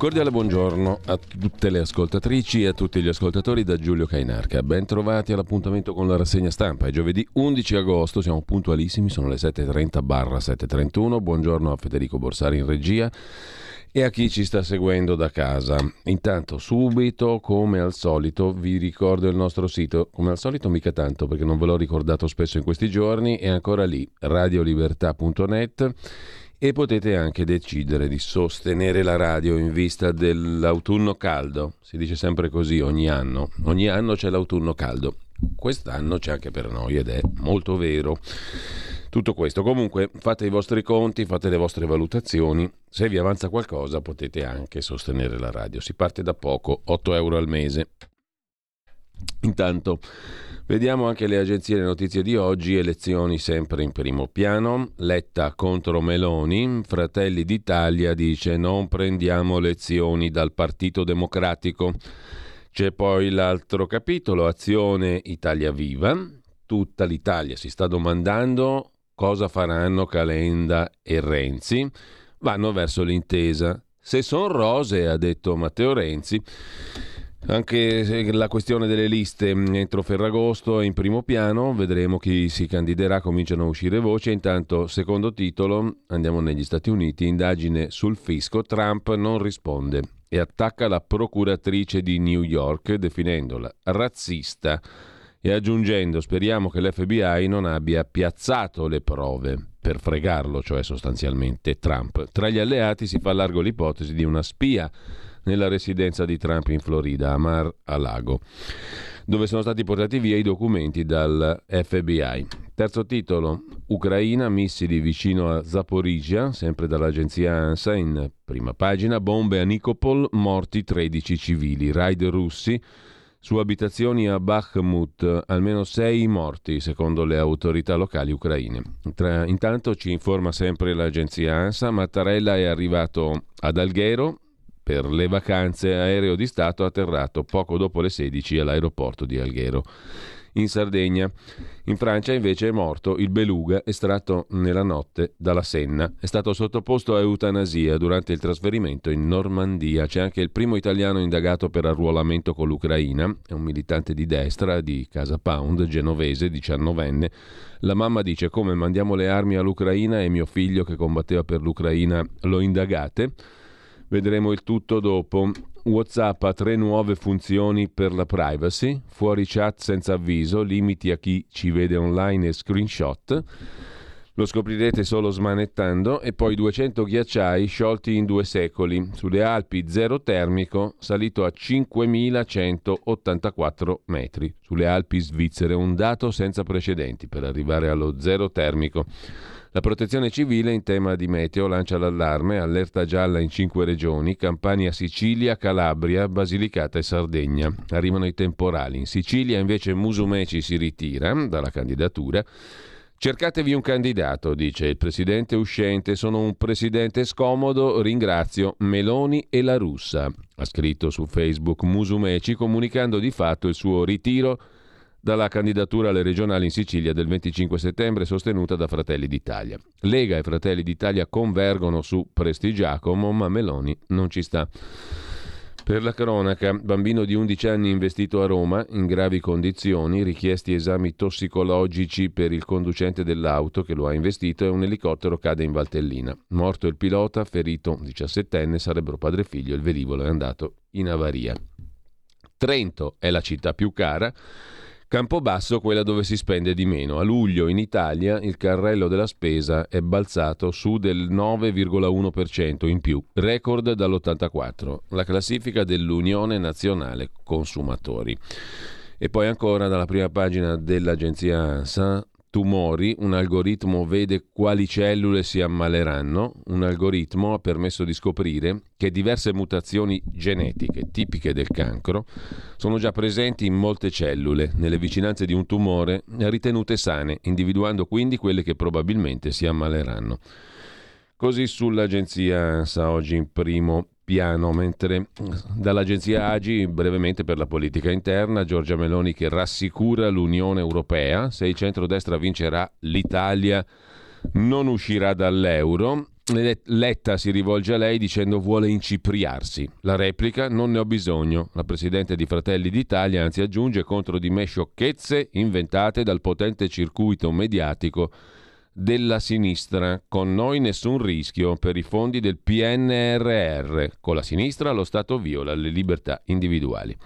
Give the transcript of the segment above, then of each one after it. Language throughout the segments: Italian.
Cordiale buongiorno a tutte le ascoltatrici e a tutti gli ascoltatori da Giulio Cainarca. Ben trovati all'appuntamento con la rassegna stampa. È giovedì 11 agosto, siamo puntualissimi, sono le 7.30 barra 7.31. Buongiorno a Federico Borsari in regia e a chi ci sta seguendo da casa. Intanto, subito, come al solito, vi ricordo il nostro sito. Come al solito, mica tanto perché non ve l'ho ricordato spesso in questi giorni, è ancora lì, radiolibertà.net e potete anche decidere di sostenere la radio in vista dell'autunno caldo. Si dice sempre così ogni anno. Ogni anno c'è l'autunno caldo. Quest'anno c'è anche per noi ed è molto vero. Tutto questo. Comunque fate i vostri conti, fate le vostre valutazioni. Se vi avanza qualcosa potete anche sostenere la radio. Si parte da poco, 8 euro al mese. Intanto Vediamo anche le agenzie e le notizie di oggi, elezioni sempre in primo piano, Letta contro Meloni, Fratelli d'Italia dice non prendiamo lezioni dal Partito Democratico. C'è poi l'altro capitolo, Azione Italia Viva, tutta l'Italia si sta domandando cosa faranno Calenda e Renzi, vanno verso l'intesa. Se sono rose, ha detto Matteo Renzi, anche la questione delle liste mm, entro Ferragosto è in primo piano, vedremo chi si candiderà, cominciano a uscire voci. Intanto, secondo titolo, andiamo negli Stati Uniti, indagine sul fisco, Trump non risponde e attacca la procuratrice di New York definendola razzista e aggiungendo speriamo che l'FBI non abbia piazzato le prove per fregarlo, cioè sostanzialmente Trump. Tra gli alleati si fa largo l'ipotesi di una spia nella residenza di Trump in Florida, a Mar-a-Lago, dove sono stati portati via i documenti dal FBI. Terzo titolo, Ucraina, missili vicino a Zaporizhia, sempre dall'agenzia ANSA, in prima pagina, bombe a Nikopol, morti 13 civili, raid russi su abitazioni a Bakhmut, almeno sei morti secondo le autorità locali ucraine. Intanto ci informa sempre l'agenzia ANSA, Mattarella è arrivato ad Alghero, per le vacanze aereo di Stato atterrato poco dopo le 16 all'aeroporto di Alghero. In Sardegna. In Francia invece è morto il beluga estratto nella notte dalla Senna. È stato sottoposto a eutanasia durante il trasferimento in Normandia. C'è anche il primo italiano indagato per arruolamento con l'Ucraina. È un militante di destra di Casa Pound, genovese, diciannovenne. La mamma dice come mandiamo le armi all'Ucraina e mio figlio che combatteva per l'Ucraina lo indagate. Vedremo il tutto dopo. WhatsApp ha tre nuove funzioni per la privacy, fuori chat senza avviso, limiti a chi ci vede online e screenshot. Lo scoprirete solo smanettando e poi 200 ghiacciai sciolti in due secoli. Sulle Alpi zero termico salito a 5184 metri. Sulle Alpi svizzere un dato senza precedenti per arrivare allo zero termico. La protezione civile in tema di meteo lancia l'allarme, allerta gialla in cinque regioni, Campania, Sicilia, Calabria, Basilicata e Sardegna. Arrivano i temporali. In Sicilia invece Musumeci si ritira dalla candidatura. Cercatevi un candidato, dice il presidente uscente. Sono un presidente scomodo, ringrazio Meloni e la russa. Ha scritto su Facebook Musumeci comunicando di fatto il suo ritiro dalla candidatura alle regionali in Sicilia del 25 settembre sostenuta da Fratelli d'Italia. Lega e Fratelli d'Italia convergono su Prestigiacomo, ma Meloni non ci sta. Per la cronaca, bambino di 11 anni investito a Roma in gravi condizioni, richiesti esami tossicologici per il conducente dell'auto che lo ha investito e un elicottero cade in Valtellina. Morto il pilota, ferito 17enne, sarebbero padre e figlio, il velivolo è andato in avaria. Trento è la città più cara, Campobasso quella dove si spende di meno. A luglio in Italia il carrello della spesa è balzato su del 9,1% in più, record dall'84, la classifica dell'Unione Nazionale Consumatori. E poi ancora dalla prima pagina dell'agenzia ANSA, tumori, un algoritmo vede quali cellule si ammaleranno, un algoritmo ha permesso di scoprire che diverse mutazioni genetiche tipiche del cancro sono già presenti in molte cellule nelle vicinanze di un tumore ritenute sane, individuando quindi quelle che probabilmente si ammaleranno. Così sull'agenzia ANSA oggi in primo piano, mentre dall'agenzia AGI, brevemente per la politica interna, Giorgia Meloni che rassicura l'Unione Europea, se il centrodestra vincerà l'Italia non uscirà dall'euro. Letta si rivolge a lei dicendo vuole incipriarsi. La replica non ne ho bisogno. La Presidente di Fratelli d'Italia anzi aggiunge contro di me sciocchezze inventate dal potente circuito mediatico della sinistra, con noi nessun rischio per i fondi del PNRR, con la sinistra lo Stato viola le libertà individuali.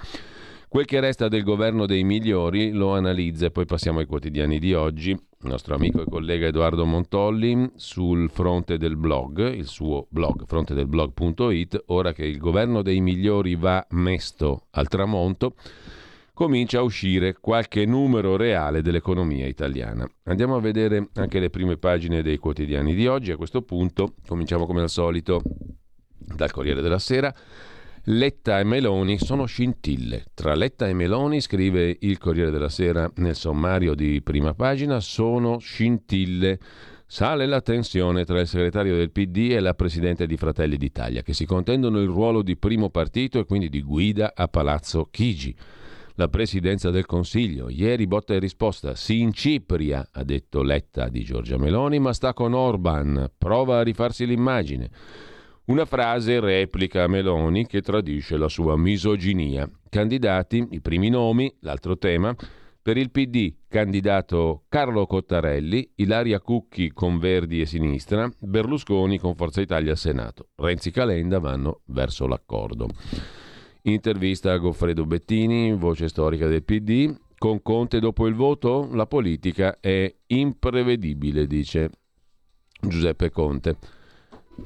Quel che resta del governo dei migliori lo analizza e poi passiamo ai quotidiani di oggi. Il nostro amico e collega Edoardo Montolli sul fronte del blog, il suo blog frontedelblog.it, ora che il governo dei migliori va mesto al tramonto, comincia a uscire qualche numero reale dell'economia italiana. Andiamo a vedere anche le prime pagine dei quotidiani di oggi. A questo punto cominciamo come al solito dal Corriere della Sera. Letta e Meloni sono scintille. Tra Letta e Meloni, scrive il Corriere della Sera nel sommario di prima pagina, sono scintille. Sale la tensione tra il segretario del PD e la presidente di Fratelli d'Italia, che si contendono il ruolo di primo partito e quindi di guida a Palazzo Chigi la presidenza del Consiglio. Ieri botta e risposta, si incipria, ha detto Letta di Giorgia Meloni, ma sta con Orban, prova a rifarsi l'immagine. Una frase replica a Meloni che tradisce la sua misoginia. Candidati, i primi nomi, l'altro tema, per il PD, candidato Carlo Cottarelli, Ilaria Cucchi con Verdi e Sinistra, Berlusconi con Forza Italia al Senato. Renzi Calenda vanno verso l'accordo. Intervista a Goffredo Bettini, voce storica del PD. Con Conte dopo il voto la politica è imprevedibile, dice Giuseppe Conte.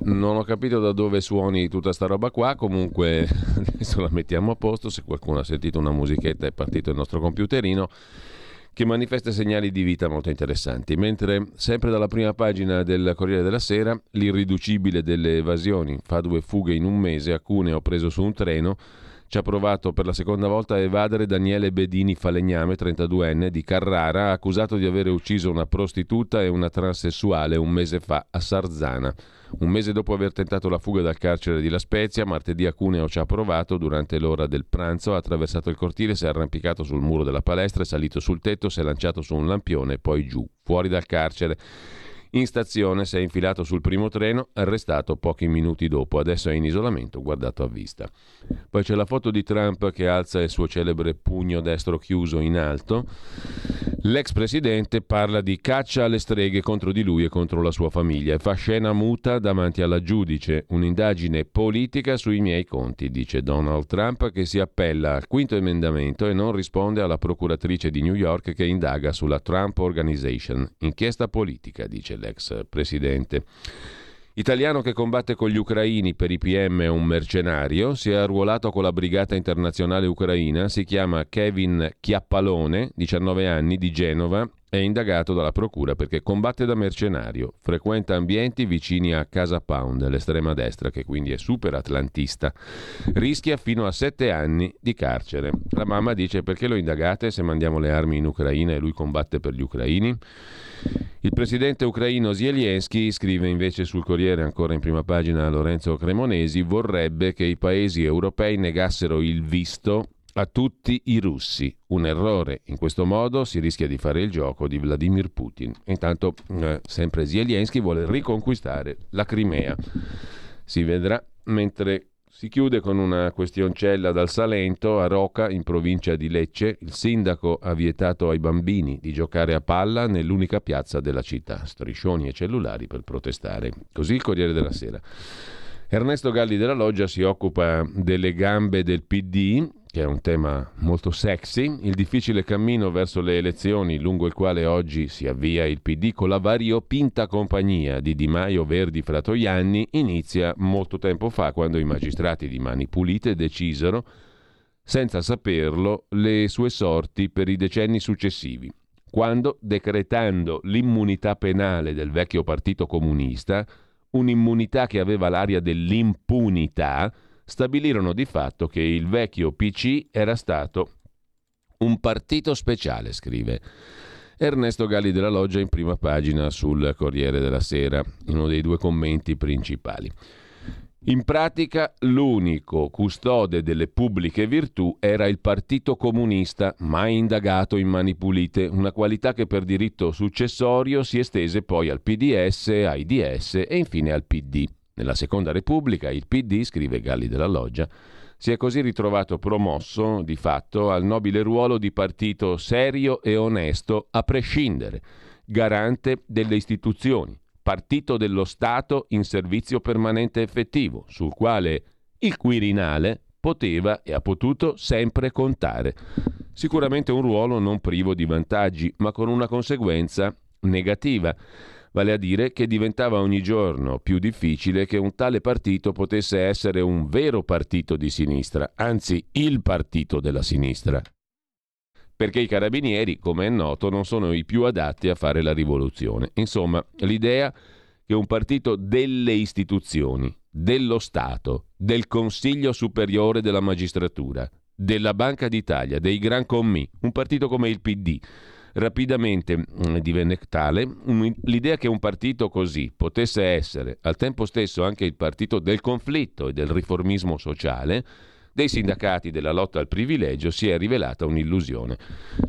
Non ho capito da dove suoni tutta sta roba qua, comunque adesso la mettiamo a posto, se qualcuno ha sentito una musichetta è partito il nostro computerino che manifesta segnali di vita molto interessanti. Mentre sempre dalla prima pagina del Corriere della Sera, l'irriducibile delle evasioni fa due fughe in un mese, a Cuneo preso su un treno, ci ha provato per la seconda volta a evadere Daniele Bedini Falegname, 32enne, di Carrara, accusato di aver ucciso una prostituta e una transessuale un mese fa a Sarzana. Un mese dopo aver tentato la fuga dal carcere di La Spezia, martedì a Cuneo ci ha provato durante l'ora del pranzo, ha attraversato il cortile, si è arrampicato sul muro della palestra, è salito sul tetto, si è lanciato su un lampione e poi giù, fuori dal carcere. In stazione si è infilato sul primo treno, arrestato pochi minuti dopo. Adesso è in isolamento, guardato a vista. Poi c'è la foto di Trump che alza il suo celebre pugno destro chiuso in alto. L'ex presidente parla di caccia alle streghe contro di lui e contro la sua famiglia e fa scena muta davanti alla giudice. Un'indagine politica sui miei conti, dice Donald Trump, che si appella al quinto emendamento e non risponde alla procuratrice di New York che indaga sulla Trump Organization. Inchiesta politica, dice l'ex presidente. Italiano che combatte con gli ucraini per i PM è un mercenario, si è arruolato con la Brigata Internazionale Ucraina, si chiama Kevin Chiappalone, 19 anni, di Genova, è indagato dalla procura perché combatte da mercenario, frequenta ambienti vicini a Casa Pound, l'estrema destra, che quindi è super atlantista. Rischia fino a sette anni di carcere. La mamma dice perché lo indagate se mandiamo le armi in Ucraina e lui combatte per gli ucraini? Il presidente ucraino Zelensky, scrive invece sul Corriere ancora in prima pagina Lorenzo Cremonesi, vorrebbe che i paesi europei negassero il visto a tutti i russi. Un errore. In questo modo si rischia di fare il gioco di Vladimir Putin. Intanto, eh, sempre Zelensky vuole riconquistare la Crimea. Si vedrà mentre si chiude con una questioncella dal Salento a Roca, in provincia di Lecce. Il sindaco ha vietato ai bambini di giocare a palla nell'unica piazza della città. Striscioni e cellulari per protestare. Così il Corriere della Sera. Ernesto Galli della Loggia si occupa delle gambe del PD che è un tema molto sexy, il difficile cammino verso le elezioni lungo il quale oggi si avvia il PD con la variopinta compagnia di Di Maio, Verdi, Fratoianni, inizia molto tempo fa quando i magistrati di Mani Pulite decisero, senza saperlo, le sue sorti per i decenni successivi, quando, decretando l'immunità penale del vecchio partito comunista, un'immunità che aveva l'aria dell'impunità, stabilirono di fatto che il vecchio PC era stato un partito speciale, scrive Ernesto Galli della Loggia in prima pagina sul Corriere della Sera, uno dei due commenti principali. In pratica l'unico custode delle pubbliche virtù era il Partito Comunista, mai indagato in mani pulite, una qualità che per diritto successorio si estese poi al PDS, ai DS e infine al PD. Nella Seconda Repubblica il PD, scrive Galli della Loggia, si è così ritrovato promosso, di fatto, al nobile ruolo di partito serio e onesto, a prescindere, garante delle istituzioni, partito dello Stato in servizio permanente effettivo, sul quale il Quirinale poteva e ha potuto sempre contare. Sicuramente un ruolo non privo di vantaggi, ma con una conseguenza negativa vale a dire che diventava ogni giorno più difficile che un tale partito potesse essere un vero partito di sinistra, anzi il partito della sinistra. Perché i carabinieri, come è noto, non sono i più adatti a fare la rivoluzione. Insomma, l'idea che un partito delle istituzioni, dello Stato, del Consiglio Superiore della Magistratura, della Banca d'Italia, dei Gran Commi, un partito come il PD, rapidamente mm, divenne tale l'idea che un partito così potesse essere al tempo stesso anche il partito del conflitto e del riformismo sociale, dei sindacati della lotta al privilegio si è rivelata un'illusione.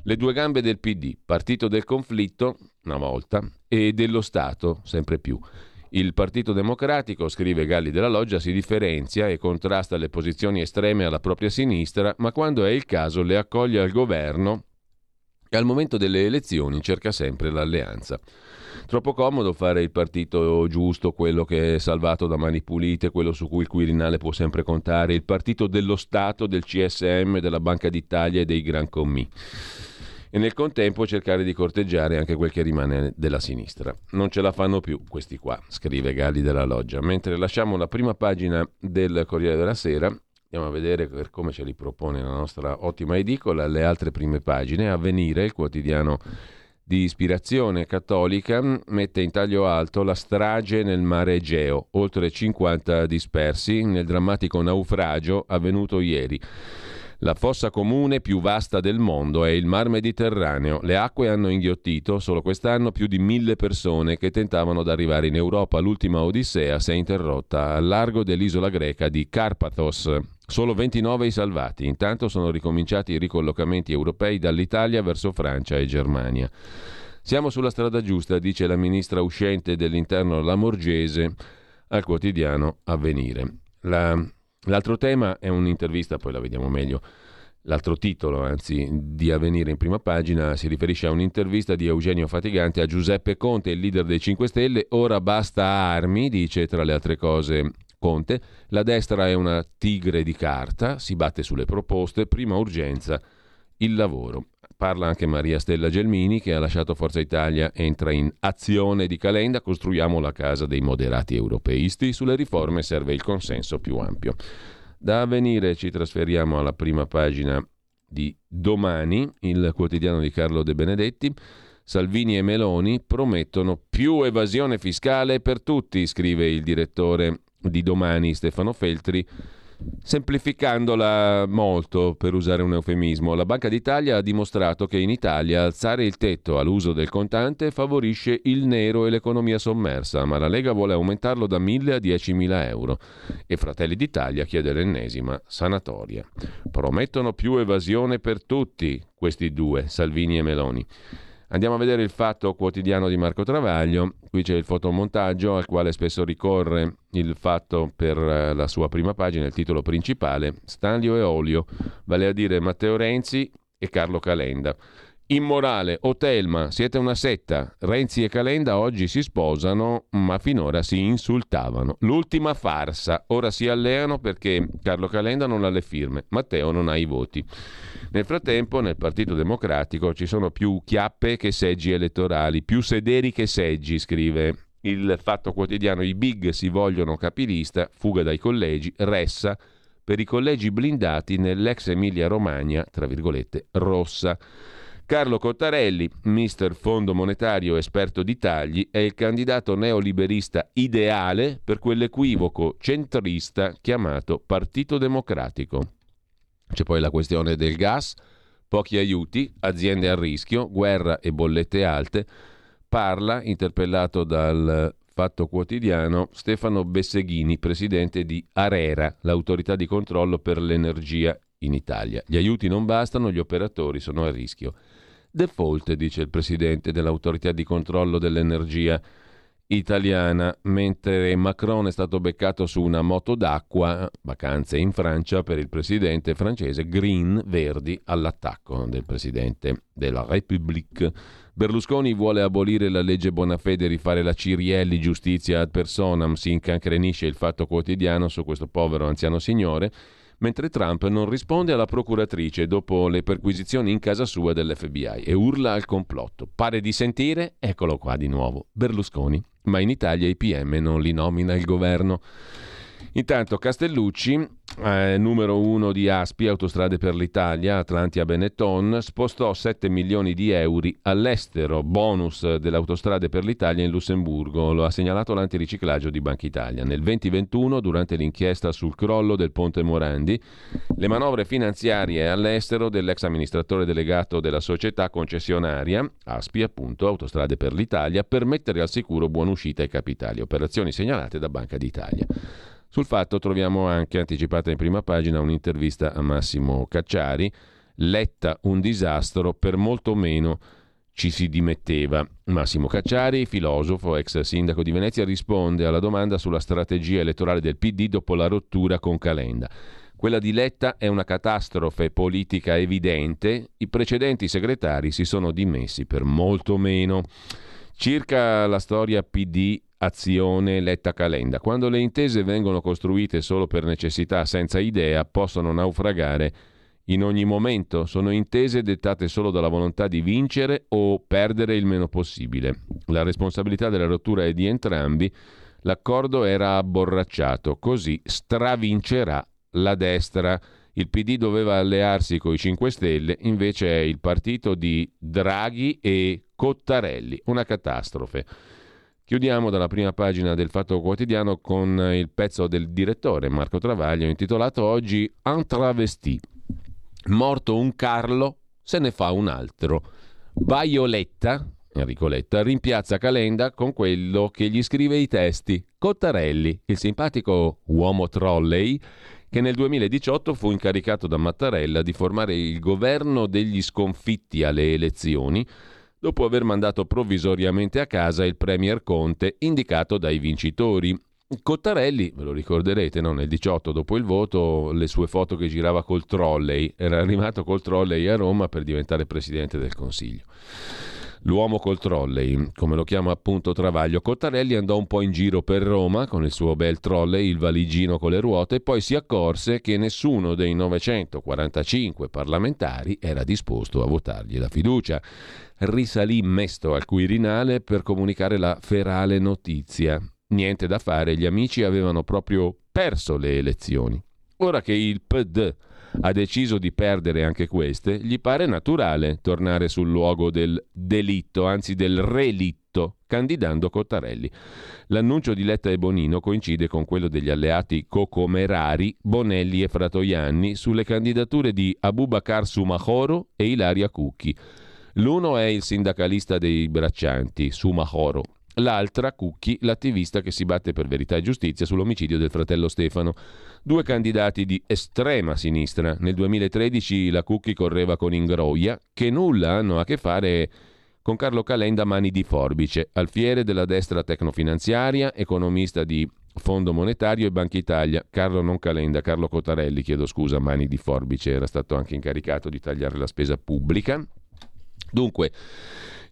Le due gambe del PD, partito del conflitto, una volta, e dello Stato, sempre più. Il Partito Democratico, scrive Galli della Loggia, si differenzia e contrasta le posizioni estreme alla propria sinistra, ma quando è il caso le accoglie al governo e al momento delle elezioni cerca sempre l'alleanza. Troppo comodo fare il partito giusto, quello che è salvato da mani pulite, quello su cui il Quirinale può sempre contare, il partito dello Stato, del CSM, della Banca d'Italia e dei Gran Commi. E nel contempo cercare di corteggiare anche quel che rimane della sinistra. Non ce la fanno più questi qua, scrive Galli della Loggia. Mentre lasciamo la prima pagina del Corriere della Sera Andiamo a vedere per come ce li propone la nostra ottima edicola, le altre prime pagine. Avvenire, il quotidiano di ispirazione cattolica, mette in taglio alto la strage nel mare Egeo, oltre 50 dispersi nel drammatico naufragio avvenuto ieri. La fossa comune più vasta del mondo è il Mar Mediterraneo. Le acque hanno inghiottito solo quest'anno più di mille persone che tentavano di arrivare in Europa. L'ultima odissea si è interrotta al largo dell'isola greca di Carpathos. Solo 29 i salvati. Intanto sono ricominciati i ricollocamenti europei dall'Italia verso Francia e Germania. Siamo sulla strada giusta, dice la ministra uscente dell'interno Lamorgese al quotidiano Avvenire. La L'altro tema è un'intervista, poi la vediamo meglio. L'altro titolo, anzi, di avvenire in prima pagina si riferisce a un'intervista di Eugenio Fatigante a Giuseppe Conte, il leader dei 5 Stelle. Ora basta armi, dice tra le altre cose Conte. La destra è una tigre di carta, si batte sulle proposte, prima urgenza il lavoro. Parla anche Maria Stella Gelmini che ha lasciato Forza Italia, entra in azione di Calenda, costruiamo la casa dei moderati europeisti, sulle riforme serve il consenso più ampio. Da avvenire ci trasferiamo alla prima pagina di Domani, il quotidiano di Carlo De Benedetti. Salvini e Meloni promettono più evasione fiscale per tutti, scrive il direttore di Domani Stefano Feltri Semplificandola molto, per usare un eufemismo, la Banca d'Italia ha dimostrato che in Italia alzare il tetto all'uso del contante favorisce il nero e l'economia sommersa, ma la Lega vuole aumentarlo da 1.000 a 10.000 euro e Fratelli d'Italia chiede l'ennesima sanatoria. Promettono più evasione per tutti questi due, Salvini e Meloni. Andiamo a vedere il fatto quotidiano di Marco Travaglio. Qui c'è il fotomontaggio al quale spesso ricorre il fatto per eh, la sua prima pagina, il titolo principale, Stanlio e Olio, vale a dire Matteo Renzi e Carlo Calenda. Immorale, Otelma, siete una setta. Renzi e Calenda oggi si sposano, ma finora si insultavano. L'ultima farsa. Ora si alleano perché Carlo Calenda non ha le firme, Matteo non ha i voti. Nel frattempo, nel Partito Democratico ci sono più chiappe che seggi elettorali, più sederi che seggi, scrive il Fatto Quotidiano. I big si vogliono capilista, fuga dai collegi, ressa per i collegi blindati nell'ex Emilia Romagna, tra virgolette, rossa. Carlo Cottarelli, mister Fondo Monetario esperto di tagli, è il candidato neoliberista ideale per quell'equivoco centrista chiamato Partito Democratico. C'è poi la questione del gas, pochi aiuti, aziende a rischio, guerra e bollette alte. Parla, interpellato dal Fatto Quotidiano, Stefano Besseghini, presidente di Arera, l'autorità di controllo per l'energia in Italia. Gli aiuti non bastano, gli operatori sono a rischio. Default, dice il presidente dell'autorità di controllo dell'energia italiana, mentre Macron è stato beccato su una moto d'acqua, vacanze in Francia per il presidente francese, Green, Verdi, all'attacco del presidente della République. Berlusconi vuole abolire la legge Bonafede e rifare la Cirielli, giustizia ad personam, si incancrenisce il fatto quotidiano su questo povero anziano signore mentre Trump non risponde alla procuratrice dopo le perquisizioni in casa sua dell'FBI e urla al complotto. Pare di sentire, eccolo qua di nuovo, Berlusconi, ma in Italia i PM non li nomina il governo. Intanto Castellucci, eh, numero uno di Aspi, Autostrade per l'Italia, Atlantia Benetton, spostò 7 milioni di euro all'estero, bonus delle Autostrade per l'Italia in Lussemburgo, lo ha segnalato l'antiriciclaggio di Banca Italia. Nel 2021, durante l'inchiesta sul crollo del ponte Morandi, le manovre finanziarie all'estero dell'ex amministratore delegato della società concessionaria, Aspi appunto, Autostrade per l'Italia, per mettere al sicuro buona uscita ai capitali, operazioni segnalate da Banca d'Italia. Sul fatto troviamo anche anticipata in prima pagina un'intervista a Massimo Cacciari, letta un disastro per molto meno ci si dimetteva. Massimo Cacciari, filosofo, ex sindaco di Venezia, risponde alla domanda sulla strategia elettorale del PD dopo la rottura con Calenda. Quella di Letta è una catastrofe politica evidente, i precedenti segretari si sono dimessi per molto meno. Circa la storia PD azione letta calenda. Quando le intese vengono costruite solo per necessità, senza idea, possono naufragare in ogni momento. Sono intese dettate solo dalla volontà di vincere o perdere il meno possibile. La responsabilità della rottura è di entrambi. L'accordo era abborracciato, così stravincerà la destra. Il PD doveva allearsi con i 5 Stelle, invece è il partito di Draghi e Cottarelli. Una catastrofe. Chiudiamo dalla prima pagina del Fatto Quotidiano con il pezzo del direttore Marco Travaglio intitolato oggi Un travesti. Morto un Carlo, se ne fa un altro. Vaioletta, Enrico Letta, rimpiazza Calenda con quello che gli scrive i testi. Cottarelli, il simpatico uomo trolley che nel 2018 fu incaricato da Mattarella di formare il governo degli sconfitti alle elezioni dopo aver mandato provvisoriamente a casa il Premier Conte indicato dai vincitori. Cottarelli, ve lo ricorderete, no? nel 18 dopo il voto, le sue foto che girava col trolley, era arrivato col trolley a Roma per diventare Presidente del Consiglio. L'uomo col trolley, come lo chiama appunto Travaglio, Cottarelli andò un po' in giro per Roma con il suo bel trolley, il valigino con le ruote, e poi si accorse che nessuno dei 945 parlamentari era disposto a votargli la fiducia risalì mesto al Quirinale per comunicare la ferale notizia. Niente da fare, gli amici avevano proprio perso le elezioni. Ora che il PD ha deciso di perdere anche queste, gli pare naturale tornare sul luogo del delitto, anzi del relitto, candidando Cottarelli. L'annuncio di Letta e Bonino coincide con quello degli alleati Cocomerari, Bonelli e Fratoianni sulle candidature di Abubakar Sumahoro e Ilaria Cucchi. L'uno è il sindacalista dei braccianti, Sumahoro. L'altra, Cucchi, l'attivista che si batte per verità e giustizia sull'omicidio del fratello Stefano. Due candidati di estrema sinistra. Nel 2013 la Cucchi correva con Ingroia, che nulla hanno a che fare con Carlo Calenda Mani di Forbice, alfiere della destra tecnofinanziaria, economista di Fondo Monetario e Banca Italia. Carlo non Calenda, Carlo Cotarelli, chiedo scusa, Mani di Forbice, era stato anche incaricato di tagliare la spesa pubblica Dunque,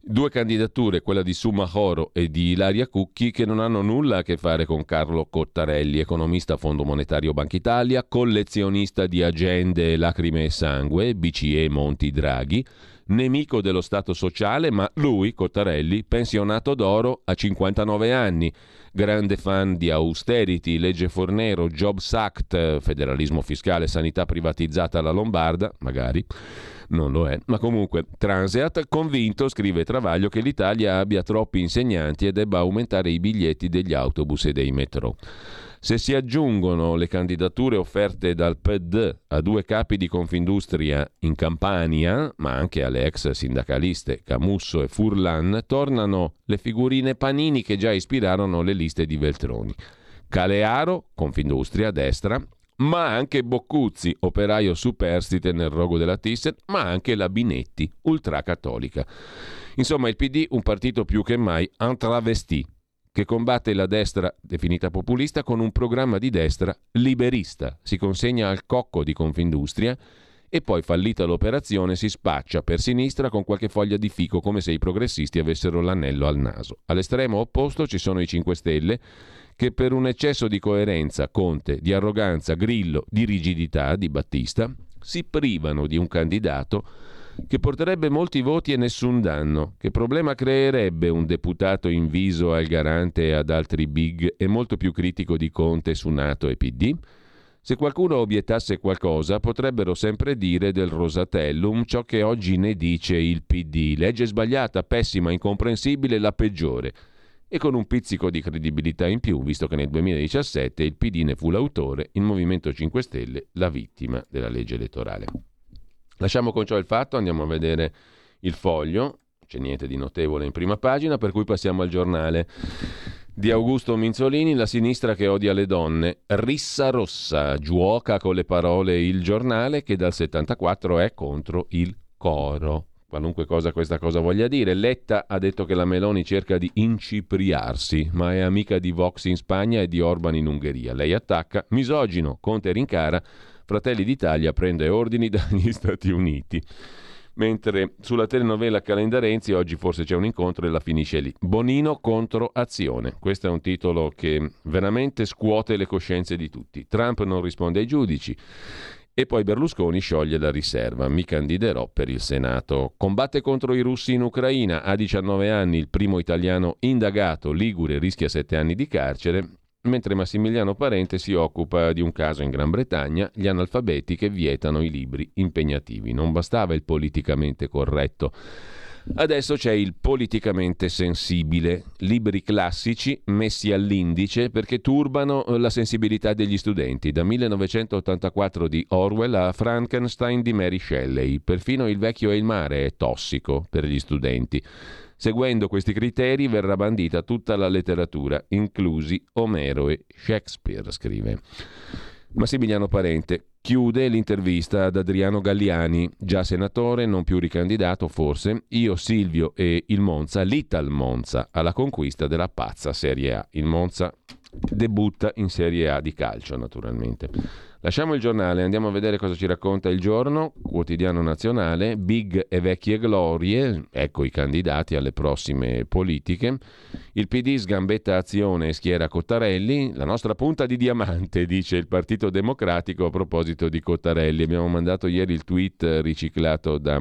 Due candidature, quella di Suma Horo e di Ilaria Cucchi, che non hanno nulla a che fare con Carlo Cottarelli, economista Fondo Monetario Banca Italia, collezionista di agende Lacrime e Sangue, BCE Monti Draghi, nemico dello Stato sociale, ma lui, Cottarelli, pensionato d'oro a 59 anni, grande fan di austerity, legge Fornero, Jobs Act, federalismo fiscale, sanità privatizzata alla Lombarda, magari non lo è, ma comunque Transeat convinto, scrive Travaglio, che l'Italia abbia troppi insegnanti e debba aumentare i biglietti degli autobus e dei metro. Se si aggiungono le candidature offerte dal PED a due capi di Confindustria in Campania, ma anche alle ex sindacaliste Camusso e Furlan, tornano le figurine panini che già ispirarono le liste di Veltroni. Calearo, Confindustria, destra, ma anche Boccuzzi, operaio superstite nel rogo della Thyssen, ma anche la Binetti, ultracattolica. Insomma, il PD un partito più che mai un travestì, che combatte la destra definita populista con un programma di destra liberista. Si consegna al cocco di Confindustria e poi, fallita l'operazione, si spaccia per sinistra con qualche foglia di fico come se i progressisti avessero l'anello al naso. All'estremo opposto ci sono i 5 Stelle che per un eccesso di coerenza, Conte, di arroganza, Grillo, di rigidità di Battista, si privano di un candidato che porterebbe molti voti e nessun danno. Che problema creerebbe un deputato inviso al garante e ad altri big e molto più critico di Conte su Nato e PD? Se qualcuno obiettasse qualcosa, potrebbero sempre dire del Rosatellum ciò che oggi ne dice il PD. Legge sbagliata, pessima, incomprensibile, la peggiore e con un pizzico di credibilità in più, visto che nel 2017 il PD ne fu l'autore, il Movimento 5 Stelle la vittima della legge elettorale. Lasciamo con ciò il fatto, andiamo a vedere il foglio, c'è niente di notevole in prima pagina, per cui passiamo al giornale di Augusto Minzolini, La sinistra che odia le donne. Rissa rossa, giuoca con le parole il giornale che dal 74 è contro il coro qualunque cosa questa cosa voglia dire. Letta ha detto che la Meloni cerca di incipriarsi, ma è amica di Vox in Spagna e di Orban in Ungheria. Lei attacca, misogino, Conte rincara, Fratelli d'Italia prende ordini dagli Stati Uniti. Mentre sulla telenovela Calendarenzi oggi forse c'è un incontro e la finisce lì. Bonino contro azione. Questo è un titolo che veramente scuote le coscienze di tutti. Trump non risponde ai giudici. E poi Berlusconi scioglie la riserva. Mi candiderò per il Senato. Combatte contro i russi in Ucraina. A 19 anni il primo italiano indagato, Ligure, rischia 7 anni di carcere. Mentre Massimiliano Parente si occupa di un caso in Gran Bretagna, gli analfabeti che vietano i libri impegnativi. Non bastava il politicamente corretto. Adesso c'è il politicamente sensibile, libri classici messi all'indice perché turbano eh, la sensibilità degli studenti, da 1984 di Orwell a Frankenstein di Mary Shelley. Perfino Il vecchio e il mare è tossico per gli studenti. Seguendo questi criteri verrà bandita tutta la letteratura, inclusi Omero e Shakespeare, scrive. Massimiliano Parente chiude l'intervista ad Adriano Galliani, già senatore, non più ricandidato forse, io Silvio e il Monza, l'Ital Monza, alla conquista della pazza Serie A. Il Monza debutta in Serie A di calcio naturalmente. Lasciamo il giornale, andiamo a vedere cosa ci racconta il giorno, quotidiano nazionale, big e vecchie glorie, ecco i candidati alle prossime politiche. Il PD sgambetta azione e schiera Cottarelli, la nostra punta di diamante, dice il Partito Democratico a proposito di Cottarelli. Abbiamo mandato ieri il tweet riciclato da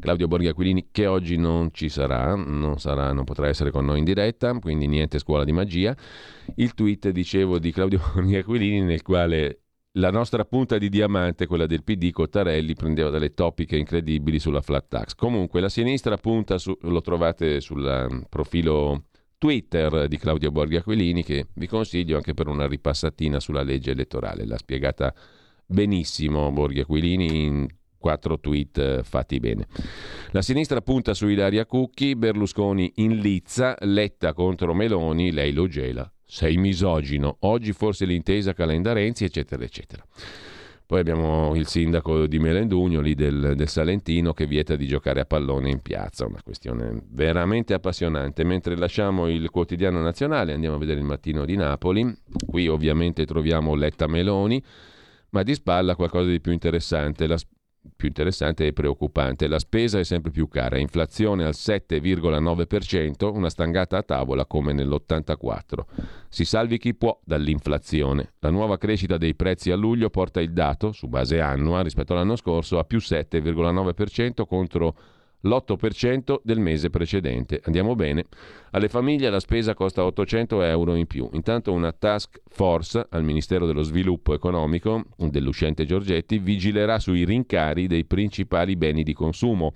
Claudio Borghi Aquilini che oggi non ci sarà non, sarà, non potrà essere con noi in diretta, quindi niente scuola di magia. Il tweet, dicevo, di Claudio Borghi Aquilini nel quale la nostra punta di diamante, quella del PD, Cottarelli, prendeva delle topiche incredibili sulla flat tax. Comunque la sinistra punta, su, lo trovate sul um, profilo Twitter di Claudio Borghi Aquilini, che vi consiglio anche per una ripassatina sulla legge elettorale. L'ha spiegata benissimo Borghi Aquilini in quattro tweet eh, fatti bene. La sinistra punta su Ilaria Cucchi, Berlusconi in lizza, Letta contro Meloni, lei lo gela. Sei misogino, oggi forse l'intesa Calendarenzi, eccetera, eccetera. Poi abbiamo il sindaco di Melendugno, lì del, del, Salentino, che vieta di giocare a pallone in piazza, una questione veramente appassionante. Mentre lasciamo il quotidiano nazionale, andiamo a vedere il mattino di Napoli. Qui ovviamente troviamo Letta Meloni, ma di spalla qualcosa di più interessante. La più interessante e preoccupante. La spesa è sempre più cara, inflazione al 7,9%, una stangata a tavola come nell'84. Si salvi chi può dall'inflazione. La nuova crescita dei prezzi a luglio porta il dato, su base annua rispetto all'anno scorso, a più 7,9% contro l'8% del mese precedente. Andiamo bene. Alle famiglie la spesa costa 800 euro in più. Intanto una task force al Ministero dello Sviluppo Economico dell'uscente Giorgetti vigilerà sui rincari dei principali beni di consumo.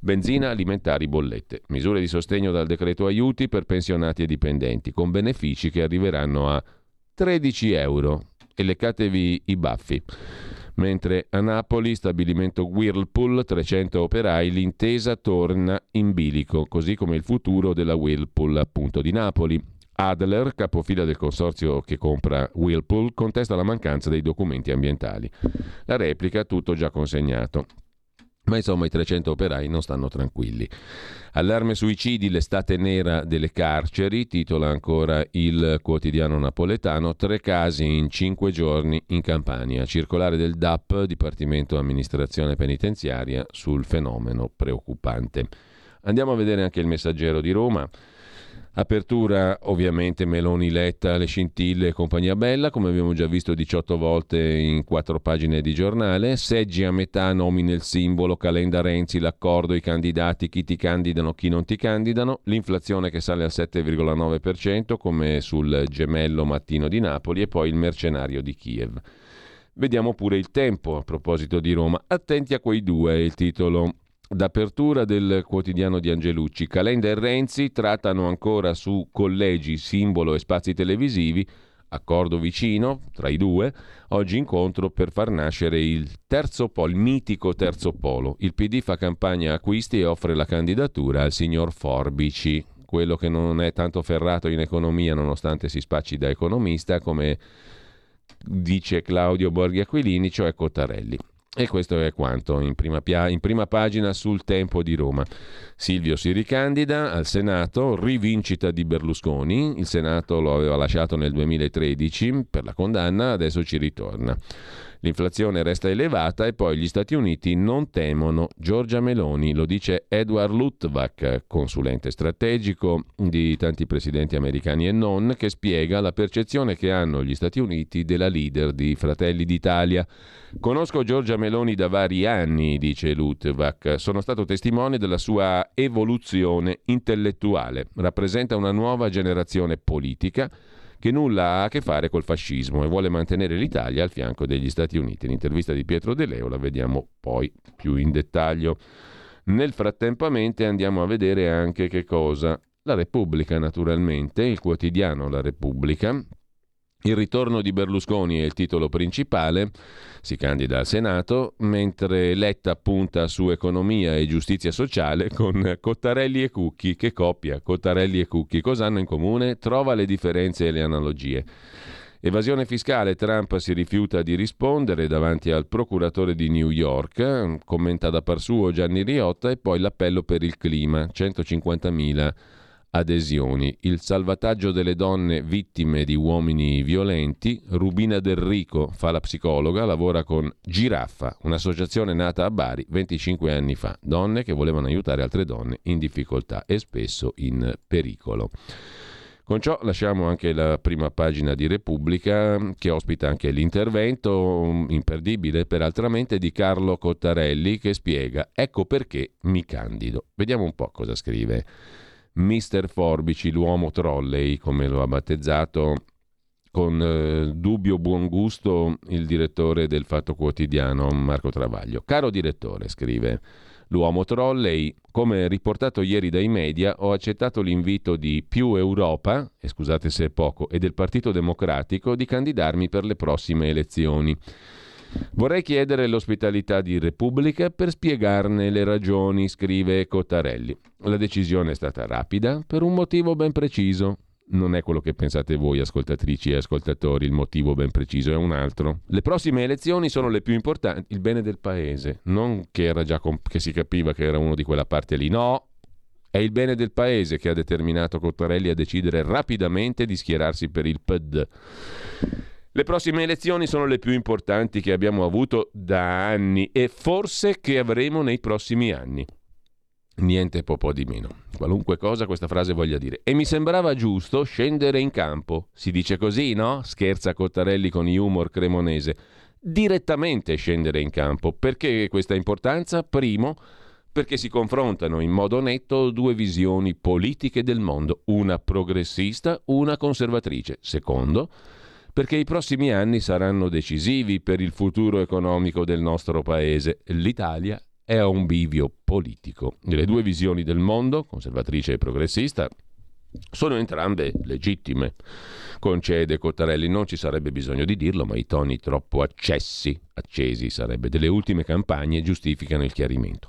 Benzina, alimentari, bollette. Misure di sostegno dal decreto aiuti per pensionati e dipendenti, con benefici che arriveranno a 13 euro. E leccatevi i baffi mentre a Napoli, stabilimento Whirlpool, 300 operai, l'intesa torna in bilico, così come il futuro della Whirlpool appunto di Napoli. Adler, capofila del consorzio che compra Whirlpool, contesta la mancanza dei documenti ambientali. La replica tutto già consegnato. Ma insomma i 300 operai non stanno tranquilli. Allarme suicidi, l'estate nera delle carceri, titola ancora il quotidiano napoletano, tre casi in cinque giorni in Campania. Circolare del DAP, Dipartimento Amministrazione Penitenziaria, sul fenomeno preoccupante. Andiamo a vedere anche il messaggero di Roma. Apertura ovviamente Meloni Letta, le scintille e compagnia bella, come abbiamo già visto 18 volte in quattro pagine di giornale. Seggi a metà, nomine il simbolo, calenda Renzi, l'accordo, i candidati, chi ti candidano, chi non ti candidano. L'inflazione che sale al 7,9% come sul gemello mattino di Napoli e poi il mercenario di Kiev. Vediamo pure il tempo a proposito di Roma. Attenti a quei due, il titolo D'apertura del quotidiano di Angelucci, Calenda e Renzi trattano ancora su collegi, simbolo e spazi televisivi, accordo vicino tra i due, oggi incontro per far nascere il terzo polo, il mitico terzo polo. Il PD fa campagna acquisti e offre la candidatura al signor Forbici, quello che non è tanto ferrato in economia nonostante si spacci da economista, come dice Claudio Borghi Aquilini, cioè Cottarelli. E questo è quanto in prima, pia- in prima, pagina sul tempo di Roma. Silvio si ricandida al Senato, rivincita di Berlusconi, il Senato lo aveva lasciato nel 2013 per la condanna, adesso ci ritorna. L'inflazione resta elevata e poi gli Stati Uniti non temono Giorgia Meloni, lo dice Edward Luttwak, consulente strategico di tanti presidenti americani e non, che spiega la percezione che hanno gli Stati Uniti della leader di Fratelli d'Italia. Conosco Giorgia Meloni da vari anni, dice Luttwak, sono stato testimone della sua evoluzione intellettuale, rappresenta una nuova generazione politica che nulla ha a che fare col fascismo e vuole mantenere l'Italia al fianco degli Stati Uniti. L'intervista di Pietro De Leo la vediamo poi più in dettaglio. Nel frattempo andiamo a vedere anche che cosa la Repubblica, naturalmente, il quotidiano La Repubblica, il ritorno di Berlusconi è il titolo principale, si candida al Senato, mentre Letta punta su economia e giustizia sociale con Cottarelli e Cucchi. Che coppia, Cottarelli e Cucchi. Cosa hanno in comune? Trova le differenze e le analogie. Evasione fiscale, Trump si rifiuta di rispondere davanti al procuratore di New York, commenta da par suo Gianni Riotta e poi l'appello per il clima, 150.000 adesioni. Il salvataggio delle donne vittime di uomini violenti. Rubina Del Rico fa la psicologa, lavora con Giraffa, un'associazione nata a Bari 25 anni fa. Donne che volevano aiutare altre donne in difficoltà e spesso in pericolo. Con ciò lasciamo anche la prima pagina di Repubblica che ospita anche l'intervento mm, imperdibile peraltramente di Carlo Cottarelli che spiega ecco perché mi candido. Vediamo un po' cosa scrive. Mister Forbici, l'uomo trolley, come lo ha battezzato con eh, dubbio buon gusto il direttore del Fatto Quotidiano Marco Travaglio. Caro direttore, scrive l'uomo trolley, come riportato ieri dai media, ho accettato l'invito di Più Europa, e scusate se è poco, e del Partito Democratico di candidarmi per le prossime elezioni. Vorrei chiedere l'ospitalità di Repubblica per spiegarne le ragioni, scrive Cottarelli. La decisione è stata rapida per un motivo ben preciso. Non è quello che pensate voi, ascoltatrici e ascoltatori, il motivo ben preciso è un altro. Le prossime elezioni sono le più importanti, il bene del paese, non che, era già comp- che si capiva che era uno di quella parte lì, no, è il bene del paese che ha determinato Cottarelli a decidere rapidamente di schierarsi per il PD. Le prossime elezioni sono le più importanti che abbiamo avuto da anni e forse che avremo nei prossimi anni. Niente po' di meno. Qualunque cosa questa frase voglia dire. E mi sembrava giusto scendere in campo. Si dice così, no? Scherza Cottarelli con humor cremonese. Direttamente scendere in campo. Perché questa importanza? Primo, perché si confrontano in modo netto due visioni politiche del mondo, una progressista, una conservatrice. Secondo, perché i prossimi anni saranno decisivi per il futuro economico del nostro paese. L'Italia è a un bivio politico. Le due visioni del mondo, conservatrice e progressista, sono entrambe legittime. Concede Cottarelli, non ci sarebbe bisogno di dirlo, ma i toni troppo accessi, accesi sarebbe, delle ultime campagne giustificano il chiarimento.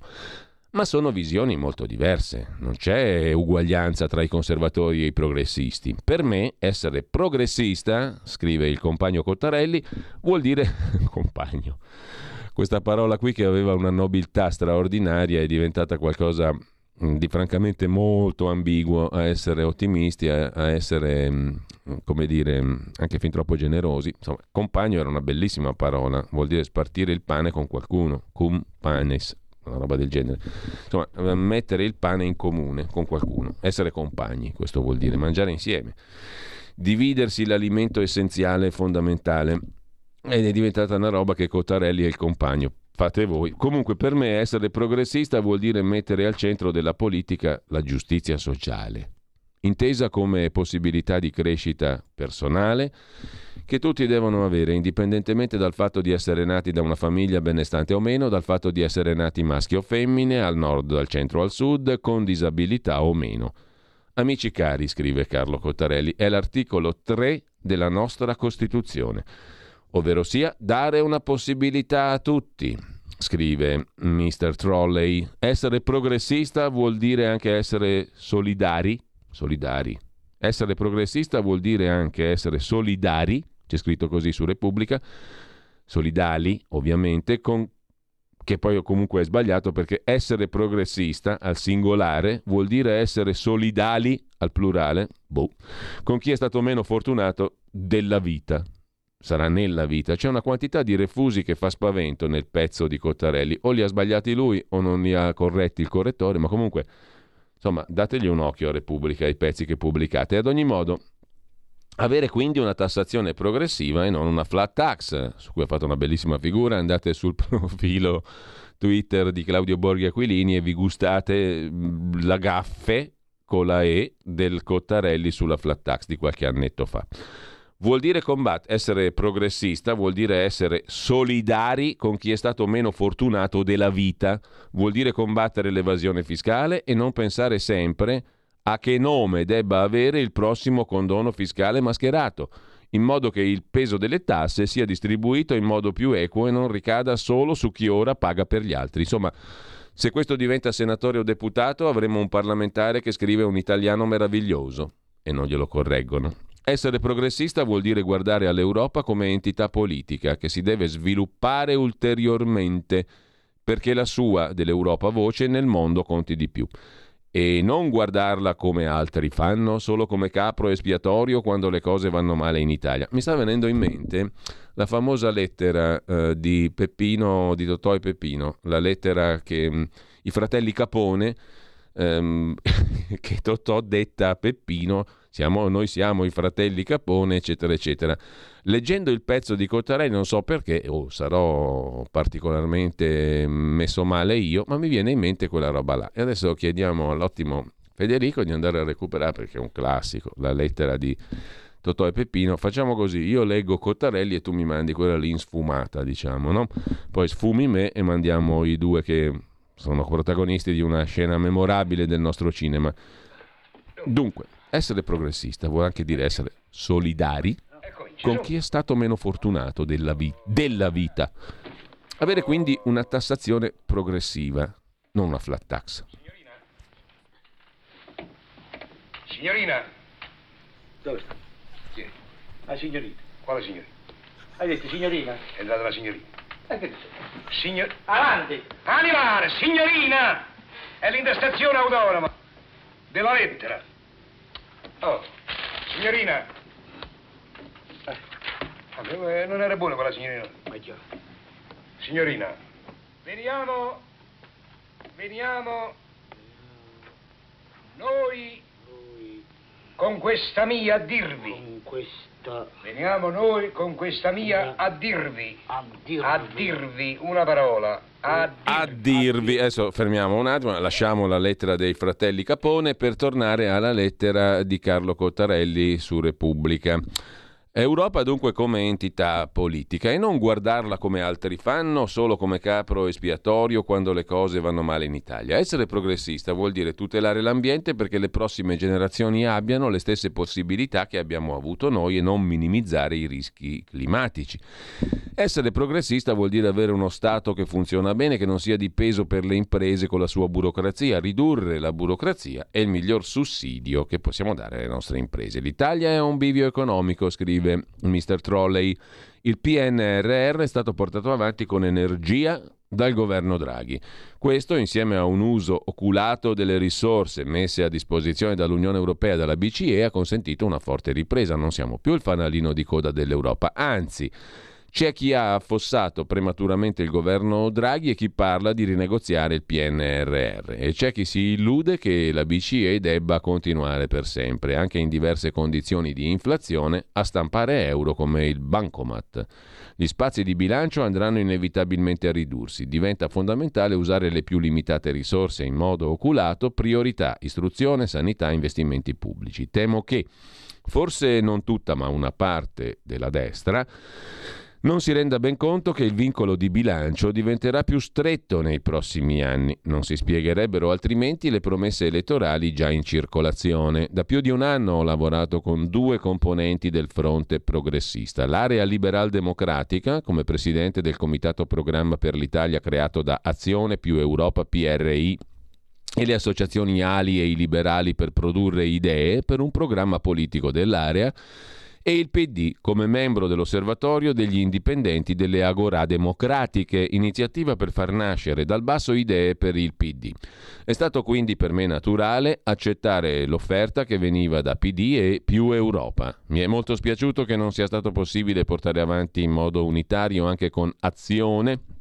Ma sono visioni molto diverse, non c'è uguaglianza tra i conservatori e i progressisti. Per me essere progressista, scrive il compagno Cottarelli, vuol dire compagno. Questa parola qui che aveva una nobiltà straordinaria è diventata qualcosa mm, di francamente molto ambiguo a essere ottimisti, a, a essere, mm, come dire, mm, anche fin troppo generosi. Insomma, compagno era una bellissima parola, vuol dire spartire il pane con qualcuno, cum panes, una roba del genere. Insomma, eh, mettere il pane in comune con qualcuno, essere compagni, questo vuol dire mangiare insieme. Dividersi l'alimento essenziale e fondamentale ed è diventata una roba che Cottarelli è il compagno. Fate voi. Comunque per me essere progressista vuol dire mettere al centro della politica la giustizia sociale, intesa come possibilità di crescita personale che tutti devono avere, indipendentemente dal fatto di essere nati da una famiglia benestante o meno, dal fatto di essere nati maschi o femmine, al nord, al centro al sud, con disabilità o meno. Amici cari, scrive Carlo Cottarelli, è l'articolo 3 della nostra Costituzione ovvero sia dare una possibilità a tutti. Scrive Mr. Trolley, essere progressista vuol dire anche essere solidari, solidari. Essere progressista vuol dire anche essere solidari, c'è scritto così su Repubblica, solidali ovviamente, con che poi comunque è sbagliato perché essere progressista al singolare vuol dire essere solidali al plurale, boh, con chi è stato meno fortunato della vita sarà nella vita. C'è una quantità di refusi che fa spavento nel pezzo di Cottarelli. O li ha sbagliati lui o non li ha corretti il correttore, ma comunque, insomma, dategli un occhio a Repubblica, ai pezzi che pubblicate. Ad ogni modo, avere quindi una tassazione progressiva e non una flat tax, su cui ha fatto una bellissima figura, andate sul profilo Twitter di Claudio Borghi Aquilini e vi gustate mm, la gaffe con la E del Cottarelli sulla flat tax di qualche annetto fa. Vuol dire combattere, essere progressista vuol dire essere solidari con chi è stato meno fortunato della vita, vuol dire combattere l'evasione fiscale e non pensare sempre a che nome debba avere il prossimo condono fiscale mascherato, in modo che il peso delle tasse sia distribuito in modo più equo e non ricada solo su chi ora paga per gli altri. Insomma, se questo diventa senatore o deputato avremo un parlamentare che scrive un italiano meraviglioso e non glielo correggono. Essere progressista vuol dire guardare all'Europa come entità politica che si deve sviluppare ulteriormente perché la sua, dell'Europa voce, nel mondo conti di più. E non guardarla come altri fanno, solo come capro espiatorio quando le cose vanno male in Italia. Mi sta venendo in mente la famosa lettera eh, di Peppino, di Totò e Peppino, la lettera che mh, mm, i fratelli Capone, ehm, che Totò detta a Peppino siamo, noi siamo i fratelli Capone, eccetera, eccetera. Leggendo il pezzo di Cottarelli, non so perché, o oh, sarò particolarmente messo male io, ma mi viene in mente quella roba là. E adesso chiediamo all'ottimo Federico di andare a recuperare, perché è un classico, la lettera di Totò e Peppino. Facciamo così, io leggo Cottarelli e tu mi mandi quella lì in sfumata, diciamo, no? Poi sfumi me e mandiamo i due che sono protagonisti di una scena memorabile del nostro cinema. Dunque, essere progressista vuol anche dire essere solidari con chi è stato meno fortunato della, vi- della vita. Avere quindi una tassazione progressiva, non una flat tax. Signorina? Signorina? Dove sta? Chi è? La signorina. Quale signorina? Hai detto signorina? È entrata la signorina. E che dice? Signor... Avanti! Animale, signorina! È l'intestazione autonoma della lettera. Oh, signorina. Eh, Non era buona quella signorina. Chiaro. Signorina, veniamo, veniamo, noi Noi con questa mia a dirvi, con questa veniamo noi con questa mia a dirvi, a dirvi, a dirvi una parola, a A dirvi. dirvi, adesso fermiamo un attimo, lasciamo la lettera dei fratelli Capone per tornare alla lettera di Carlo Cottarelli su Repubblica. Europa dunque come entità politica e non guardarla come altri fanno, solo come capro espiatorio quando le cose vanno male in Italia. Essere progressista vuol dire tutelare l'ambiente perché le prossime generazioni abbiano le stesse possibilità che abbiamo avuto noi e non minimizzare i rischi climatici. Essere progressista vuol dire avere uno Stato che funziona bene, che non sia di peso per le imprese con la sua burocrazia. Ridurre la burocrazia è il miglior sussidio che possiamo dare alle nostre imprese. L'Italia è un bivio economico, scrive Mr. Trolley. Il PNRR è stato portato avanti con energia dal governo Draghi. Questo, insieme a un uso oculato delle risorse messe a disposizione dall'Unione Europea e dalla BCE, ha consentito una forte ripresa. Non siamo più il fanalino di coda dell'Europa, anzi. C'è chi ha affossato prematuramente il governo Draghi e chi parla di rinegoziare il PNRR e c'è chi si illude che la BCE debba continuare per sempre, anche in diverse condizioni di inflazione, a stampare euro come il bancomat. Gli spazi di bilancio andranno inevitabilmente a ridursi. Diventa fondamentale usare le più limitate risorse in modo oculato, priorità, istruzione, sanità, investimenti pubblici. Temo che, forse non tutta ma una parte della destra, non si renda ben conto che il vincolo di bilancio diventerà più stretto nei prossimi anni. Non si spiegherebbero altrimenti le promesse elettorali già in circolazione. Da più di un anno ho lavorato con due componenti del fronte progressista. L'area liberal democratica, come presidente del Comitato Programma per l'Italia creato da Azione più Europa PRI e le associazioni Ali e i liberali per produrre idee per un programma politico dell'area e il PD come membro dell'osservatorio degli indipendenti delle Agorà Democratiche, iniziativa per far nascere dal basso idee per il PD. È stato quindi per me naturale accettare l'offerta che veniva da PD e più Europa. Mi è molto spiaciuto che non sia stato possibile portare avanti in modo unitario anche con azione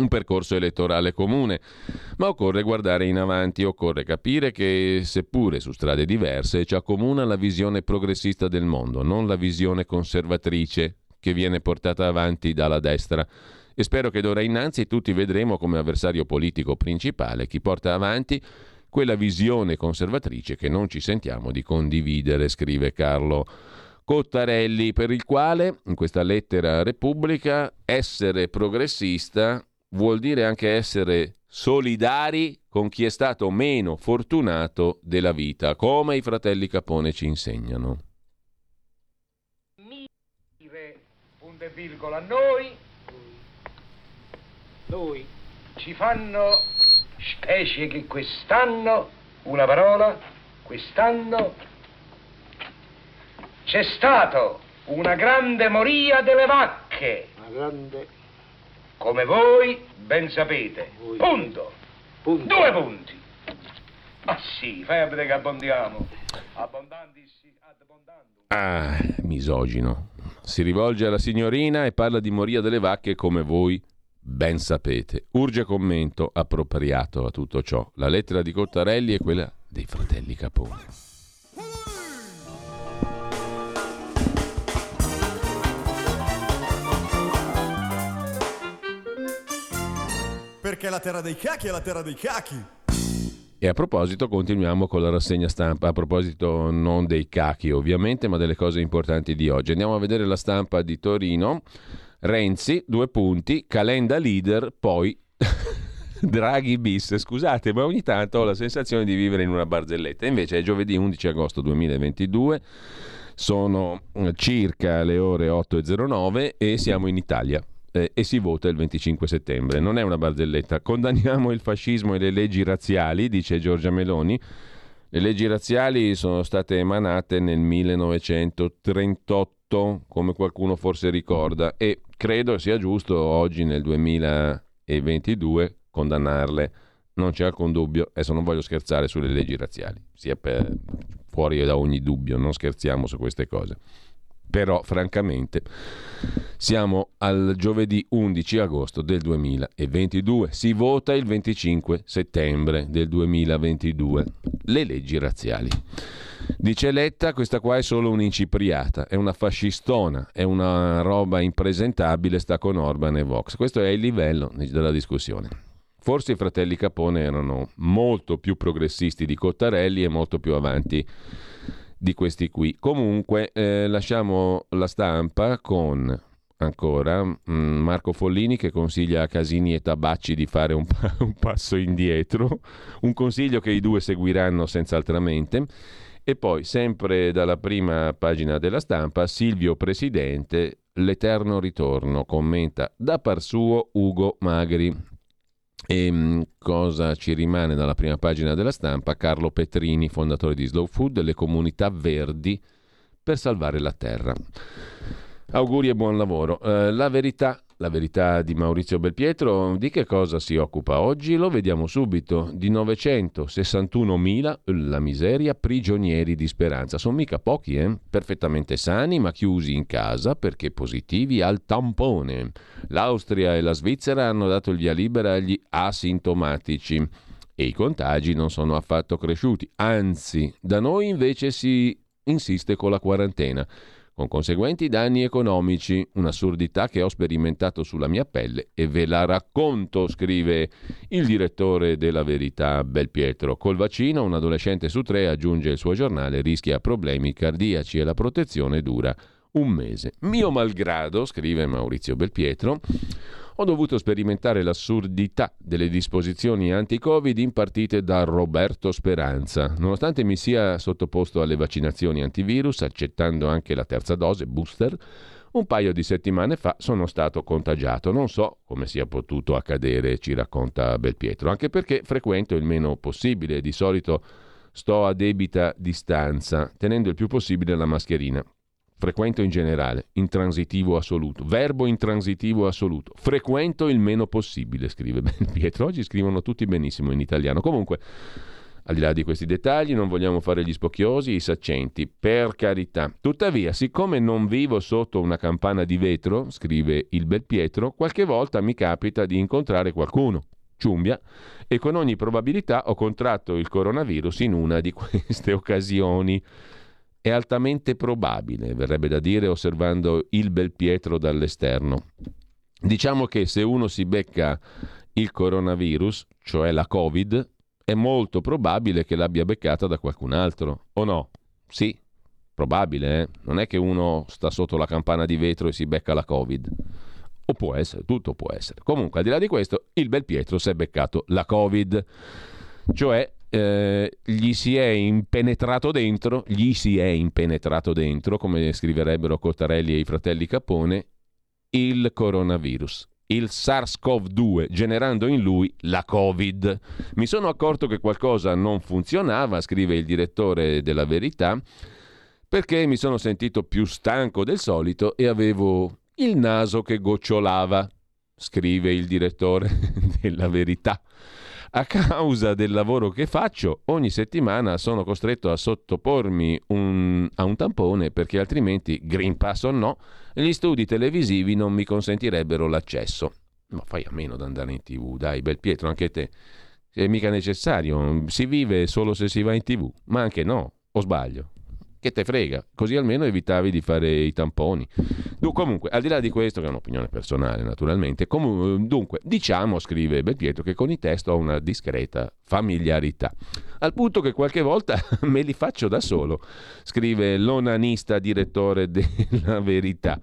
un percorso elettorale comune, ma occorre guardare in avanti, occorre capire che seppure su strade diverse ci accomuna la visione progressista del mondo, non la visione conservatrice che viene portata avanti dalla destra. E spero che d'ora innanzi tutti vedremo come avversario politico principale chi porta avanti quella visione conservatrice che non ci sentiamo di condividere, scrive Carlo Cottarelli, per il quale in questa lettera Repubblica essere progressista vuol dire anche essere solidari con chi è stato meno fortunato della vita, come i fratelli Capone ci insegnano. Punto e virgola, noi noi ci fanno specie che quest'anno, una parola, quest'anno c'è stato una grande moria delle vacche, una grande come voi ben sapete. Punto. punto. Due punti. Ma sì, fai a vedere che abbondiamo. Abbondanti abbondandum. Ah, misogino. Si rivolge alla signorina e parla di moria delle vacche come voi ben sapete. Urge commento appropriato a tutto ciò. La lettera di Cottarelli è quella dei fratelli Capone. Perché la terra dei cacchi è la terra dei cacchi. E a proposito, continuiamo con la rassegna stampa. A proposito, non dei cachi ovviamente, ma delle cose importanti di oggi. Andiamo a vedere la stampa di Torino. Renzi, due punti, Calenda leader, poi Draghi bis. Scusate, ma ogni tanto ho la sensazione di vivere in una barzelletta. Invece è giovedì 11 agosto 2022, sono eh, circa le ore 8.09 e siamo in Italia eh, e si vota il 25 settembre. Non è una barzelletta. Condanniamo il fascismo e le leggi razziali, dice Giorgia Meloni. Le leggi razziali sono state emanate nel 1938, come qualcuno forse ricorda, e credo sia giusto oggi nel 2022 condannarle. Non c'è alcun dubbio, adesso non voglio scherzare sulle leggi razziali, sia per, fuori da ogni dubbio, non scherziamo su queste cose. Però, francamente, siamo al giovedì 11 agosto del 2022. Si vota il 25 settembre del 2022. Le leggi razziali. Dice Letta, questa qua è solo un'incipriata, è una fascistona, è una roba impresentabile, sta con Orban e Vox. Questo è il livello della discussione. Forse i fratelli Capone erano molto più progressisti di Cottarelli e molto più avanti di questi qui. Comunque eh, lasciamo la stampa con ancora mh, mm, Marco Follini che consiglia a Casini e Tabacci di fare un, pa- un passo indietro, un consiglio che i due seguiranno senz'altramente. E poi, sempre dalla prima pagina della stampa, Silvio Presidente, l'eterno ritorno, commenta da par suo Ugo Magri. E mm, cosa ci rimane dalla prima pagina della stampa? Carlo Petrini, fondatore di Slow Food, le comunità verdi per salvare la terra. Auguri e buon lavoro. Eh, la verità la verità di Maurizio Belpietro di che cosa si occupa oggi? Lo vediamo subito. Di 961.000 la miseria prigionieri di speranza. Sono mica pochi, eh? perfettamente sani ma chiusi in casa perché positivi al tampone. L'Austria e la Svizzera hanno dato il via libera agli asintomatici e i contagi non sono affatto cresciuti. Anzi, da noi invece si insiste con la quarantena con conseguenti danni economici, un'assurdità che ho sperimentato sulla mia pelle e ve la racconto, scrive il direttore della Verità Belpietro. Col vaccino un adolescente su tre, aggiunge il suo giornale, rischia problemi cardiaci e la protezione dura un mese. Mio malgrado, scrive Maurizio Belpietro, ho dovuto sperimentare l'assurdità delle disposizioni anti-Covid impartite da Roberto Speranza. Nonostante mi sia sottoposto alle vaccinazioni antivirus, accettando anche la terza dose booster, un paio di settimane fa sono stato contagiato. Non so come sia potuto accadere, ci racconta Belpietro, anche perché frequento il meno possibile. Di solito sto a debita distanza, tenendo il più possibile la mascherina. Frequento in generale, intransitivo assoluto. Verbo intransitivo assoluto. Frequento il meno possibile, scrive Pietro. Oggi scrivono tutti benissimo in italiano. Comunque, al di là di questi dettagli, non vogliamo fare gli spocchiosi, i saccenti, per carità. Tuttavia, siccome non vivo sotto una campana di vetro, scrive il Bel Pietro, qualche volta mi capita di incontrare qualcuno, ciumbia, e con ogni probabilità ho contratto il coronavirus in una di queste occasioni. È altamente probabile, verrebbe da dire osservando il bel Pietro dall'esterno. Diciamo che se uno si becca il coronavirus, cioè la Covid, è molto probabile che l'abbia beccata da qualcun altro, o no? Sì, probabile, eh? Non è che uno sta sotto la campana di vetro e si becca la Covid. O può essere, tutto può essere. Comunque, al di là di questo, il bel Pietro si è beccato la Covid, cioè eh, gli si è impenetrato dentro, gli si è impenetrato dentro, come scriverebbero Cottarelli e i fratelli Capone, il coronavirus, il SARS-CoV-2, generando in lui la Covid. Mi sono accorto che qualcosa non funzionava, scrive il direttore della Verità, perché mi sono sentito più stanco del solito e avevo il naso che gocciolava, scrive il direttore della Verità. A causa del lavoro che faccio, ogni settimana sono costretto a sottopormi un, a un tampone perché altrimenti, Green Pass o no, gli studi televisivi non mi consentirebbero l'accesso. Ma fai a meno di andare in tv, dai, bel Pietro, anche te. È mica necessario, si vive solo se si va in tv, ma anche no, o sbaglio che te frega, così almeno evitavi di fare i tamponi. comunque, al di là di questo, che è un'opinione personale naturalmente, comunque, dunque, diciamo, scrive Belpietro, che con i test ho una discreta familiarità, al punto che qualche volta me li faccio da solo, scrive l'onanista direttore della Verità.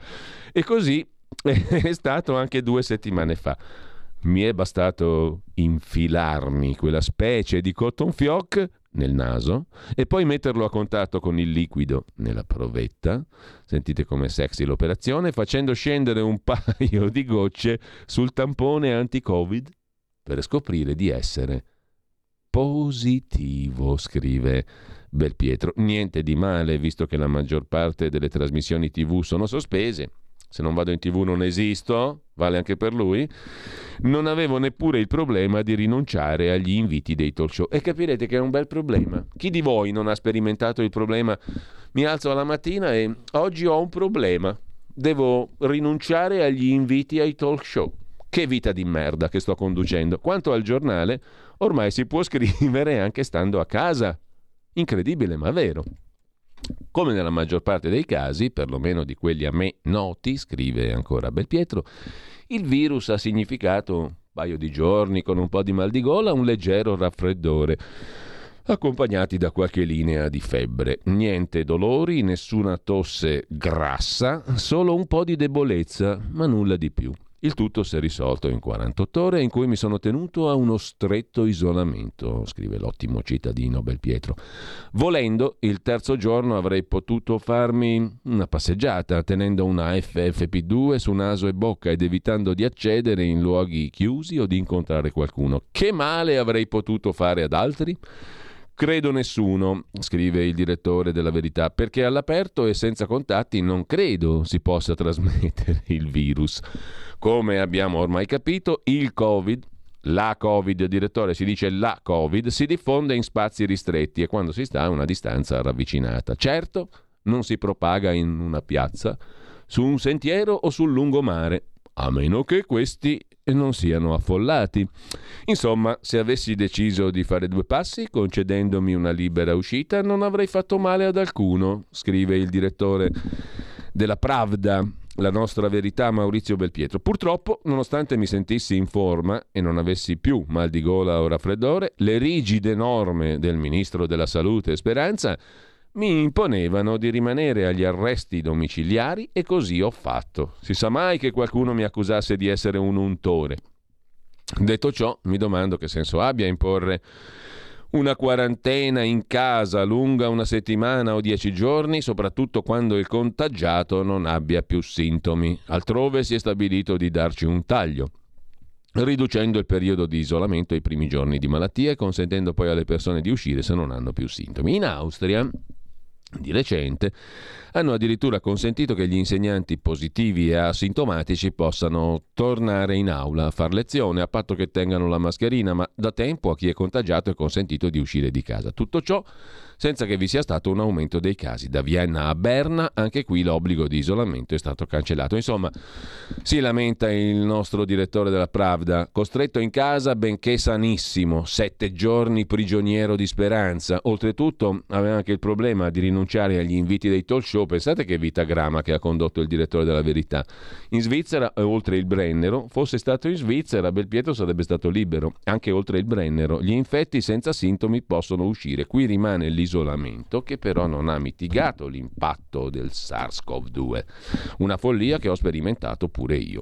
E così è stato anche due settimane fa. Mi è bastato infilarmi quella specie di cotton fioc nel naso e poi metterlo a contatto con il liquido nella provetta, sentite com'è sexy l'operazione, facendo scendere un paio di gocce sul tampone anti-covid per scoprire di essere positivo, scrive Belpietro. Niente di male, visto che la maggior parte delle trasmissioni tv sono sospese. Se non vado in tv non esisto, vale anche per lui, non avevo neppure il problema di rinunciare agli inviti dei talk show. E capirete che è un bel problema. Chi di voi non ha sperimentato il problema? Mi alzo alla mattina e oggi ho un problema. Devo rinunciare agli inviti ai talk show. Che vita di merda che sto conducendo. Quanto al giornale, ormai si può scrivere anche stando a casa. Incredibile, ma vero. Come nella maggior parte dei casi, perlomeno di quelli a me noti, scrive ancora Belpietro, il virus ha significato un paio di giorni con un po' di mal di gola, un leggero raffreddore, accompagnati da qualche linea di febbre. Niente dolori, nessuna tosse grassa, solo un po' di debolezza, ma nulla di più. Il tutto si è risolto in 48 ore in cui mi sono tenuto a uno stretto isolamento, scrive l'ottimo cittadino Belpietro. Volendo, il terzo giorno avrei potuto farmi una passeggiata tenendo una FFP2 su naso e bocca ed evitando di accedere in luoghi chiusi o di incontrare qualcuno. Che male avrei potuto fare ad altri? Credo nessuno, scrive il direttore della Verità, perché all'aperto e senza contatti non credo si possa trasmettere il virus. Come abbiamo ormai capito, il Covid, la Covid, direttore, si dice la Covid, si diffonde in spazi ristretti e quando si sta a una distanza ravvicinata. Certo, non si propaga in una piazza, su un sentiero o sul lungomare, a meno che questi non siano affollati. Insomma, se avessi deciso di fare due passi, concedendomi una libera uscita, non avrei fatto male ad alcuno, scrive il direttore della Pravda, la nostra verità Maurizio Belpietro. Purtroppo, nonostante mi sentissi in forma e non avessi più mal di gola o raffreddore, le rigide norme del ministro della Salute Speranza mi imponevano di rimanere agli arresti domiciliari e così ho fatto. Si sa mai che qualcuno mi accusasse di essere un untore. Detto ciò, mi domando che senso abbia imporre una quarantena in casa lunga una settimana o dieci giorni, soprattutto quando il contagiato non abbia più sintomi. Altrove si è stabilito di darci un taglio riducendo il periodo di isolamento ai primi giorni di malattia e consentendo poi alle persone di uscire se non hanno più sintomi. In Austria di recente, hanno addirittura consentito che gli insegnanti positivi e asintomatici possano tornare in aula a far lezione a patto che tengano la mascherina, ma da tempo a chi è contagiato è consentito di uscire di casa. Tutto ciò senza che vi sia stato un aumento dei casi. Da Vienna a Berna, anche qui l'obbligo di isolamento è stato cancellato. Insomma, si lamenta il nostro direttore della Pravda, costretto in casa benché sanissimo, sette giorni prigioniero di speranza. Oltretutto aveva anche il problema di rinunciare agli inviti dei talk show. Pensate che vita grama che ha condotto il direttore della Verità. In Svizzera, oltre il Brennero, fosse stato in Svizzera, Belpietro sarebbe stato libero. Anche oltre il Brennero, gli infetti senza sintomi possono uscire. Qui rimane lì isolamento che però non ha mitigato l'impatto del SARS-CoV-2, una follia che ho sperimentato pure io.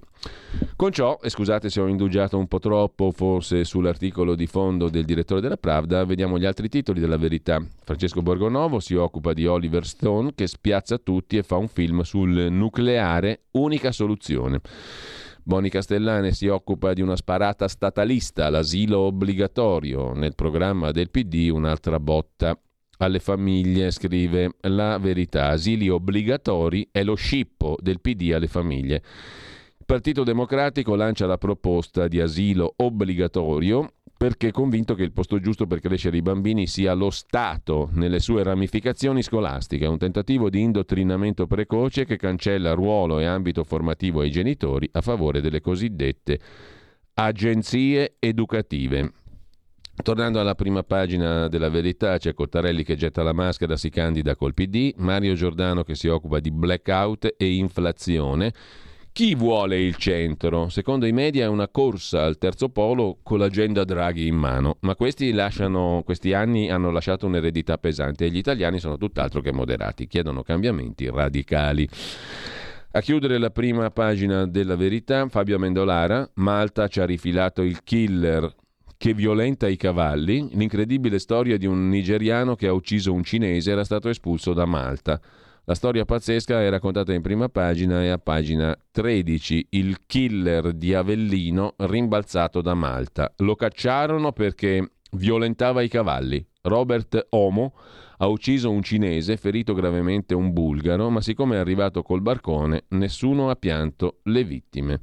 Con ciò, e scusate se ho indugiato un po' troppo forse sull'articolo di fondo del direttore della Pravda, vediamo gli altri titoli della verità. Francesco Borgonovo si occupa di Oliver Stone che spiazza tutti e fa un film sul nucleare, unica soluzione. Boni Castellane si occupa di una sparata statalista, l'asilo obbligatorio. Nel programma del PD un'altra botta alle famiglie, scrive La Verità. Asili obbligatori è lo scippo del PD alle famiglie. Il Partito Democratico lancia la proposta di asilo obbligatorio perché è convinto che il posto giusto per crescere i bambini sia lo Stato nelle sue ramificazioni scolastiche, un tentativo di indottrinamento precoce che cancella ruolo e ambito formativo ai genitori a favore delle cosiddette agenzie educative. Tornando alla prima pagina della verità, c'è Cottarelli che getta la maschera, si candida col PD, Mario Giordano che si occupa di blackout e inflazione. Chi vuole il centro? Secondo i media è una corsa al terzo polo con l'agenda Draghi in mano, ma questi, lasciano, questi anni hanno lasciato un'eredità pesante e gli italiani sono tutt'altro che moderati, chiedono cambiamenti radicali. A chiudere la prima pagina della verità, Fabio Amendolara, Malta ci ha rifilato il killer che violenta i cavalli, l'incredibile storia di un nigeriano che ha ucciso un cinese era stato espulso da Malta. La storia pazzesca è raccontata in prima pagina e a pagina 13 il killer di Avellino rimbalzato da Malta. Lo cacciarono perché violentava i cavalli. Robert Omo Ha ucciso un cinese, ferito gravemente un bulgaro, ma siccome è arrivato col barcone, nessuno ha pianto le vittime.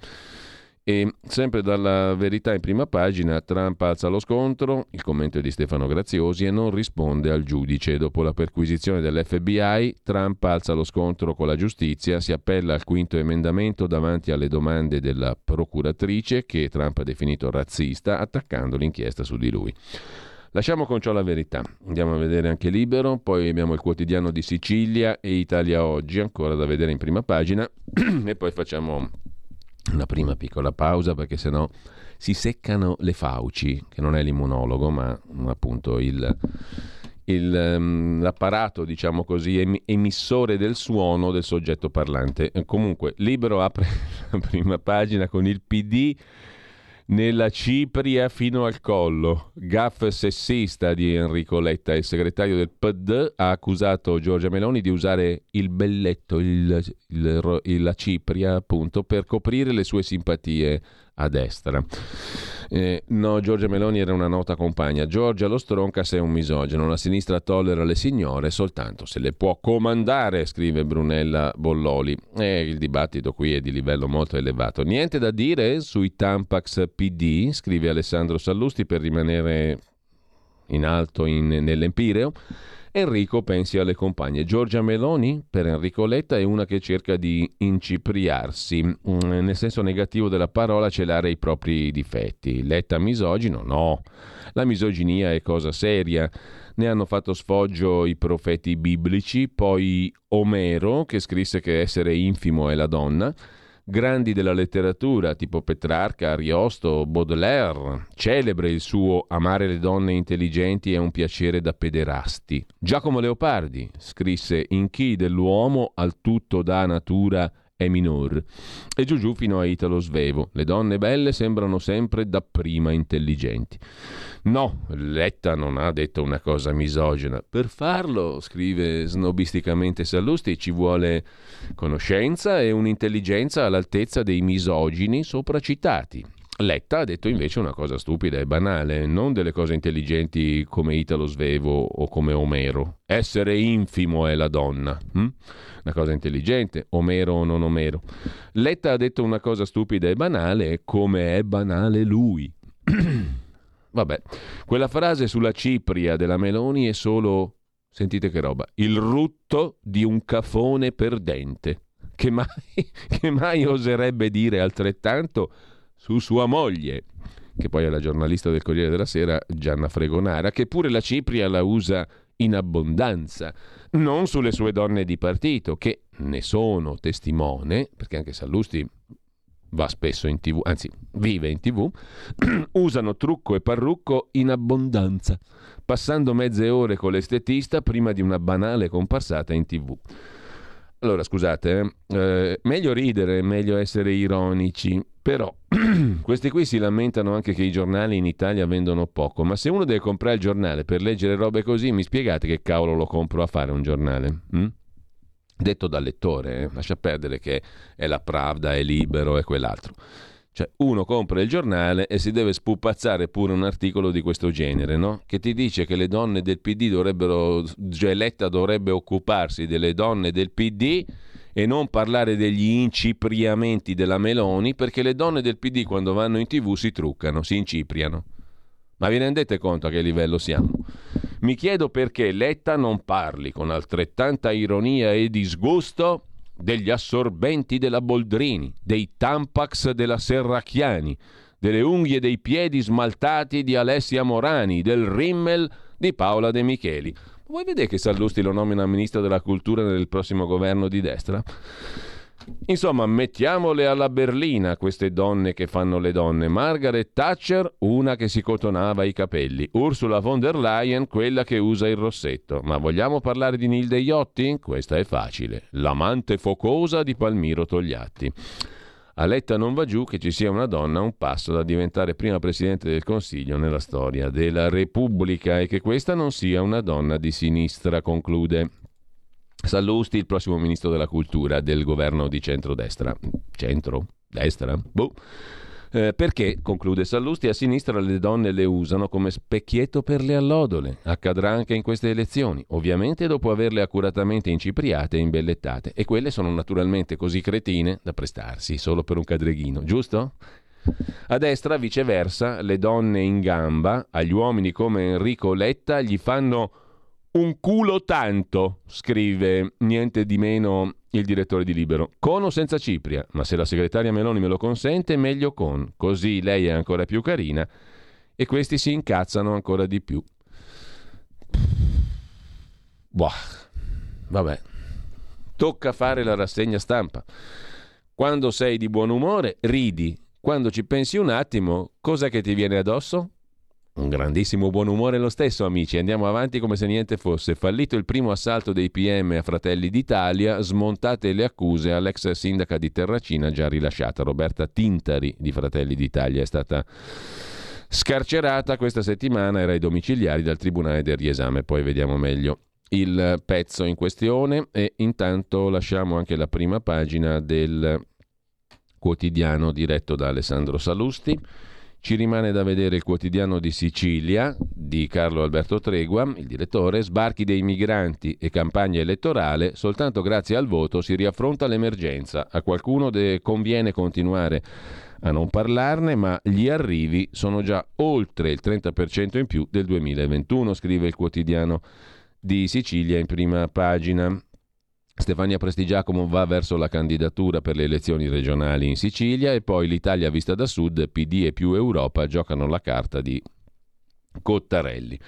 E sempre dalla verità in prima pagina, Trump alza lo scontro, il commento è di Stefano Graziosi e non risponde al giudice. Dopo la perquisizione dell'FBI, Trump alza lo scontro con la giustizia, si appella al quinto emendamento davanti alle domande della procuratrice che Trump ha definito razzista, attaccando l'inchiesta su di lui. Lasciamo con ciò la verità, andiamo a vedere anche Libero, poi abbiamo il quotidiano di Sicilia e Italia Oggi, ancora da vedere in prima pagina, e poi facciamo una prima piccola pausa perché sennò si seccano le fauci, che non è l'immunologo, ma appunto il, il, um, l'apparato, diciamo così, emissore del suono del soggetto parlante. Comunque, Libero apre la prima pagina con il PD nella Cipria fino al collo. Gaff sessista di Enrico Letta, il segretario del PD, ha accusato Giorgia Meloni di usare il belletto, il, il, la Cipria, appunto, per coprire le sue simpatie a destra. Eh, no, Giorgia Meloni era una nota compagna. Giorgia lo stronca se è un misogino. La sinistra tollera le signore soltanto se le può comandare, scrive Brunella Bolloli. E il dibattito qui è di livello molto elevato. Niente da dire sui Tampax PD, scrive Alessandro Sallusti per rimanere in alto in, nell'Empireo. Enrico pensi alle compagne. Giorgia Meloni per Enrico Letta è una che cerca di incipriarsi, mm, nel senso negativo della parola celare i propri difetti. Letta misogino? No. La misoginia è cosa seria. Ne hanno fatto sfoggio i profeti biblici, poi Omero che scrisse che essere infimo è la donna grandi della letteratura tipo Petrarca, Ariosto, Baudelaire. Celebre il suo Amare le donne intelligenti è un piacere da pederasti. Giacomo Leopardi scrisse In chi dell'uomo al tutto dà natura è minor. E giù giù fino a Italo Svevo. Le donne belle sembrano sempre dapprima intelligenti. No, Letta non ha detto una cosa misogena. Per farlo, scrive snobisticamente Sallusti, ci vuole conoscenza e un'intelligenza all'altezza dei misogini sopracitati. Letta ha detto invece una cosa stupida e banale, non delle cose intelligenti come Italo Svevo o come Omero. Essere infimo è la donna. Hm? Una cosa intelligente, Omero o non Omero. Letta ha detto una cosa stupida e banale come è banale lui. Vabbè, quella frase sulla cipria della Meloni è solo, sentite che roba, il rutto di un cafone perdente. Che mai, che mai oserebbe dire altrettanto su sua moglie, che poi è la giornalista del Corriere della Sera, Gianna Fregonara, che pure la Cipria la usa in abbondanza, non sulle sue donne di partito, che ne sono testimone, perché anche Sallusti va spesso in tv, anzi vive in tv, usano trucco e parrucco in abbondanza, passando mezze ore con l'estetista prima di una banale comparsata in tv. Allora, scusate, eh, meglio ridere, meglio essere ironici, però questi qui si lamentano anche che i giornali in Italia vendono poco, ma se uno deve comprare il giornale per leggere robe così, mi spiegate che cavolo lo compro a fare un giornale? Hm? Detto dal lettore, eh? lascia perdere che è la Pravda, è libero e quell'altro. Cioè, uno compra il giornale e si deve spupazzare pure un articolo di questo genere, no? Che ti dice che le donne del PD dovrebbero, cioè Letta dovrebbe occuparsi delle donne del PD e non parlare degli incipriamenti della Meloni, perché le donne del PD quando vanno in tv si truccano, si incipriano. Ma vi rendete conto a che livello siamo? Mi chiedo perché Letta non parli con altrettanta ironia e disgusto degli assorbenti della Boldrini, dei Tampax della Serracchiani, delle unghie dei piedi smaltati di Alessia Morani, del Rimmel di Paola De Micheli. Vuoi vedere che Sallusti lo nomina ministro della cultura nel prossimo governo di destra? Insomma, mettiamole alla berlina queste donne che fanno le donne. Margaret Thatcher, una che si cotonava i capelli. Ursula von der Leyen, quella che usa il rossetto. Ma vogliamo parlare di Nilde Iotti? Questa è facile. L'amante focosa di Palmiro Togliatti. A Letta non va giù che ci sia una donna a un passo da diventare prima Presidente del Consiglio nella storia della Repubblica e che questa non sia una donna di sinistra, conclude. Sallusti, il prossimo ministro della cultura del governo di centrodestra. Centro? Destra? Boh. Eh, perché, conclude Sallusti, a sinistra le donne le usano come specchietto per le allodole. Accadrà anche in queste elezioni, ovviamente dopo averle accuratamente incipriate e imbellettate. E quelle sono naturalmente così cretine da prestarsi solo per un cadreghino, giusto? A destra, viceversa, le donne in gamba, agli uomini come Enrico Letta, gli fanno un culo tanto, scrive niente di meno il direttore di Libero. Con o senza Cipria, ma se la segretaria Meloni me lo consente, meglio con. Così lei è ancora più carina e questi si incazzano ancora di più. Boh, vabbè. Tocca fare la rassegna stampa. Quando sei di buon umore, ridi. Quando ci pensi un attimo, cosa che ti viene addosso? Un grandissimo buon umore lo stesso, amici. Andiamo avanti come se niente fosse. Fallito il primo assalto dei PM a Fratelli d'Italia, smontate le accuse all'ex sindaca di Terracina già rilasciata. Roberta Tintari di Fratelli d'Italia è stata scarcerata questa settimana, era ai domiciliari dal Tribunale del riesame. Poi vediamo meglio il pezzo in questione e intanto lasciamo anche la prima pagina del quotidiano diretto da Alessandro Salusti. Ci rimane da vedere il quotidiano di Sicilia di Carlo Alberto Tregua, il direttore, sbarchi dei migranti e campagna elettorale, soltanto grazie al voto si riaffronta l'emergenza. A qualcuno de- conviene continuare a non parlarne, ma gli arrivi sono già oltre il 30% in più del 2021, scrive il quotidiano di Sicilia in prima pagina. Stefania Prestigiacomo va verso la candidatura per le elezioni regionali in Sicilia e poi l'Italia vista da sud, PD e più Europa giocano la carta di Cottarelli.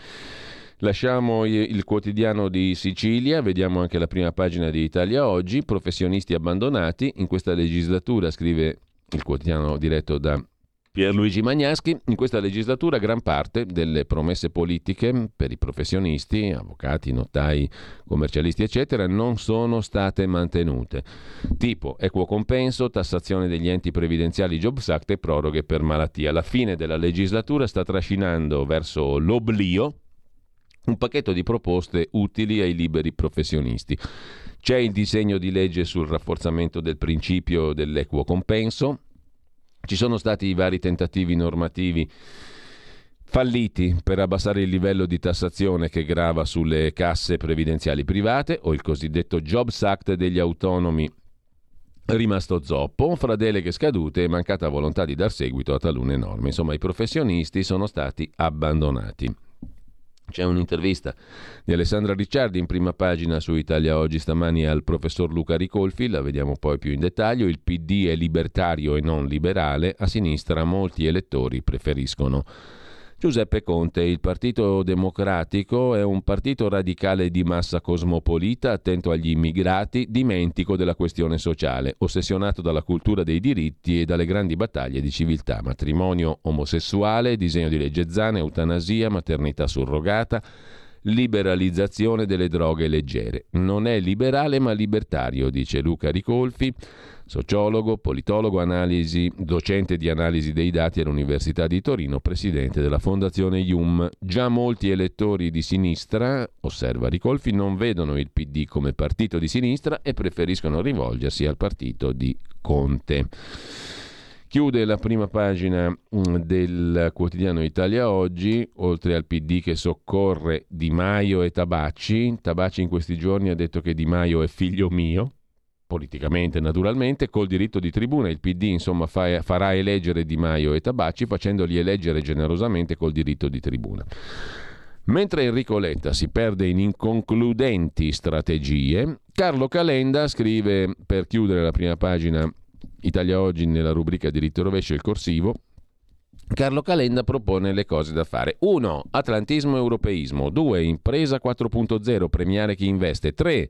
Lasciamo il quotidiano di Sicilia, vediamo anche la prima pagina di Italia Oggi, professionisti abbandonati. In questa legislatura, scrive il quotidiano diretto da Pierluigi Magnaschi, in questa legislatura gran parte delle promesse politiche per i professionisti, avvocati, notai, commercialisti, eccetera, non sono state mantenute. Tipo equo compenso, tassazione degli enti previdenziali Jobs Act e proroghe per malattia. La fine della legislatura sta trascinando verso l'oblio un pacchetto di proposte utili ai liberi professionisti. C'è il disegno di legge sul rafforzamento del principio dell'equo compenso, ci sono stati i vari tentativi normativi falliti per abbassare il livello di tassazione che grava sulle casse previdenziali private o il cosiddetto Jobs Act degli autonomi rimasto zoppo, fra deleghe scadute e mancata volontà di dar seguito a talune norme. Insomma, i professionisti sono stati abbandonati. C'è un'intervista di Alessandra Ricciardi in prima pagina su Italia Oggi stamani al professor Luca Ricolfi, la vediamo poi più in dettaglio. Il PD è libertario e non liberale, a sinistra molti elettori preferiscono Giuseppe Conte, il Partito Democratico è un partito radicale di massa cosmopolita, attento agli immigrati, dimentico della questione sociale, ossessionato dalla cultura dei diritti e dalle grandi battaglie di civiltà, matrimonio omosessuale, disegno di legge Zane, eutanasia, maternità surrogata, liberalizzazione delle droghe leggere. Non è liberale ma libertario, dice Luca Ricolfi sociologo, politologo, analisi, docente di analisi dei dati all'Università di Torino, presidente della Fondazione IUM. Già molti elettori di sinistra, osserva Ricolfi, non vedono il PD come partito di sinistra e preferiscono rivolgersi al partito di Conte. Chiude la prima pagina mm, del quotidiano Italia Oggi, oltre al PD che soccorre Di Maio e Tabacci. Tabacci in questi giorni ha detto che Di Maio è figlio mio, politicamente naturalmente, col diritto di tribuna. Il PD insomma fa, farà eleggere Di Maio e Tabacci facendoli eleggere generosamente col diritto di tribuna. Mentre Enrico Letta si perde in inconcludenti strategie, Carlo Calenda scrive per chiudere la prima pagina Italia Oggi nella rubrica diritto rovescio il corsivo. Carlo Calenda propone le cose da fare. 1. Atlantismo e europeismo. 2. Impresa 4.0, premiare chi investe. 3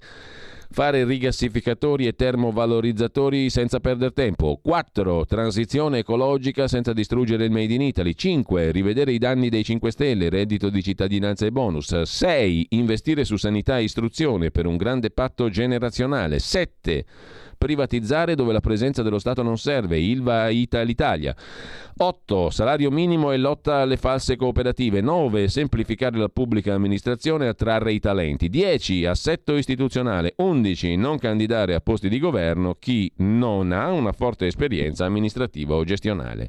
fare rigassificatori e termovalorizzatori senza perdere tempo. 4. Transizione ecologica senza distruggere il Made in Italy. 5. Rivedere i danni dei 5 Stelle, reddito di cittadinanza e bonus. 6. Investire su sanità e istruzione per un grande patto generazionale. 7 privatizzare dove la presenza dello Stato non serve, Ilva Italia. 8. Salario minimo e lotta alle false cooperative. 9. Semplificare la pubblica amministrazione e attrarre i talenti. 10. Assetto istituzionale. 11 11. Non candidare a posti di governo chi non ha una forte esperienza amministrativa o gestionale.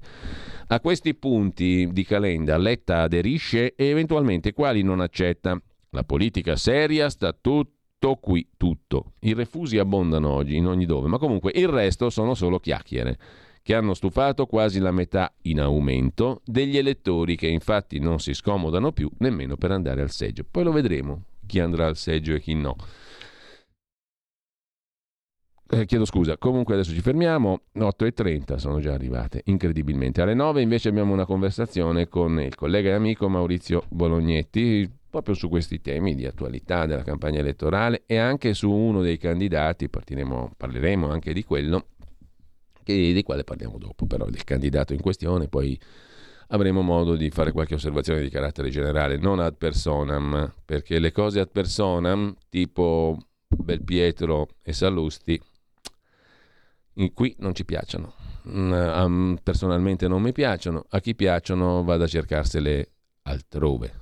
A questi punti di Calenda Letta aderisce e eventualmente quali non accetta. La politica seria sta tutto qui, tutto. I refusi abbondano oggi in ogni dove, ma comunque il resto sono solo chiacchiere che hanno stufato quasi la metà in aumento degli elettori che infatti non si scomodano più nemmeno per andare al seggio. Poi lo vedremo chi andrà al seggio e chi no. Eh, chiedo scusa, comunque adesso ci fermiamo, 8.30 sono già arrivate, incredibilmente. Alle 9 invece abbiamo una conversazione con il collega e amico Maurizio Bolognetti, proprio su questi temi di attualità della campagna elettorale e anche su uno dei candidati, parleremo anche di quello, che, di quale parliamo dopo, però del candidato in questione, poi avremo modo di fare qualche osservazione di carattere generale, non ad personam, perché le cose ad personam, tipo Belpietro e Sallusti, qui non ci piacciono. Mm, personalmente non mi piacciono, a chi piacciono vado a cercarsele altrove.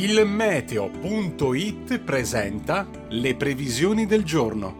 Il meteo.it presenta le previsioni del giorno.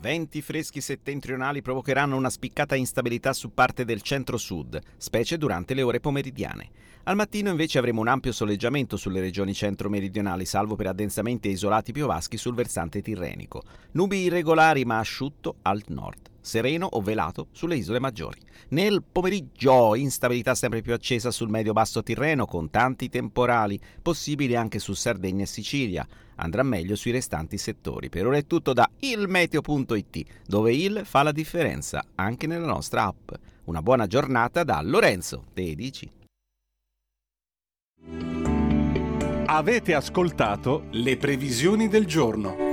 Venti freschi settentrionali provocheranno una spiccata instabilità su parte del centro-sud, specie durante le ore pomeridiane. Al mattino invece avremo un ampio soleggiamento sulle regioni centro-meridionali, salvo per addensamenti e isolati piovaschi sul versante tirrenico. Nubi irregolari ma asciutto al nord sereno o velato sulle isole maggiori. Nel pomeriggio instabilità sempre più accesa sul medio-basso Tirreno con tanti temporali, possibili anche su Sardegna e Sicilia. Andrà meglio sui restanti settori. Per ora è tutto da ilmeteo.it, dove il fa la differenza anche nella nostra app. Una buona giornata da Lorenzo, te dici. Avete ascoltato le previsioni del giorno.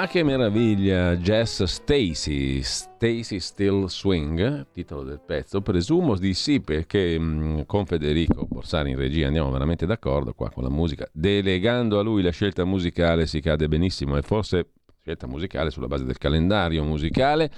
Ma che meraviglia, Jazz Stacy, Stacy Still Swing, titolo del pezzo, presumo di sì perché mm, con Federico Borsari in regia andiamo veramente d'accordo qua con la musica, delegando a lui la scelta musicale si cade benissimo e forse scelta musicale sulla base del calendario musicale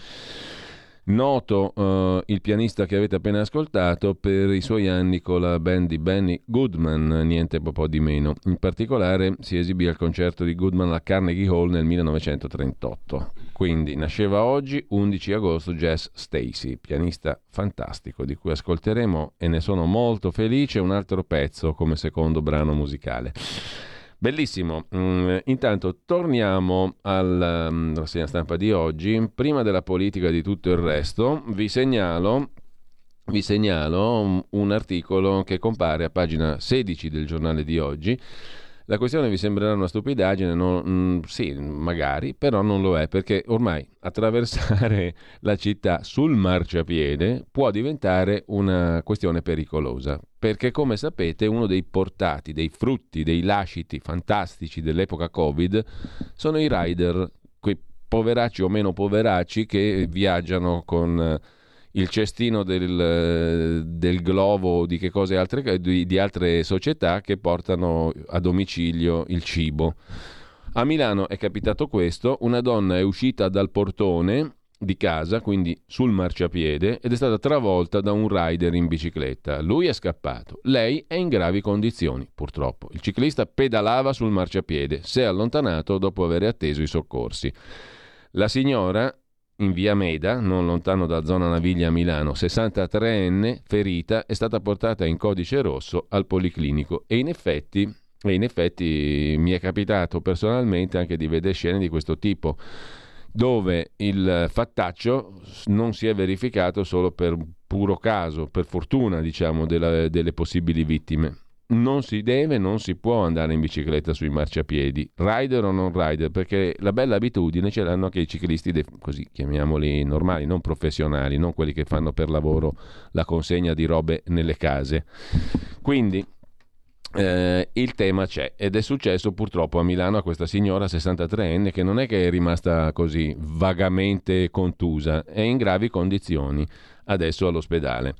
Noto uh, il pianista che avete appena ascoltato per i suoi anni con la band di Benny Goodman, niente po' di meno. In particolare si esibì al concerto di Goodman alla Carnegie Hall nel 1938. Quindi nasceva oggi, 11 agosto, Jazz Stacy, pianista fantastico di cui ascolteremo e ne sono molto felice un altro pezzo come secondo brano musicale. Bellissimo. Mm, intanto torniamo alla um, rassegna stampa di oggi. Prima della politica e di tutto il resto, vi segnalo, vi segnalo un articolo che compare a pagina 16 del giornale di oggi la questione vi sembrerà una stupidaggine, non, mm, sì, magari, però non lo è, perché ormai attraversare la città sul marciapiede può diventare una questione pericolosa, perché come sapete uno dei portati, dei frutti, dei lasciti fantastici dell'epoca Covid sono i rider, quei poveracci o meno poveracci che viaggiano con il cestino del, del globo di, altre, di, di altre società che portano a domicilio il cibo. A Milano è capitato questo, una donna è uscita dal portone di casa, quindi sul marciapiede, ed è stata travolta da un rider in bicicletta. Lui è scappato, lei è in gravi condizioni, purtroppo. Il ciclista pedalava sul marciapiede, si è allontanato dopo aver atteso i soccorsi. La signora in via Meda, non lontano da zona Naviglia a Milano, 63enne, ferita, è stata portata in codice rosso al Policlinico e in effetti, e in effetti mi è capitato personalmente anche di vedere scene di questo tipo dove il fattaccio non si è verificato solo per puro caso, per fortuna diciamo della, delle possibili vittime non si deve, non si può andare in bicicletta sui marciapiedi, rider o non rider, perché la bella abitudine ce l'hanno anche i ciclisti, così chiamiamoli normali, non professionali, non quelli che fanno per lavoro la consegna di robe nelle case. Quindi eh, il tema c'è ed è successo purtroppo a Milano a questa signora 63enne che non è che è rimasta così vagamente contusa, è in gravi condizioni adesso all'ospedale.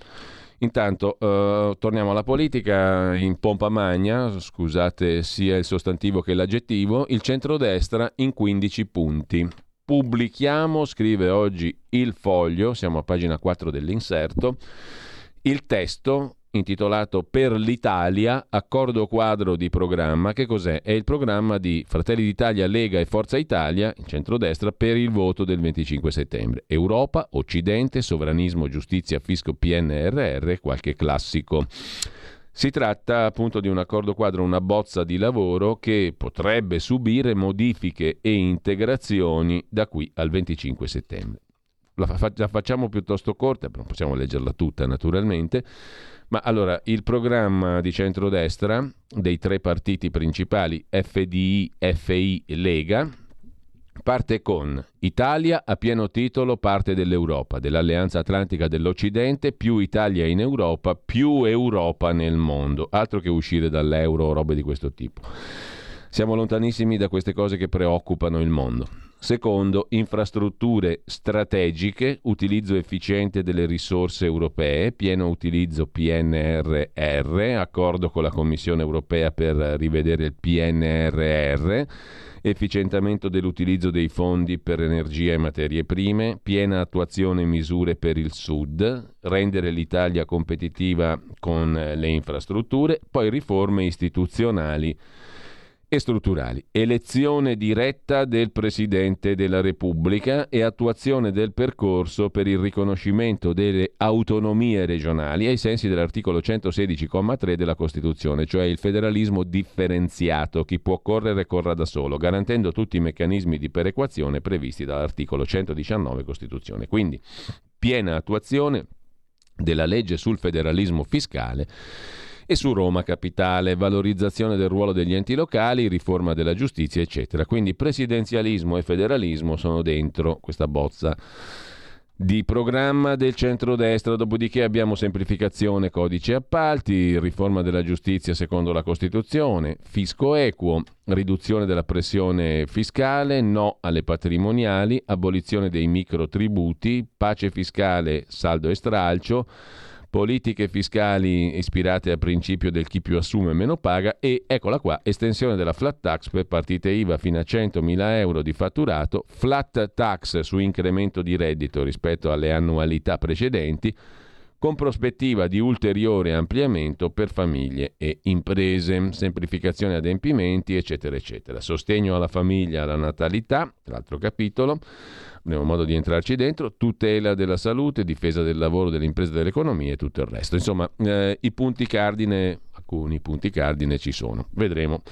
Intanto eh, torniamo alla politica in pompa magna, scusate sia il sostantivo che l'aggettivo, il centrodestra in 15 punti. Pubblichiamo, scrive oggi il foglio, siamo a pagina 4 dell'inserto, il testo intitolato Per l'Italia, accordo quadro di programma. Che cos'è? È il programma di Fratelli d'Italia, Lega e Forza Italia, in centrodestra, per il voto del 25 settembre. Europa, Occidente, sovranismo, giustizia, fisco, PNRR, qualche classico. Si tratta appunto di un accordo quadro, una bozza di lavoro che potrebbe subire modifiche e integrazioni da qui al 25 settembre. La, fa- la facciamo piuttosto corta, non possiamo leggerla tutta naturalmente. Ma allora, il programma di centrodestra dei tre partiti principali, FDI, FI e Lega, parte con Italia a pieno titolo parte dell'Europa, dell'Alleanza Atlantica dell'Occidente, più Italia in Europa, più Europa nel mondo, altro che uscire dall'euro o robe di questo tipo. Siamo lontanissimi da queste cose che preoccupano il mondo. Secondo, infrastrutture strategiche, utilizzo efficiente delle risorse europee, pieno utilizzo PNRR, accordo con la Commissione europea per rivedere il PNRR, efficientamento dell'utilizzo dei fondi per energia e materie prime, piena attuazione misure per il Sud, rendere l'Italia competitiva con le infrastrutture, poi riforme istituzionali e strutturali, elezione diretta del Presidente della Repubblica e attuazione del percorso per il riconoscimento delle autonomie regionali ai sensi dell'articolo 116,3 della Costituzione, cioè il federalismo differenziato, chi può correre corra da solo, garantendo tutti i meccanismi di perequazione previsti dall'articolo 119 Costituzione. Quindi piena attuazione della legge sul federalismo fiscale e su Roma Capitale, valorizzazione del ruolo degli enti locali, riforma della giustizia, eccetera. Quindi presidenzialismo e federalismo sono dentro questa bozza di programma del centrodestra, dopodiché abbiamo semplificazione codice appalti, riforma della giustizia secondo la Costituzione, fisco equo, riduzione della pressione fiscale, no alle patrimoniali, abolizione dei microtributi, pace fiscale, saldo e stralcio, politiche fiscali ispirate al principio del chi più assume meno paga e, eccola qua, estensione della flat tax per partite IVA fino a 100.000 euro di fatturato, flat tax su incremento di reddito rispetto alle annualità precedenti, con prospettiva di ulteriore ampliamento per famiglie e imprese, semplificazione adempimenti, eccetera, eccetera. Sostegno alla famiglia, alla natalità, l'altro capitolo avremo modo di entrarci dentro, tutela della salute, difesa del lavoro, delle imprese dell'economia e tutto il resto. Insomma, eh, i punti cardine, alcuni punti cardine ci sono. Vedremo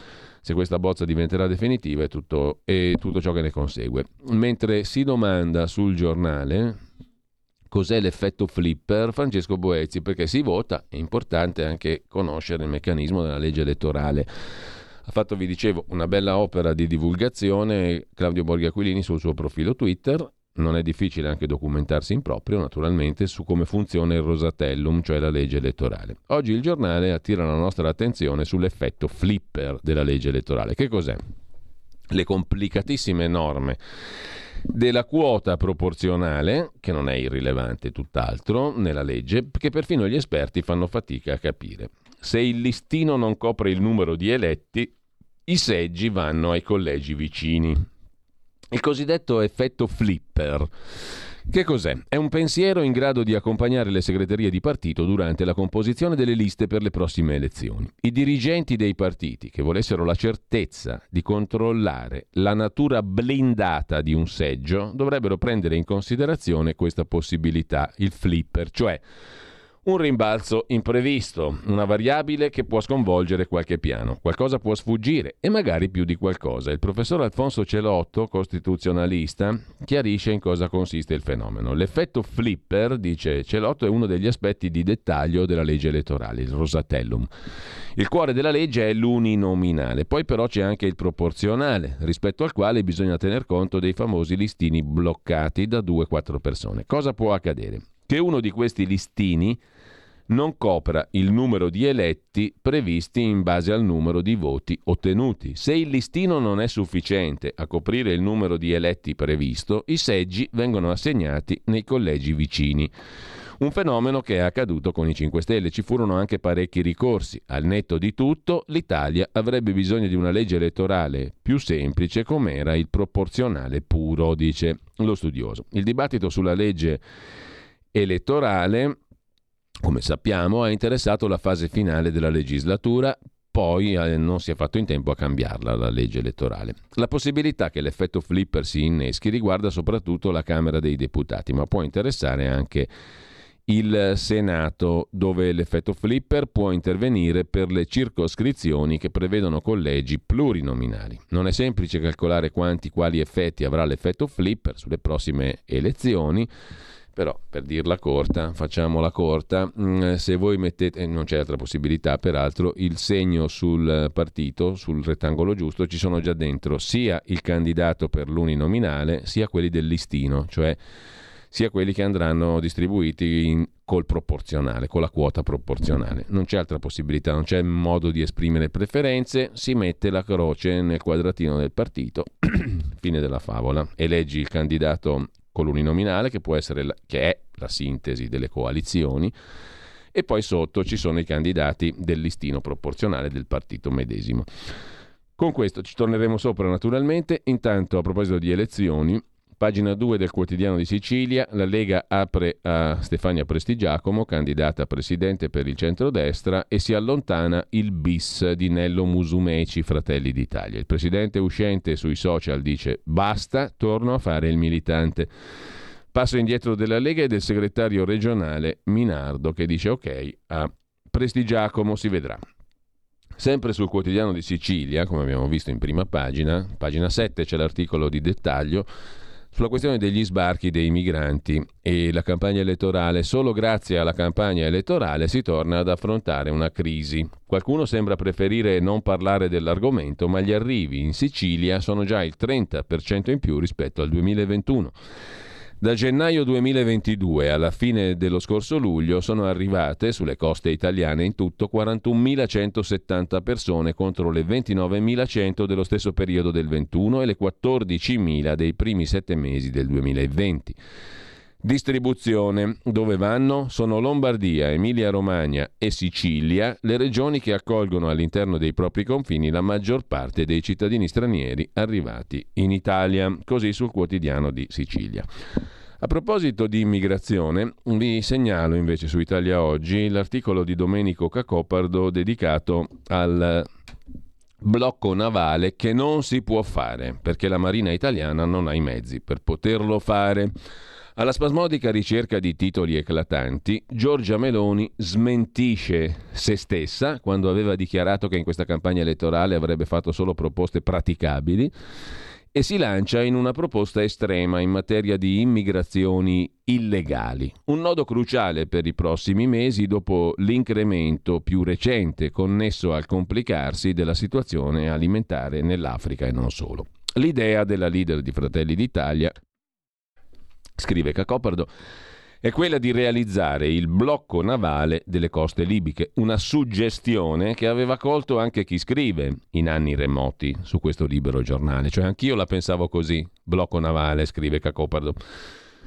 se questa bozza diventerà definitiva e tutto, e tutto ciò che ne consegue. Mentre si domanda sul giornale cos'è l'effetto flipper, Francesco Boezzi, perché si vota, è importante anche conoscere il meccanismo della legge elettorale. Ha fatto, vi dicevo, una bella opera di divulgazione Claudio Borghi Aquilini sul suo profilo Twitter. Non è difficile anche documentarsi in proprio, naturalmente, su come funziona il Rosatellum, cioè la legge elettorale. Oggi il giornale attira la nostra attenzione sull'effetto flipper della legge elettorale. Che cos'è? Le complicatissime norme della quota proporzionale, che non è irrilevante tutt'altro nella legge, che perfino gli esperti fanno fatica a capire. Se il listino non copre il numero di eletti, i seggi vanno ai collegi vicini. Il cosiddetto effetto flipper. Che cos'è? È un pensiero in grado di accompagnare le segreterie di partito durante la composizione delle liste per le prossime elezioni. I dirigenti dei partiti che volessero la certezza di controllare la natura blindata di un seggio dovrebbero prendere in considerazione questa possibilità, il flipper, cioè un rimbalzo imprevisto, una variabile che può sconvolgere qualche piano, qualcosa può sfuggire e magari più di qualcosa. Il professor Alfonso Celotto, costituzionalista, chiarisce in cosa consiste il fenomeno. L'effetto flipper, dice Celotto, è uno degli aspetti di dettaglio della legge elettorale, il Rosatellum. Il cuore della legge è l'uninominale, poi però c'è anche il proporzionale, rispetto al quale bisogna tener conto dei famosi listini bloccati da 2-4 persone. Cosa può accadere? Che uno di questi listini non copra il numero di eletti previsti in base al numero di voti ottenuti. Se il listino non è sufficiente a coprire il numero di eletti previsto, i seggi vengono assegnati nei collegi vicini. Un fenomeno che è accaduto con i 5 Stelle. Ci furono anche parecchi ricorsi. Al netto di tutto, l'Italia avrebbe bisogno di una legge elettorale più semplice come era il proporzionale puro, dice lo studioso. Il dibattito sulla legge elettorale, come sappiamo, ha interessato la fase finale della legislatura, poi eh, non si è fatto in tempo a cambiarla la legge elettorale. La possibilità che l'effetto flipper si inneschi riguarda soprattutto la Camera dei Deputati, ma può interessare anche il Senato, dove l'effetto flipper può intervenire per le circoscrizioni che prevedono collegi plurinominali. Non è semplice calcolare quanti quali effetti avrà l'effetto flipper sulle prossime elezioni però per dirla corta, facciamola corta, mm, se voi mettete, non c'è altra possibilità peraltro, il segno sul partito, sul rettangolo giusto, ci sono già dentro sia il candidato per l'uninominale, sia quelli del listino, cioè sia quelli che andranno distribuiti in, col proporzionale, con la quota proporzionale. Non c'è altra possibilità, non c'è modo di esprimere preferenze, si mette la croce nel quadratino del partito, fine della favola, eleggi il candidato con l'uninominale che, può essere la, che è la sintesi delle coalizioni e poi sotto ci sono i candidati del listino proporzionale del partito medesimo. Con questo ci torneremo sopra naturalmente. Intanto a proposito di elezioni, Pagina 2 del quotidiano di Sicilia, la Lega apre a Stefania Prestigiacomo, candidata a presidente per il centrodestra, e si allontana il bis di Nello Musumeci, Fratelli d'Italia. Il presidente uscente sui social dice basta, torno a fare il militante. Passo indietro della Lega e del segretario regionale Minardo che dice ok, a Prestigiacomo si vedrà. Sempre sul quotidiano di Sicilia, come abbiamo visto in prima pagina, pagina 7 c'è l'articolo di dettaglio, sulla questione degli sbarchi dei migranti e la campagna elettorale, solo grazie alla campagna elettorale si torna ad affrontare una crisi. Qualcuno sembra preferire non parlare dell'argomento, ma gli arrivi in Sicilia sono già il 30% in più rispetto al 2021. Da gennaio 2022 alla fine dello scorso luglio sono arrivate sulle coste italiane in tutto 41.170 persone contro le 29.100 dello stesso periodo del 21 e le 14.000 dei primi sette mesi del 2020. Distribuzione. Dove vanno? Sono Lombardia, Emilia-Romagna e Sicilia, le regioni che accolgono all'interno dei propri confini la maggior parte dei cittadini stranieri arrivati in Italia, così sul quotidiano di Sicilia. A proposito di immigrazione, vi segnalo invece su Italia Oggi l'articolo di Domenico Cacopardo dedicato al blocco navale che non si può fare perché la Marina italiana non ha i mezzi per poterlo fare. Alla spasmodica ricerca di titoli eclatanti, Giorgia Meloni smentisce se stessa quando aveva dichiarato che in questa campagna elettorale avrebbe fatto solo proposte praticabili e si lancia in una proposta estrema in materia di immigrazioni illegali, un nodo cruciale per i prossimi mesi dopo l'incremento più recente connesso al complicarsi della situazione alimentare nell'Africa e non solo. L'idea della leader di Fratelli d'Italia, scrive Cacopardo, è quella di realizzare il blocco navale delle coste libiche, una suggestione che aveva colto anche chi scrive in anni remoti su questo libero giornale, cioè anch'io la pensavo così, blocco navale, scrive Cacopardo.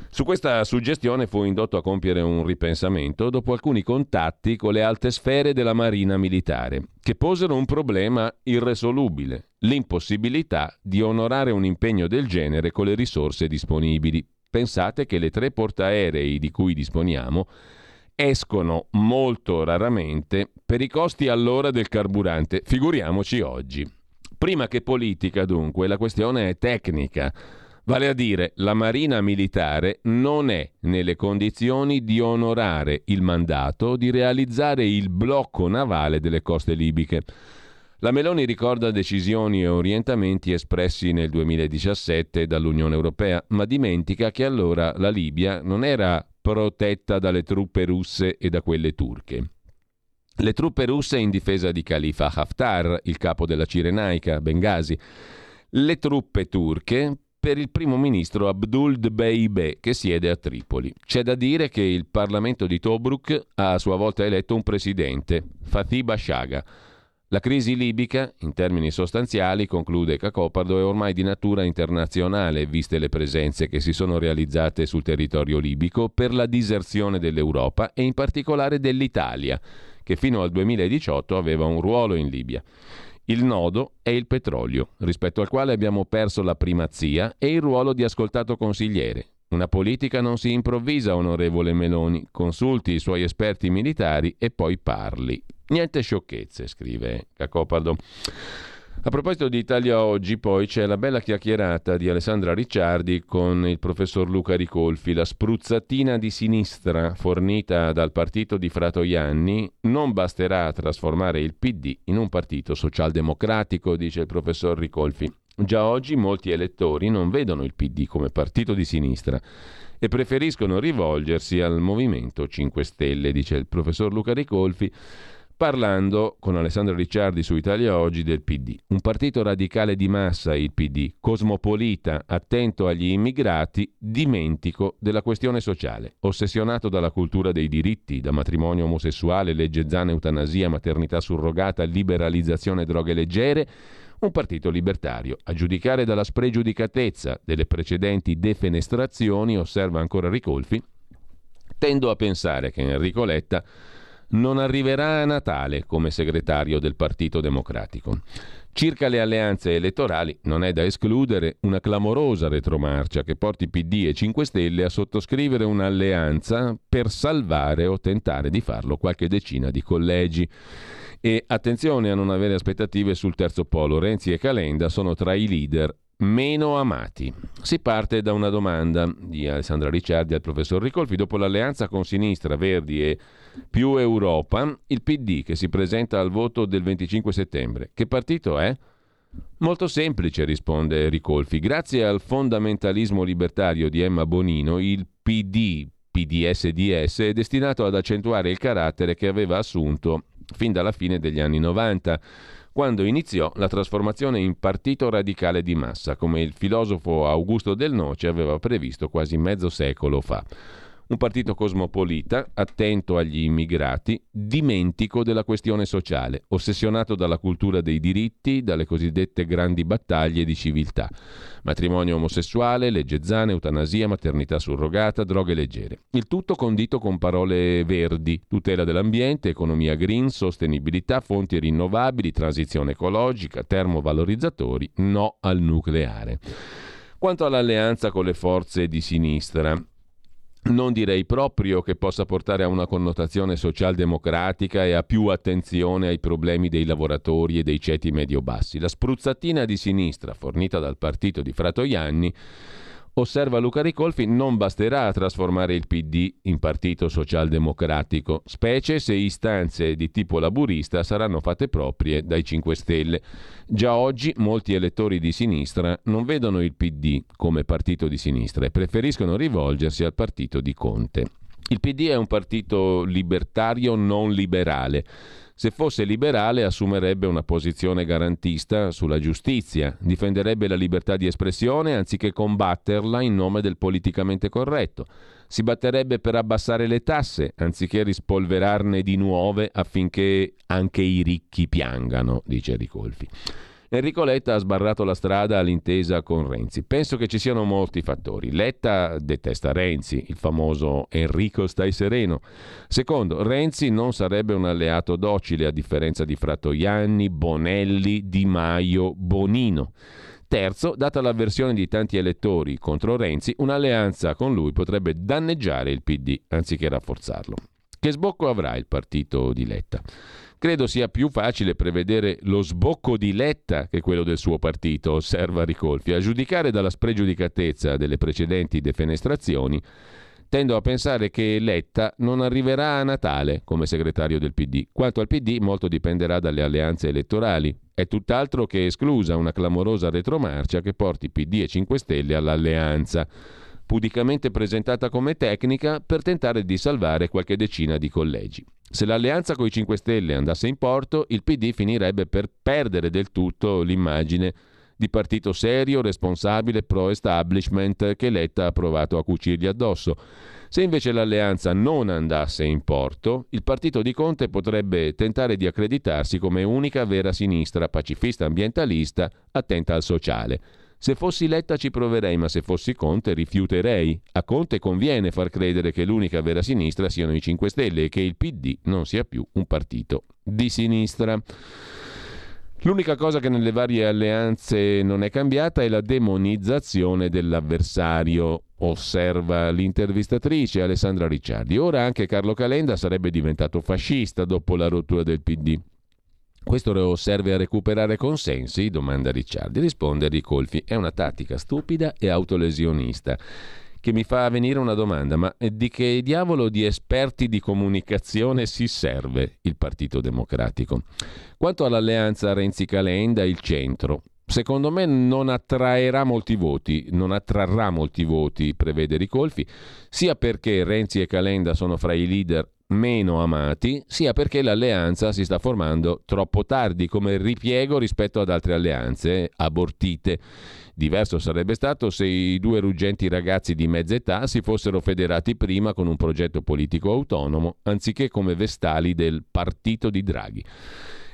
Su questa suggestione fu indotto a compiere un ripensamento dopo alcuni contatti con le alte sfere della Marina militare, che posero un problema irresolubile, l'impossibilità di onorare un impegno del genere con le risorse disponibili. Pensate che le tre portaerei di cui disponiamo escono molto raramente per i costi all'ora del carburante, figuriamoci oggi. Prima che politica, dunque, la questione è tecnica. Vale a dire, la Marina militare non è nelle condizioni di onorare il mandato di realizzare il blocco navale delle coste libiche. La Meloni ricorda decisioni e orientamenti espressi nel 2017 dall'Unione Europea, ma dimentica che allora la Libia non era protetta dalle truppe russe e da quelle turche. Le truppe russe in difesa di Khalifa Haftar, il capo della Cirenaica, Benghazi. Le truppe turche per il primo ministro Abdul Dbeibe che siede a Tripoli. C'è da dire che il Parlamento di Tobruk ha a sua volta eletto un presidente, Fatih Bashaga. La crisi libica, in termini sostanziali, conclude Cacopardo, è ormai di natura internazionale, viste le presenze che si sono realizzate sul territorio libico per la diserzione dell'Europa e in particolare dell'Italia, che fino al 2018 aveva un ruolo in Libia. Il nodo è il petrolio, rispetto al quale abbiamo perso la primazia e il ruolo di ascoltato consigliere. Una politica non si improvvisa, onorevole Meloni, consulti i suoi esperti militari e poi parli. Niente sciocchezze, scrive Cacopardo. A proposito di Italia Oggi, poi c'è la bella chiacchierata di Alessandra Ricciardi con il professor Luca Ricolfi. La spruzzatina di sinistra fornita dal partito di Fratoianni non basterà a trasformare il PD in un partito socialdemocratico, dice il professor Ricolfi. Già oggi molti elettori non vedono il PD come partito di sinistra e preferiscono rivolgersi al Movimento 5 Stelle, dice il professor Luca Ricolfi parlando con Alessandro Ricciardi su Italia Oggi del PD. Un partito radicale di massa, il PD, cosmopolita, attento agli immigrati, dimentico della questione sociale, ossessionato dalla cultura dei diritti, da matrimonio omosessuale, legge Zana, eutanasia, maternità surrogata, liberalizzazione droghe leggere, un partito libertario. A giudicare dalla spregiudicatezza delle precedenti defenestrazioni, osserva ancora Ricolfi, tendo a pensare che Enrico Letta non arriverà a Natale come segretario del Partito Democratico. Circa le alleanze elettorali non è da escludere una clamorosa retromarcia che porti PD e 5 Stelle a sottoscrivere un'alleanza per salvare o tentare di farlo qualche decina di collegi. E attenzione a non avere aspettative sul terzo polo. Renzi e Calenda sono tra i leader meno amati. Si parte da una domanda di Alessandra Ricciardi al professor Ricolfi. Dopo l'alleanza con Sinistra, Verdi e più Europa, il PD che si presenta al voto del 25 settembre. Che partito è? Molto semplice, risponde Ricolfi. Grazie al fondamentalismo libertario di Emma Bonino, il PD, PDSDS, è destinato ad accentuare il carattere che aveva assunto fin dalla fine degli anni 90 quando iniziò la trasformazione in partito radicale di massa, come il filosofo Augusto Del Noce aveva previsto quasi mezzo secolo fa. Un partito cosmopolita, attento agli immigrati, dimentico della questione sociale, ossessionato dalla cultura dei diritti, dalle cosiddette grandi battaglie di civiltà. Matrimonio omosessuale, legge zane, eutanasia, maternità surrogata, droghe leggere. Il tutto condito con parole verdi, tutela dell'ambiente, economia green, sostenibilità, fonti rinnovabili, transizione ecologica, termovalorizzatori, no al nucleare. Quanto all'alleanza con le forze di sinistra, non direi proprio che possa portare a una connotazione socialdemocratica e a più attenzione ai problemi dei lavoratori e dei ceti medio-bassi. La spruzzatina di sinistra fornita dal partito di Fratoianni Osserva Luca Ricolfi, non basterà a trasformare il PD in partito socialdemocratico, specie se istanze di tipo laburista saranno fatte proprie dai 5 Stelle. Già oggi molti elettori di sinistra non vedono il PD come partito di sinistra e preferiscono rivolgersi al partito di Conte. Il PD è un partito libertario non liberale se fosse liberale assumerebbe una posizione garantista sulla giustizia, difenderebbe la libertà di espressione anziché combatterla in nome del politicamente corretto, si batterebbe per abbassare le tasse anziché rispolverarne di nuove affinché anche i ricchi piangano, dice Ricolfi. Enrico Letta ha sbarrato la strada all'intesa con Renzi. Penso che ci siano molti fattori. Letta detesta Renzi, il famoso Enrico stai sereno. Secondo, Renzi non sarebbe un alleato docile a differenza di Frattoianni, Bonelli, Di Maio, Bonino. Terzo, data l'avversione di tanti elettori contro Renzi, un'alleanza con lui potrebbe danneggiare il PD anziché rafforzarlo. Che sbocco avrà il partito di Letta? Credo sia più facile prevedere lo sbocco di Letta che quello del suo partito, osserva Ricolfi. A giudicare dalla spregiudicatezza delle precedenti defenestrazioni, tendo a pensare che Letta non arriverà a Natale come segretario del PD. Quanto al PD, molto dipenderà dalle alleanze elettorali. È tutt'altro che esclusa una clamorosa retromarcia che porti PD e 5 Stelle all'alleanza pudicamente presentata come tecnica per tentare di salvare qualche decina di collegi. Se l'alleanza con i 5 Stelle andasse in porto, il PD finirebbe per perdere del tutto l'immagine di partito serio, responsabile, pro-establishment che Letta ha provato a cucirgli addosso. Se invece l'alleanza non andasse in porto, il partito di Conte potrebbe tentare di accreditarsi come unica vera sinistra, pacifista ambientalista, attenta al sociale. Se fossi Letta ci proverei, ma se fossi Conte rifiuterei. A Conte conviene far credere che l'unica vera sinistra siano i 5 Stelle e che il PD non sia più un partito di sinistra. L'unica cosa che nelle varie alleanze non è cambiata è la demonizzazione dell'avversario, osserva l'intervistatrice Alessandra Ricciardi. Ora anche Carlo Calenda sarebbe diventato fascista dopo la rottura del PD. Questo serve a recuperare consensi? domanda Ricciardi. Risponde Ricolfi. È una tattica stupida e autolesionista che mi fa venire una domanda, ma di che diavolo di esperti di comunicazione si serve il Partito Democratico? Quanto all'alleanza Renzi-Calenda, il centro, secondo me non attraerà molti voti, non attrarrà molti voti, prevede Ricolfi, sia perché Renzi e Calenda sono fra i leader meno amati, sia perché l'alleanza si sta formando troppo tardi come ripiego rispetto ad altre alleanze abortite. Diverso sarebbe stato se i due ruggenti ragazzi di mezza età si fossero federati prima con un progetto politico autonomo, anziché come vestali del partito di Draghi.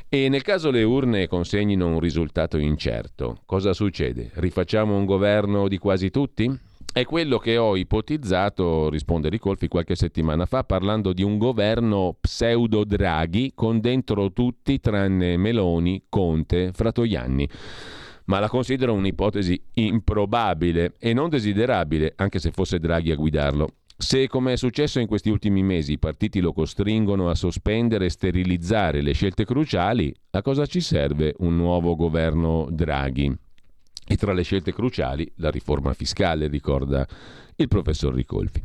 E nel caso le urne consegnino un risultato incerto, cosa succede? Rifacciamo un governo di quasi tutti? È quello che ho ipotizzato, risponde Ricolfi qualche settimana fa, parlando di un governo pseudo Draghi con dentro tutti tranne Meloni, Conte, Fratoianni. Ma la considero un'ipotesi improbabile e non desiderabile, anche se fosse Draghi a guidarlo. Se, come è successo in questi ultimi mesi, i partiti lo costringono a sospendere e sterilizzare le scelte cruciali, a cosa ci serve un nuovo governo Draghi? E tra le scelte cruciali la riforma fiscale, ricorda il professor Ricolfi.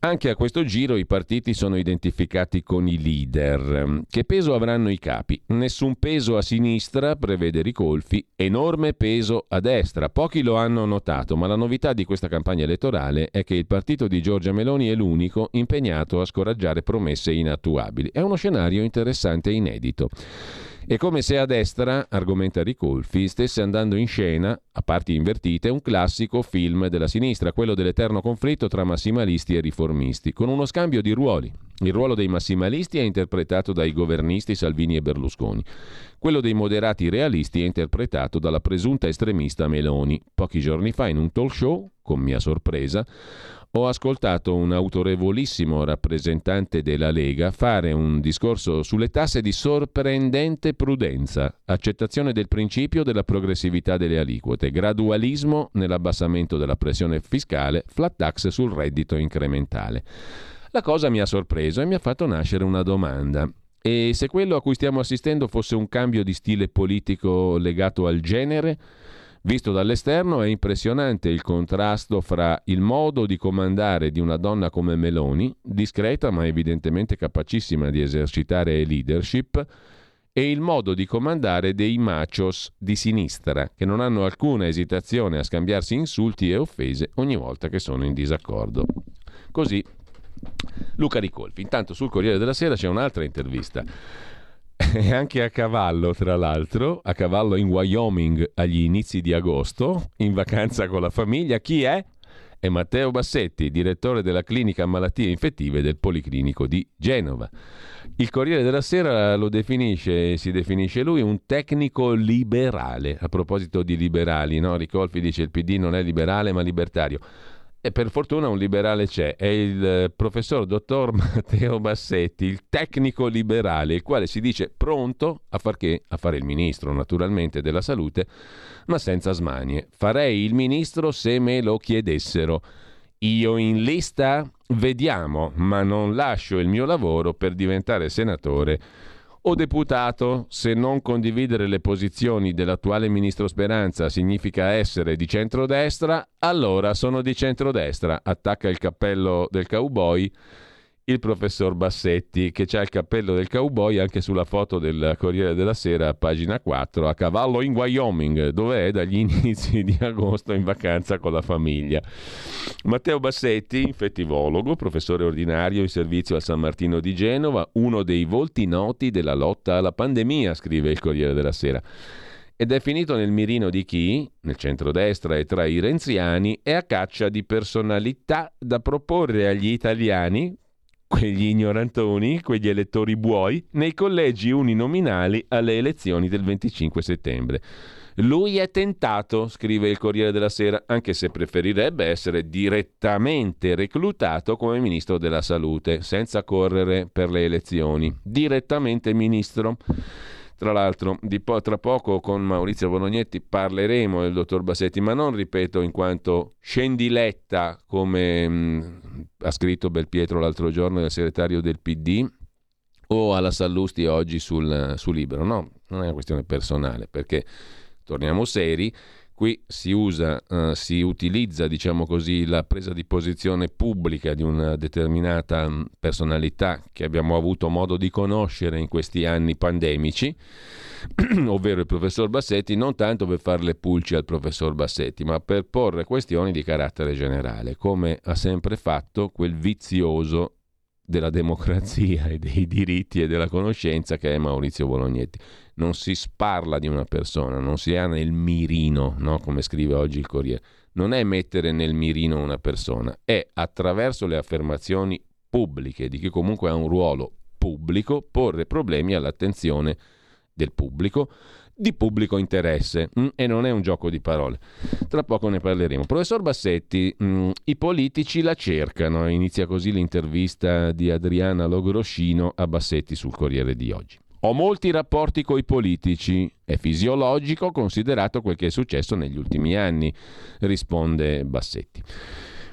Anche a questo giro i partiti sono identificati con i leader. Che peso avranno i capi? Nessun peso a sinistra, prevede Ricolfi, enorme peso a destra. Pochi lo hanno notato, ma la novità di questa campagna elettorale è che il partito di Giorgia Meloni è l'unico impegnato a scoraggiare promesse inattuabili. È uno scenario interessante e inedito. È come se a destra, argomenta Ricolfi, stesse andando in scena, a parti invertite, un classico film della sinistra, quello dell'eterno conflitto tra massimalisti e riformisti, con uno scambio di ruoli. Il ruolo dei massimalisti è interpretato dai governisti Salvini e Berlusconi. Quello dei moderati realisti è interpretato dalla presunta estremista Meloni. Pochi giorni fa in un talk show, con mia sorpresa, ho ascoltato un autorevolissimo rappresentante della Lega fare un discorso sulle tasse di sorprendente prudenza, accettazione del principio della progressività delle aliquote, gradualismo nell'abbassamento della pressione fiscale, flat tax sul reddito incrementale. La cosa mi ha sorpreso e mi ha fatto nascere una domanda. E se quello a cui stiamo assistendo fosse un cambio di stile politico legato al genere? Visto dall'esterno è impressionante il contrasto fra il modo di comandare di una donna come Meloni, discreta ma evidentemente capacissima di esercitare leadership, e il modo di comandare dei machos di sinistra, che non hanno alcuna esitazione a scambiarsi insulti e offese ogni volta che sono in disaccordo. Così Luca Ricolfi. Intanto sul Corriere della Sera c'è un'altra intervista e anche a cavallo, tra l'altro, a cavallo in Wyoming agli inizi di agosto, in vacanza con la famiglia. Chi è? È Matteo Bassetti, direttore della clinica malattie infettive del Policlinico di Genova. Il Corriere della Sera lo definisce, si definisce lui, un tecnico liberale. A proposito di liberali, no? Ricolfi dice il PD non è liberale ma libertario. E per fortuna un liberale c'è, è il eh, professor dottor Matteo Bassetti, il tecnico liberale, il quale si dice pronto a far che? A fare il ministro naturalmente della salute, ma senza smanie. Farei il ministro se me lo chiedessero. Io in lista? Vediamo, ma non lascio il mio lavoro per diventare senatore o deputato, se non condividere le posizioni dell'attuale ministro Speranza significa essere di centrodestra, allora sono di centrodestra. Attacca il cappello del cowboy il professor Bassetti, che ha il cappello del cowboy anche sulla foto del Corriere della Sera, pagina 4, a cavallo in Wyoming, dove è? Dagli inizi di agosto in vacanza con la famiglia. Matteo Bassetti, infettivologo, professore ordinario in servizio al San Martino di Genova, uno dei volti noti della lotta alla pandemia, scrive il Corriere della Sera. Ed è finito nel mirino di chi, nel centrodestra e tra i renziani, è a caccia di personalità da proporre agli italiani, quegli ignorantoni, quegli elettori buoi, nei collegi uninominali alle elezioni del 25 settembre. Lui è tentato, scrive il Corriere della Sera, anche se preferirebbe essere direttamente reclutato come ministro della salute, senza correre per le elezioni. Direttamente ministro. Tra l'altro, po- tra poco con Maurizio Bolognetti parleremo del dottor Bassetti, ma non ripeto in quanto scendiletta, come mh, ha scritto Belpietro l'altro giorno, il segretario del PD, o alla Sallusti oggi sul, sul Libero. No, non è una questione personale, perché torniamo seri Qui si usa, uh, si utilizza, diciamo così, la presa di posizione pubblica di una determinata mm, personalità che abbiamo avuto modo di conoscere in questi anni pandemici, ovvero il professor Bassetti, non tanto per fare le pulci al professor Bassetti, ma per porre questioni di carattere generale, come ha sempre fatto quel vizioso della democrazia e dei diritti e della conoscenza che è Maurizio Bolognetti non si parla di una persona, non si ha nel mirino, no? come scrive oggi il Corriere. Non è mettere nel mirino una persona, è attraverso le affermazioni pubbliche di chi comunque ha un ruolo pubblico porre problemi all'attenzione del pubblico di pubblico interesse? Mm, e non è un gioco di parole. Tra poco ne parleremo. Professor Bassetti, mm, i politici la cercano, inizia così l'intervista di Adriana Logroscino a Bassetti sul Corriere di oggi. Ho molti rapporti coi politici, è fisiologico considerato quel che è successo negli ultimi anni, risponde Bassetti.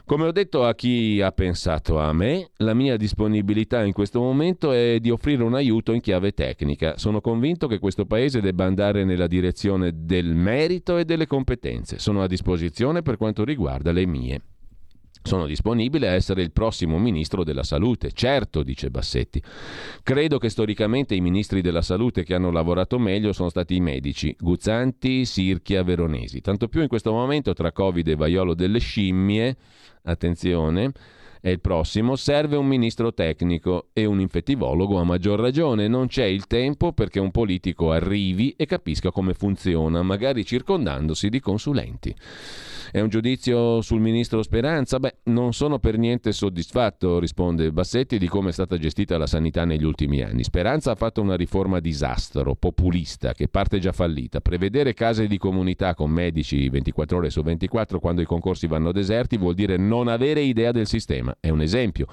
Come ho detto a chi ha pensato a me, la mia disponibilità in questo momento è di offrire un aiuto in chiave tecnica. Sono convinto che questo Paese debba andare nella direzione del merito e delle competenze. Sono a disposizione per quanto riguarda le mie. Sono disponibile a essere il prossimo ministro della salute. Certo, dice Bassetti. Credo che storicamente i ministri della salute che hanno lavorato meglio sono stati i medici, Guzzanti, Sirchia, Veronesi. Tanto più in questo momento tra Covid e vaiolo delle scimmie, attenzione, È il prossimo, serve un ministro tecnico e un infettivologo a maggior ragione. Non c'è il tempo perché un politico arrivi e capisca come funziona, magari circondandosi di consulenti. È un giudizio sul ministro Speranza? Beh, non sono per niente soddisfatto, risponde Bassetti, di come è stata gestita la sanità negli ultimi anni. Speranza ha fatto una riforma disastro, populista, che parte già fallita. Prevedere case di comunità con medici 24 ore su 24 quando i concorsi vanno deserti vuol dire non avere idea del sistema. È un esempio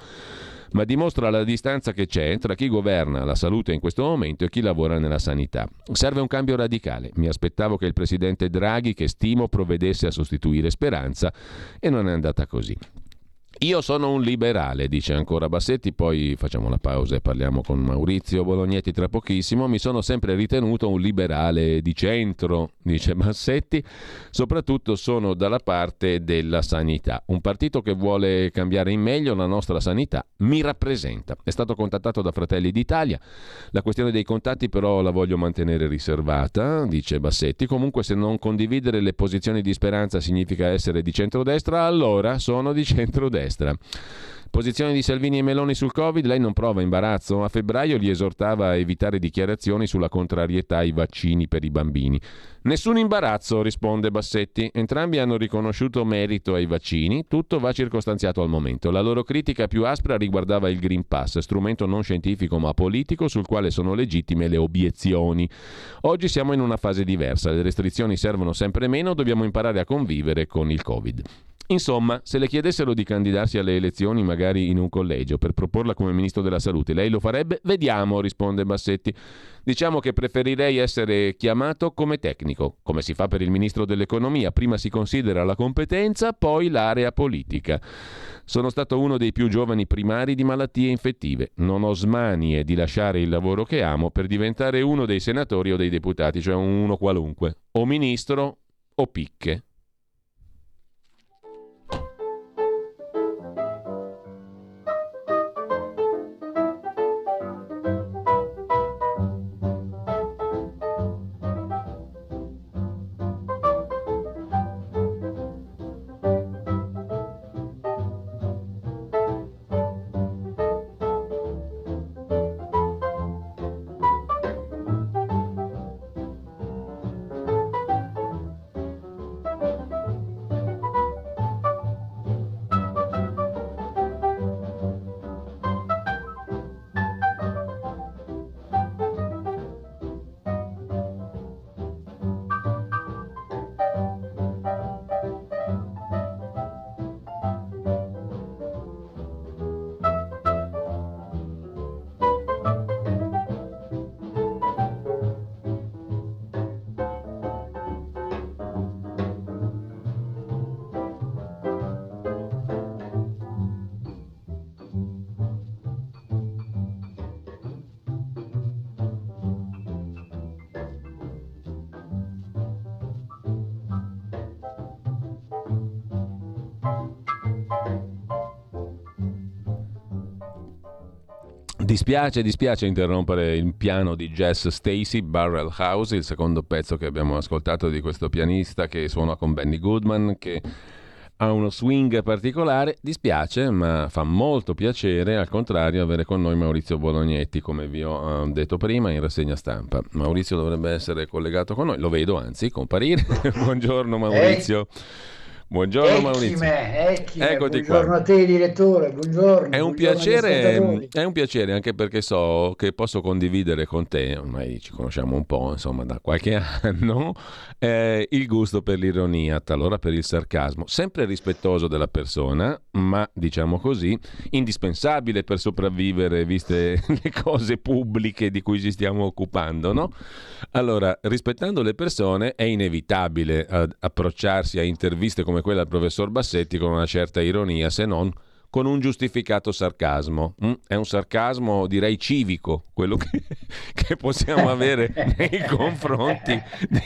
ma dimostra la distanza che c'è tra chi governa la salute in questo momento e chi lavora nella sanità. Serve un cambio radicale. Mi aspettavo che il presidente Draghi, che stimo, provvedesse a sostituire Speranza e non è andata così. Io sono un liberale, dice ancora Bassetti, poi facciamo la pausa e parliamo con Maurizio Bolognetti tra pochissimo. Mi sono sempre ritenuto un liberale di centro, dice Bassetti, soprattutto sono dalla parte della sanità. Un partito che vuole cambiare in meglio la nostra sanità mi rappresenta. È stato contattato da Fratelli d'Italia, la questione dei contatti però la voglio mantenere riservata, dice Bassetti. Comunque se non condividere le posizioni di speranza significa essere di centrodestra, allora sono di centrodestra destra. Posizione di Salvini e Meloni sul Covid, lei non prova imbarazzo? A febbraio li esortava a evitare dichiarazioni sulla contrarietà ai vaccini per i bambini. Nessun imbarazzo, risponde Bassetti. Entrambi hanno riconosciuto merito ai vaccini, tutto va circostanziato al momento. La loro critica più aspra riguardava il Green Pass, strumento non scientifico ma politico sul quale sono legittime le obiezioni. Oggi siamo in una fase diversa, le restrizioni servono sempre meno, dobbiamo imparare a convivere con il Covid. Insomma, se le chiedessero di candidarsi alle elezioni magari in un collegio per proporla come ministro della salute, lei lo farebbe? Vediamo, risponde Bassetti. Diciamo che preferirei essere chiamato come tecnico, come si fa per il ministro dell'economia. Prima si considera la competenza, poi l'area politica. Sono stato uno dei più giovani primari di malattie infettive. Non ho smanie di lasciare il lavoro che amo per diventare uno dei senatori o dei deputati, cioè uno qualunque. O ministro o picche. Dispiace, dispiace interrompere il piano di jazz Stacy Barrel House, il secondo pezzo che abbiamo ascoltato di questo pianista che suona con Benny Goodman, che ha uno swing particolare. Dispiace, ma fa molto piacere, al contrario, avere con noi Maurizio Bolognetti, come vi ho eh, detto prima in rassegna stampa. Maurizio dovrebbe essere collegato con noi, lo vedo anzi comparire. Buongiorno Maurizio. Hey. Buongiorno ecchime, Maurizio. Ecchime, Eccoti buongiorno qua. a te direttore, buongiorno. È un, piacere, è un piacere anche perché so che posso condividere con te, ormai ci conosciamo un po', insomma da qualche anno, eh, il gusto per l'ironia, talora per il sarcasmo, sempre rispettoso della persona, ma diciamo così, indispensabile per sopravvivere viste le cose pubbliche di cui ci stiamo occupando, no? Allora, rispettando le persone è inevitabile eh, approcciarsi a interviste come quella del professor Bassetti con una certa ironia, se non con un giustificato sarcasmo. Mm? È un sarcasmo, direi, civico, quello che, che possiamo avere nei confronti di,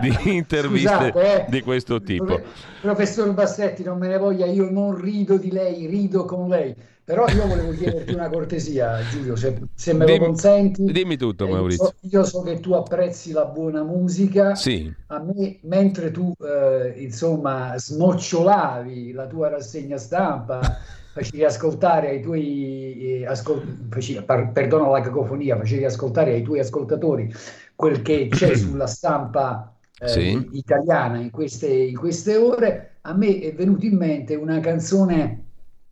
di, di interviste Scusate, eh, di questo tipo. Professor Bassetti, non me ne voglia, io non rido di lei, rido con lei però io volevo chiederti una cortesia, Giulio, se, se me dimmi, lo consenti. Dimmi tutto, Maurizio. Io so, io so, che tu apprezzi la buona musica. Sì. A me, mentre tu, eh, insomma, snocciolavi la tua rassegna stampa, facevi ascoltare ai tuoi, eh, ascol- facevi, per, perdono la cacofonia, facevi ascoltare ai tuoi ascoltatori quel che c'è sulla stampa eh, sì. italiana in queste, in queste ore, a me è venuta in mente una canzone,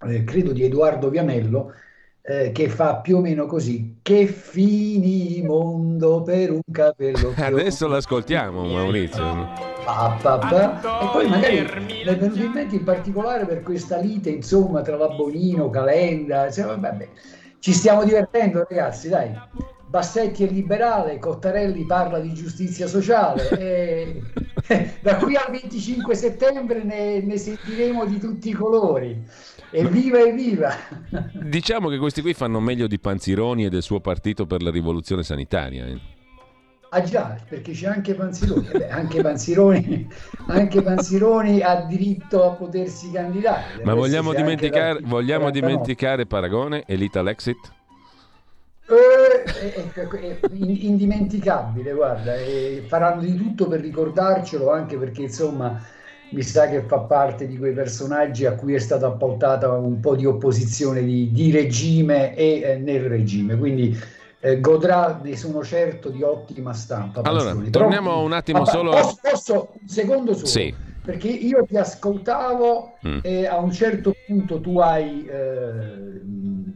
eh, credo di Edoardo Vianello, eh, che fa più o meno così: Che fini mondo per un capello. Adesso l'ascoltiamo, Maurizio. Pa, pa, pa. E poi magari mi è venuto in mente in particolare per questa lite, insomma, tra la Bonino, Calenda. Cioè, vabbè, ci stiamo divertendo, ragazzi, dai. Bassetti è liberale, Cottarelli parla di giustizia sociale. E, da qui al 25 settembre ne, ne sentiremo di tutti i colori. Evviva, evviva! Diciamo che questi qui fanno meglio di Panzironi e del suo partito per la rivoluzione sanitaria. Eh. Ah già, perché c'è anche Panzironi, eh beh, anche, Panzironi anche Panzironi ha diritto a potersi candidare. Ma vogliamo dimenticare, vogliamo dimenticare Paragone e l'Ital Exit? Eh, è, è, è, indimenticabile, guarda, faranno di tutto per ricordarcelo anche perché insomma mi sa che fa parte di quei personaggi a cui è stata appaltata un po' di opposizione di, di regime e eh, nel regime, quindi eh, godrà, ne sono certo, di ottima stampa. Allora, torniamo Però, un attimo ma, solo... Posso, posso, un secondo solo? Sì perché io ti ascoltavo mm. e a un certo punto tu hai eh,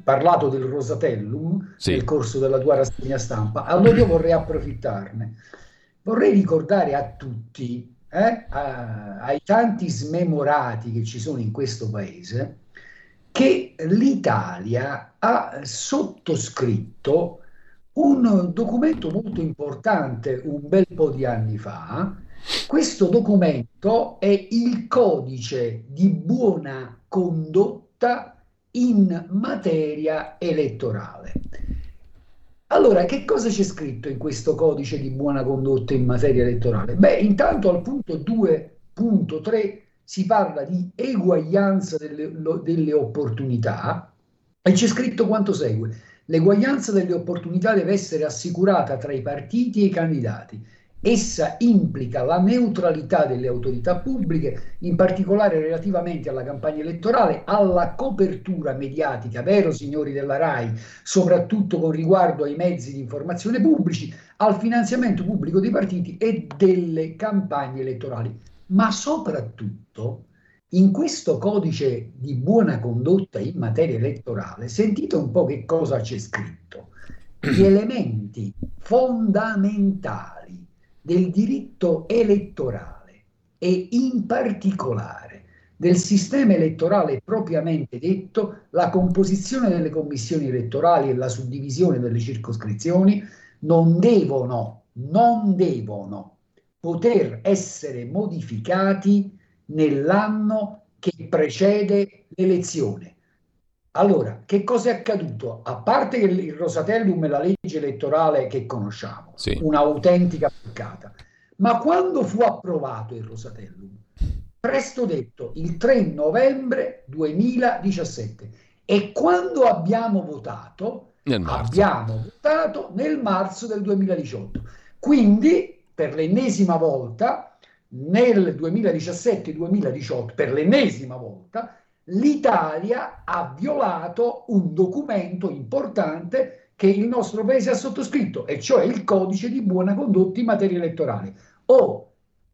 parlato del Rosatellum sì. nel corso della tua rassegna stampa, allora io vorrei approfittarne. Vorrei ricordare a tutti, eh, a, ai tanti smemorati che ci sono in questo paese, che l'Italia ha sottoscritto un documento molto importante un bel po' di anni fa, questo documento è il codice di buona condotta in materia elettorale. Allora, che cosa c'è scritto in questo codice di buona condotta in materia elettorale? Beh, intanto al punto 2.3 si parla di eguaglianza delle, delle opportunità e c'è scritto quanto segue. L'eguaglianza delle opportunità deve essere assicurata tra i partiti e i candidati Essa implica la neutralità delle autorità pubbliche, in particolare relativamente alla campagna elettorale, alla copertura mediatica, vero signori della RAI, soprattutto con riguardo ai mezzi di informazione pubblici, al finanziamento pubblico dei partiti e delle campagne elettorali. Ma soprattutto in questo codice di buona condotta in materia elettorale, sentite un po' che cosa c'è scritto. Gli elementi fondamentali del diritto elettorale e in particolare del sistema elettorale propriamente detto, la composizione delle commissioni elettorali e la suddivisione delle circoscrizioni non devono, non devono poter essere modificati nell'anno che precede l'elezione. Allora, che cosa è accaduto? A parte che il Rosatellum è la legge elettorale che conosciamo, sì. un'autentica peccata, ma quando fu approvato il Rosatellum? Presto detto, il 3 novembre 2017. E quando abbiamo votato? Abbiamo votato nel marzo del 2018. Quindi, per l'ennesima volta, nel 2017-2018, per l'ennesima volta, l'Italia ha violato un documento importante che il nostro paese ha sottoscritto, e cioè il codice di buona condotta in materia elettorale. O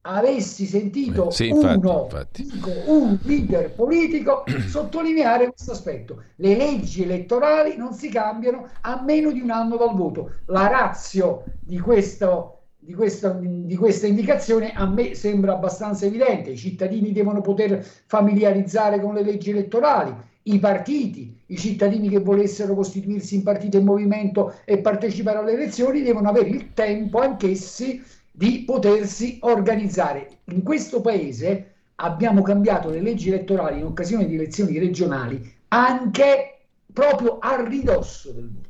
avessi sentito sì, infatti, uno, infatti. Dico, un leader politico sottolineare questo aspetto. Le leggi elettorali non si cambiano a meno di un anno dal voto. La razio di questo di questa, di questa, indicazione a me sembra abbastanza evidente. I cittadini devono poter familiarizzare con le leggi elettorali, i partiti, i cittadini che volessero costituirsi in partito e movimento e partecipare alle elezioni devono avere il tempo anch'essi di potersi organizzare. In questo paese abbiamo cambiato le leggi elettorali in occasione di elezioni regionali anche proprio a ridosso del voto.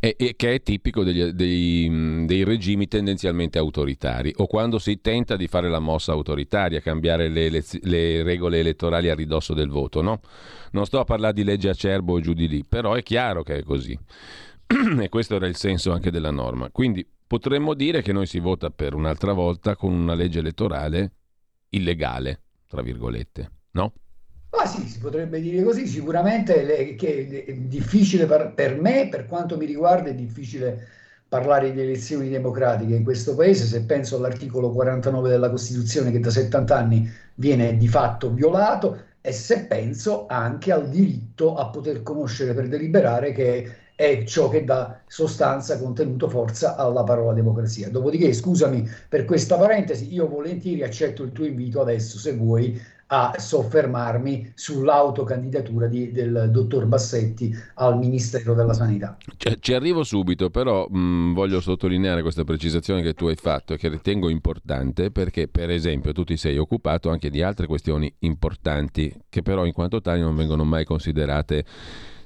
E, e che è tipico degli, dei, dei, regimi tendenzialmente autoritari, o quando si tenta di fare la mossa autoritaria, cambiare le, le, le regole elettorali a ridosso del voto. No? Non sto a parlare di legge acerbo o giù di lì, però è chiaro che è così. e questo era il senso anche della norma. Quindi potremmo dire che noi si vota per un'altra volta con una legge elettorale illegale, tra virgolette, no? Ma sì, si potrebbe dire così, sicuramente le, che è difficile per, per, me, per quanto mi riguarda, è difficile parlare di elezioni democratiche in questo paese, se penso all'articolo 49 della Costituzione che da 70 anni viene di fatto violato e se penso anche al diritto a poter conoscere per deliberare che è ciò che dà sostanza, contenuto, forza alla parola democrazia. Dopodiché, scusami per questa parentesi, io volentieri accetto il tuo invito adesso, se vuoi, a soffermarmi sull'autocandidatura di, del dottor Bassetti al Ministero della Sanità. Ci, ci arrivo subito, però mh, voglio sottolineare questa precisazione che tu hai fatto e che ritengo importante perché, per esempio, tu ti sei occupato anche di altre questioni importanti che però in quanto tali non vengono mai considerate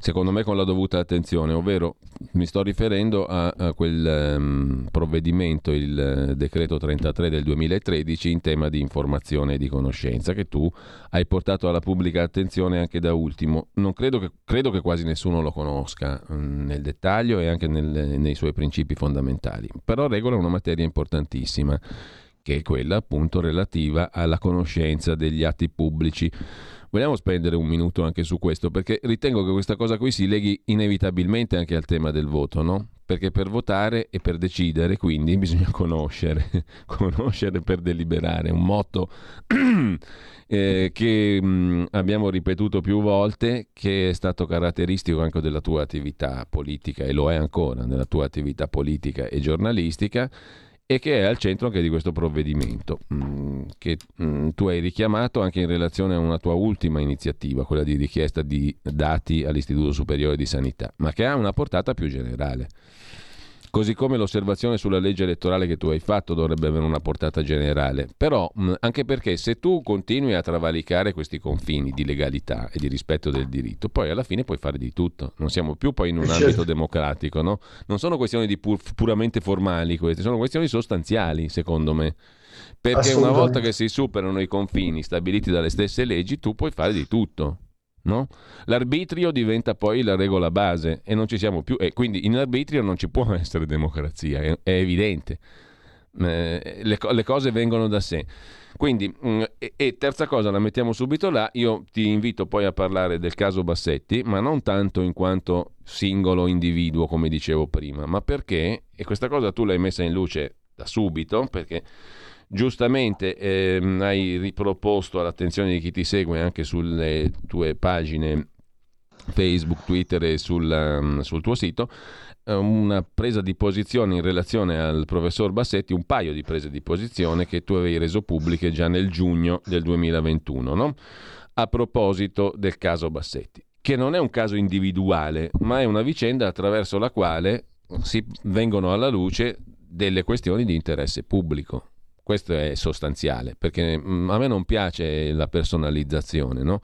secondo me con la dovuta attenzione, ovvero mi sto riferendo a, a quel um, provvedimento, il uh, decreto 33 del 2013 in tema di informazione e di conoscenza che tu hai portato alla pubblica attenzione anche da ultimo. Non credo che, credo che quasi nessuno lo conosca um, nel dettaglio e anche nel, nei suoi principi fondamentali, però regola una materia importantissima che è quella appunto relativa alla conoscenza degli atti pubblici. Vogliamo spendere un minuto anche su questo perché ritengo che questa cosa qui si leghi inevitabilmente anche al tema del voto, no? Perché per votare e per decidere quindi bisogna conoscere, conoscere per deliberare, un motto eh, che mh, mm, abbiamo ripetuto più volte, che è stato caratteristico anche della tua attività politica e lo è ancora nella tua attività politica e giornalistica e che è al centro anche di questo provvedimento, mm, che mm, tu hai richiamato anche in relazione a una tua ultima iniziativa, quella di richiesta di dati all'Istituto Superiore di Sanità, ma che ha una portata più generale. Così come l'osservazione sulla legge elettorale che tu hai fatto dovrebbe avere una portata generale. Però, anche perché se tu continui a travalicare questi confini di legalità e di rispetto del diritto, poi alla fine puoi fare di tutto. Non siamo più poi in un eh, certo. ambito democratico, no? Non sono questioni pur, puramente formali queste, sono questioni sostanziali, secondo me. Perché una volta che si superano i confini stabiliti dalle stesse leggi, tu puoi fare di tutto. No? L'arbitrio diventa poi la regola base e non ci siamo più, e quindi in arbitrio non ci può essere democrazia, è, è evidente. Eh, le, le, cose vengono da sé. Quindi, mh, mm, e, e, terza cosa, la mettiamo subito là, io ti invito poi a parlare del caso Bassetti, ma non tanto in quanto singolo individuo, come dicevo prima, ma perché, e questa cosa tu l'hai messa in luce da subito, perché Giustamente ehm, hai riproposto all'attenzione di chi ti segue anche sulle tue pagine Facebook, Twitter e sul, um, sul tuo sito ehm, una presa di posizione in relazione al professor Bassetti, un paio di prese di posizione che tu avevi reso pubbliche già nel giugno del 2021, no? a proposito del caso Bassetti, che non è un caso individuale, ma è una vicenda attraverso la quale si vengono alla luce delle questioni di interesse pubblico. Questo è sostanziale, perché mm, a me non piace la personalizzazione, no?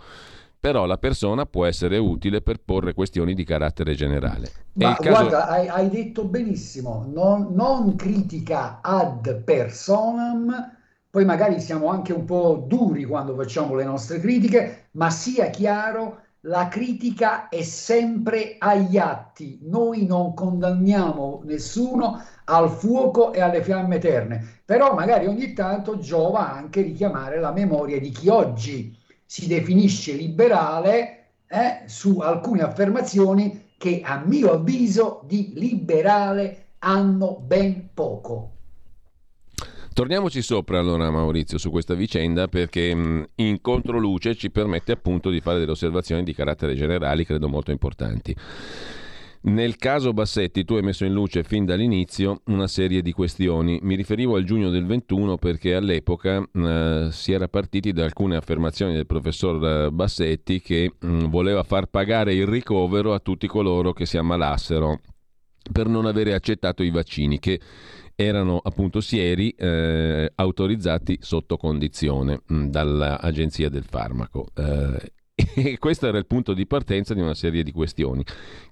però la persona può essere utile per porre questioni di carattere generale. Ma caso... guarda, hai, hai, detto benissimo, non, non, critica ad personam, poi magari siamo anche un po' duri quando facciamo le nostre critiche, ma sia chiaro la critica è sempre agli atti. Noi non condanniamo nessuno al fuoco e alle fiamme eterne, però magari ogni tanto giova anche richiamare la memoria di chi oggi si definisce liberale eh, su alcune affermazioni che a mio avviso di liberale hanno ben poco. Torniamoci sopra allora Maurizio su questa vicenda perché mh, in controluce ci permette appunto di fare delle osservazioni di carattere generale, credo molto importanti. Nel caso Bassetti tu hai messo in luce fin dall'inizio una serie di questioni. Mi riferivo al giugno del 21 perché all'epoca eh, si era partiti da alcune affermazioni del professor eh, Bassetti che mh, voleva far pagare il ricovero a tutti coloro che si ammalassero per non avere accettato i vaccini che erano appunto sieri eh, autorizzati sotto condizione mh, dall'Agenzia del Farmaco. Eh, E questo era il punto di partenza di una serie di questioni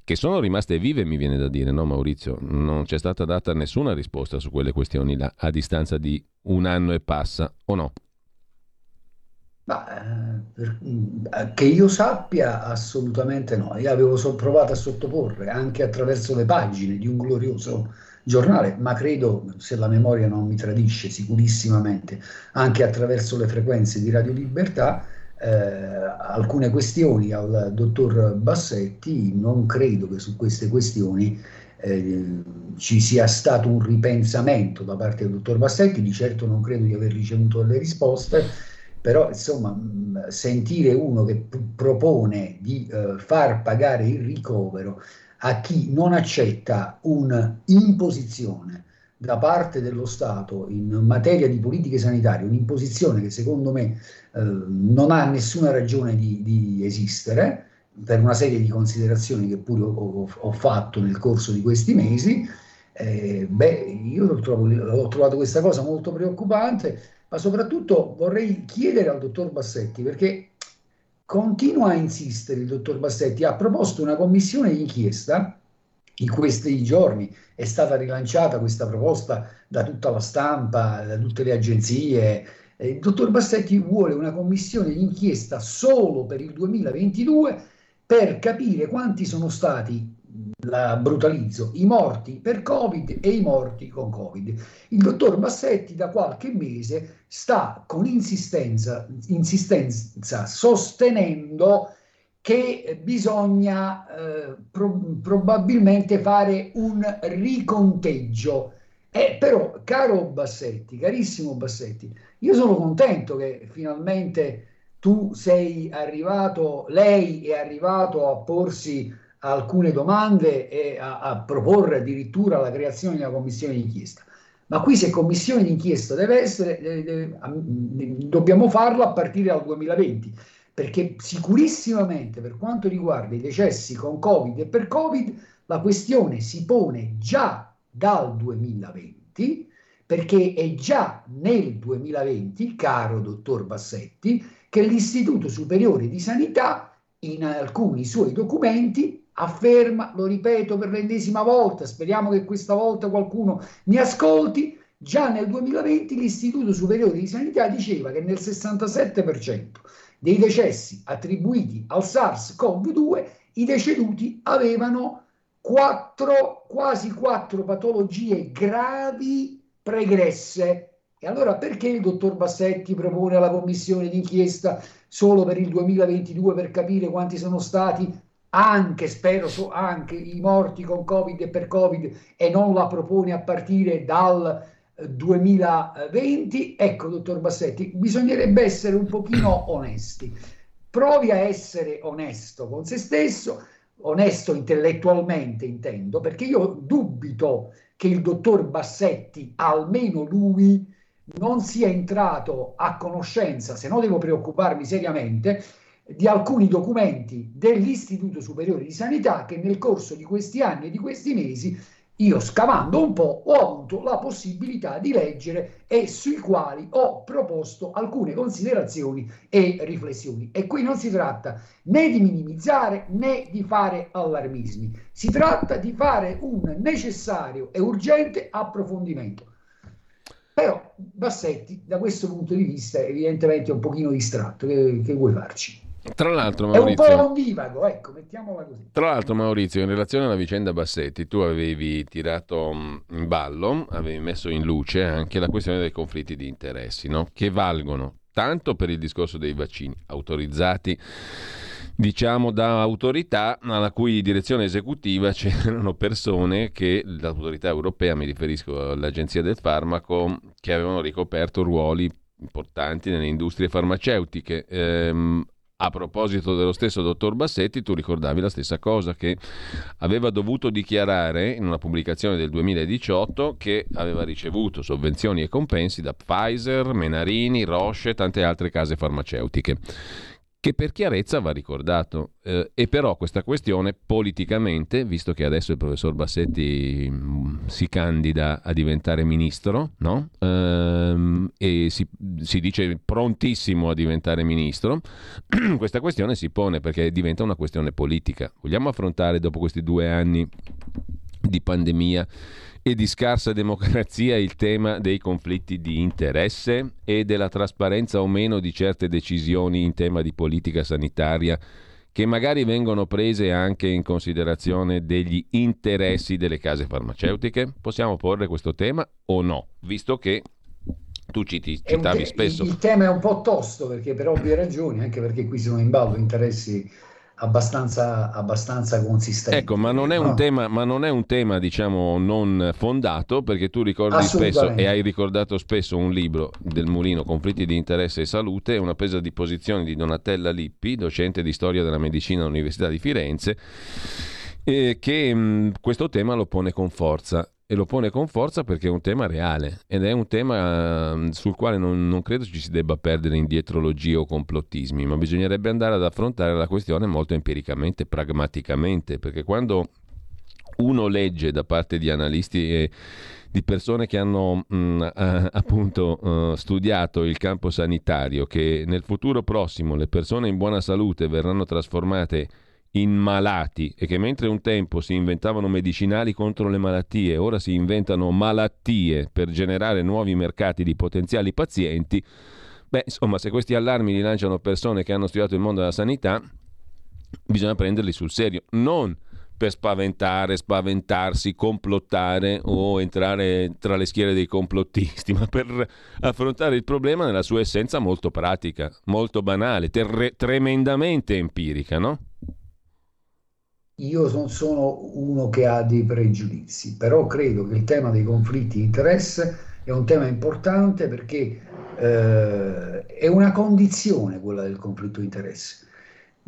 che sono rimaste vive, mi viene da dire, no Maurizio? Non c'è stata data nessuna risposta su quelle questioni là, a distanza di un anno e passa, o no? Ma, eh, che io sappia, assolutamente no. Io avevo provato a sottoporre anche attraverso le pagine di un glorioso giornale, ma credo, se la memoria non mi tradisce, sicurissimamente, anche attraverso le frequenze di Radio Libertà, eh, alcune questioni al dottor Bassetti. Non credo che su queste questioni eh, ci sia stato un ripensamento da parte del dottor Bassetti, di certo non credo di aver ricevuto delle risposte però insomma sentire uno che p- propone di eh, far pagare il ricovero a chi non accetta un'imposizione da parte dello Stato in materia di politiche sanitarie, un'imposizione che secondo me eh, non ha nessuna ragione di, di, esistere, per una serie di considerazioni che pure ho, ho fatto nel corso di questi mesi, eh, beh, io trovo, ho trovato questa cosa molto preoccupante ma soprattutto vorrei chiedere al dottor Bassetti, perché continua a insistere il dottor Bassetti, ha proposto una commissione di inchiesta, in questi giorni è stata rilanciata questa proposta da tutta la stampa, da tutte le agenzie. Il dottor Bassetti vuole una commissione di inchiesta solo per il 2022 per capire quanti sono stati la brutalizzo, i morti per Covid e i morti con Covid. Il dottor Bassetti da qualche mese sta con insistenza, insistenza sostenendo che bisogna eh, pro- probabilmente fare un riconteggio. Eh, però, caro Bassetti, carissimo Bassetti, io sono contento che finalmente tu sei arrivato, lei è arrivato a porsi alcune domande e a, a proporre addirittura la creazione di una commissione d'inchiesta. Ma qui se commissione d'inchiesta deve essere, deve, deve, dobbiamo farla a partire dal 2020, perché sicurissimamente per quanto riguarda i decessi con Covid e per Covid, la questione si pone già dal 2020, perché è già nel 2020, caro dottor Bassetti, che l'Istituto Superiore di Sanità in alcuni suoi documenti afferma, lo ripeto per l'ennesima volta, speriamo che questa volta qualcuno mi ascolti, già nel 2020 l'Istituto Superiore di Sanità diceva che nel 67% dei decessi attribuiti al SARS-CoV-2 i deceduti avevano quattro, quasi quattro patologie gravi pregresse. E allora perché il dottor Bassetti propone la commissione d'inchiesta solo per il 2022 per capire quanti sono stati anche, spero, so, anche i morti con Covid e per Covid e non la propone a partire dal 2020. Eh, ecco, dottor Bassetti, bisognerebbe essere un pochino onesti. Provi a essere onesto con se stesso, onesto intellettualmente intendo, perché io dubito che il dottor Bassetti, almeno lui, non sia entrato a conoscenza, se no devo preoccuparmi seriamente, di alcuni documenti dell'Istituto Superiore di Sanità che nel corso di questi anni e di questi mesi io scavando un po' ho avuto la possibilità di leggere e sui quali ho proposto alcune considerazioni e riflessioni. E qui non si tratta né di minimizzare né di fare allarmismi, si tratta di fare un necessario e urgente approfondimento. Però Bassetti da questo punto di vista evidentemente è un pochino distratto, che, che vuoi farci? Tra l'altro, Maurizio, è un po' ondivago, ecco, mettiamola così. Tra l'altro, Maurizio, in relazione alla vicenda Bassetti, tu avevi tirato mm, in ballo, avevi messo in luce anche la questione dei conflitti di interessi, no? che valgono tanto per il discorso dei vaccini autorizzati diciamo da autorità alla cui direzione esecutiva c'erano persone che l'autorità europea, mi riferisco all'Agenzia del Farmaco, che avevano ricoperto ruoli importanti nelle industrie farmaceutiche. Ehm, a proposito dello stesso dottor Bassetti, tu ricordavi la stessa cosa, che aveva dovuto dichiarare in una pubblicazione del 2018 che aveva ricevuto sovvenzioni e compensi da Pfizer, Menarini, Roche e tante altre case farmaceutiche che per chiarezza va ricordato. Eh, e però questa questione politicamente, visto che adesso il professor Bassetti mm, si candida a diventare ministro, no? ehm, e si, si, dice prontissimo a diventare ministro, questa questione si pone perché diventa una questione politica. Vogliamo affrontare dopo questi due anni di pandemia e di scarsa democrazia il tema dei conflitti di interesse e della trasparenza o meno di certe decisioni in tema di politica sanitaria che magari vengono prese anche in considerazione degli interessi delle case farmaceutiche? Possiamo porre questo tema o no? Visto che tu citi, citavi te- spesso. Il, il tema è un po' tosto perché per ovvie ragioni, anche perché qui sono in ballo interessi abbastanza, abbastanza consistente. Ecco, ma non, è un tema, ma non è un tema, diciamo, non fondato, perché tu ricordi spesso e hai ricordato spesso un libro del Mulino, Conflitti di interesse e salute, una presa di posizione di Donatella Lippi, docente di storia della medicina all'Università di Firenze, eh, che mh, questo tema lo pone con forza e lo pone con forza perché è un tema reale ed è un tema mm, sul quale non, non, credo ci si debba perdere in dietrologie o complottismi, ma bisognerebbe andare ad affrontare la questione molto empiricamente, pragmaticamente, perché quando uno legge da parte di analisti e di persone che hanno mh, mm, appunto uh, studiato il campo sanitario, che nel futuro prossimo le persone in buona salute verranno trasformate in malati e che mentre un tempo si inventavano medicinali contro le malattie, ora si inventano malattie per generare nuovi mercati di potenziali pazienti, beh, insomma, se questi allarmi li lanciano persone che hanno studiato il mondo della sanità, bisogna prenderli sul serio, non per spaventare, spaventarsi, complottare o entrare tra le schiere dei complottisti, ma per affrontare il problema nella sua essenza molto pratica, molto banale, ter- tremendamente empirica, no? Io non sono uno che ha dei pregiudizi, però credo che il tema dei conflitti di interesse è un tema importante perché eh, è una condizione quella del conflitto di interesse.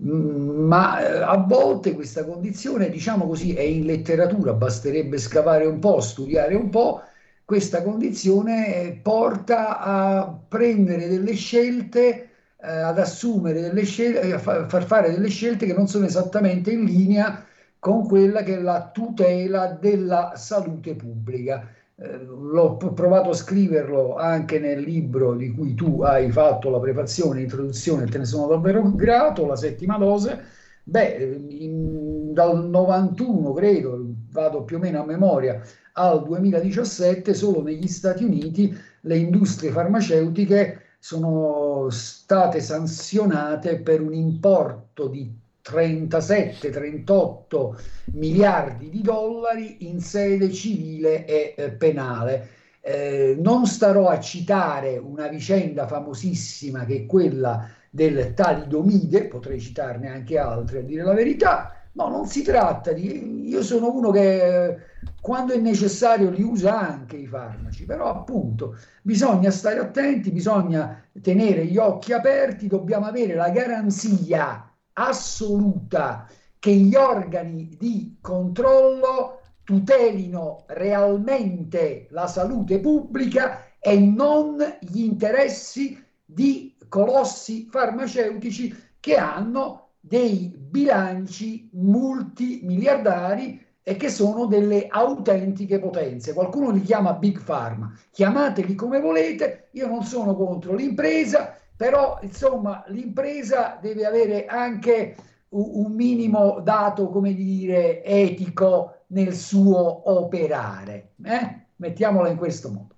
Mm, ma eh, a volte questa condizione, diciamo così, è in letteratura, basterebbe scavare un po', studiare un po', questa condizione porta a prendere delle scelte eh, ad assumere delle scelte, eh, a far fare delle scelte che non sono esattamente in linea con quella che è la tutela della salute pubblica. Eh, l'ho provato a scriverlo anche nel libro di cui tu hai fatto la prefazione, l'introduzione, te ne sono davvero grato, la settima dose. Beh, in, dal 91 credo, vado più o meno a memoria, al 2017 solo negli Stati Uniti le industrie farmaceutiche sono state sanzionate per un importo di 37-38 miliardi di dollari in sede civile e eh, penale. Eh, non starò a citare una vicenda famosissima che è quella del talidomide, potrei citarne anche altre a dire la verità, No, non si tratta di... Io sono uno che quando è necessario li usa anche i farmaci, però appunto bisogna stare attenti, bisogna tenere gli occhi aperti, dobbiamo avere la garanzia assoluta che gli organi di controllo tutelino realmente la salute pubblica e non gli interessi di colossi farmaceutici che hanno dei bilanci multimiliardari e che sono delle autentiche potenze. Qualcuno li chiama Big Pharma, chiamateli come volete, io non sono contro l'impresa, però insomma l'impresa deve avere anche un minimo dato, come dire, etico nel suo operare. Eh? Mettiamola in questo modo.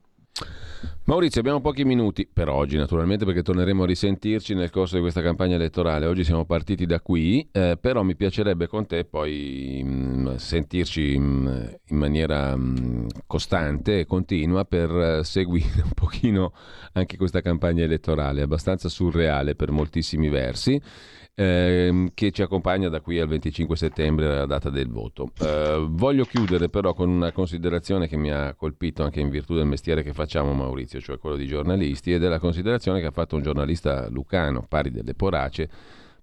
Maurizio, abbiamo pochi minuti per oggi, naturalmente, perché torneremo a risentirci nel corso di questa campagna elettorale. Oggi siamo partiti da qui, eh, però mi piacerebbe con te poi mh, mm, sentirci mh, mm, in maniera mh, mm, costante e continua per uh, seguire un pochino anche questa campagna elettorale, abbastanza surreale per moltissimi versi ehm, che ci accompagna da qui al 25 settembre, la data del voto. Eh, voglio chiudere però con una considerazione che mi ha colpito anche in virtù del mestiere che facciamo Maurizio, cioè quello di giornalisti, e della considerazione che ha fatto un giornalista lucano, pari delle Porace,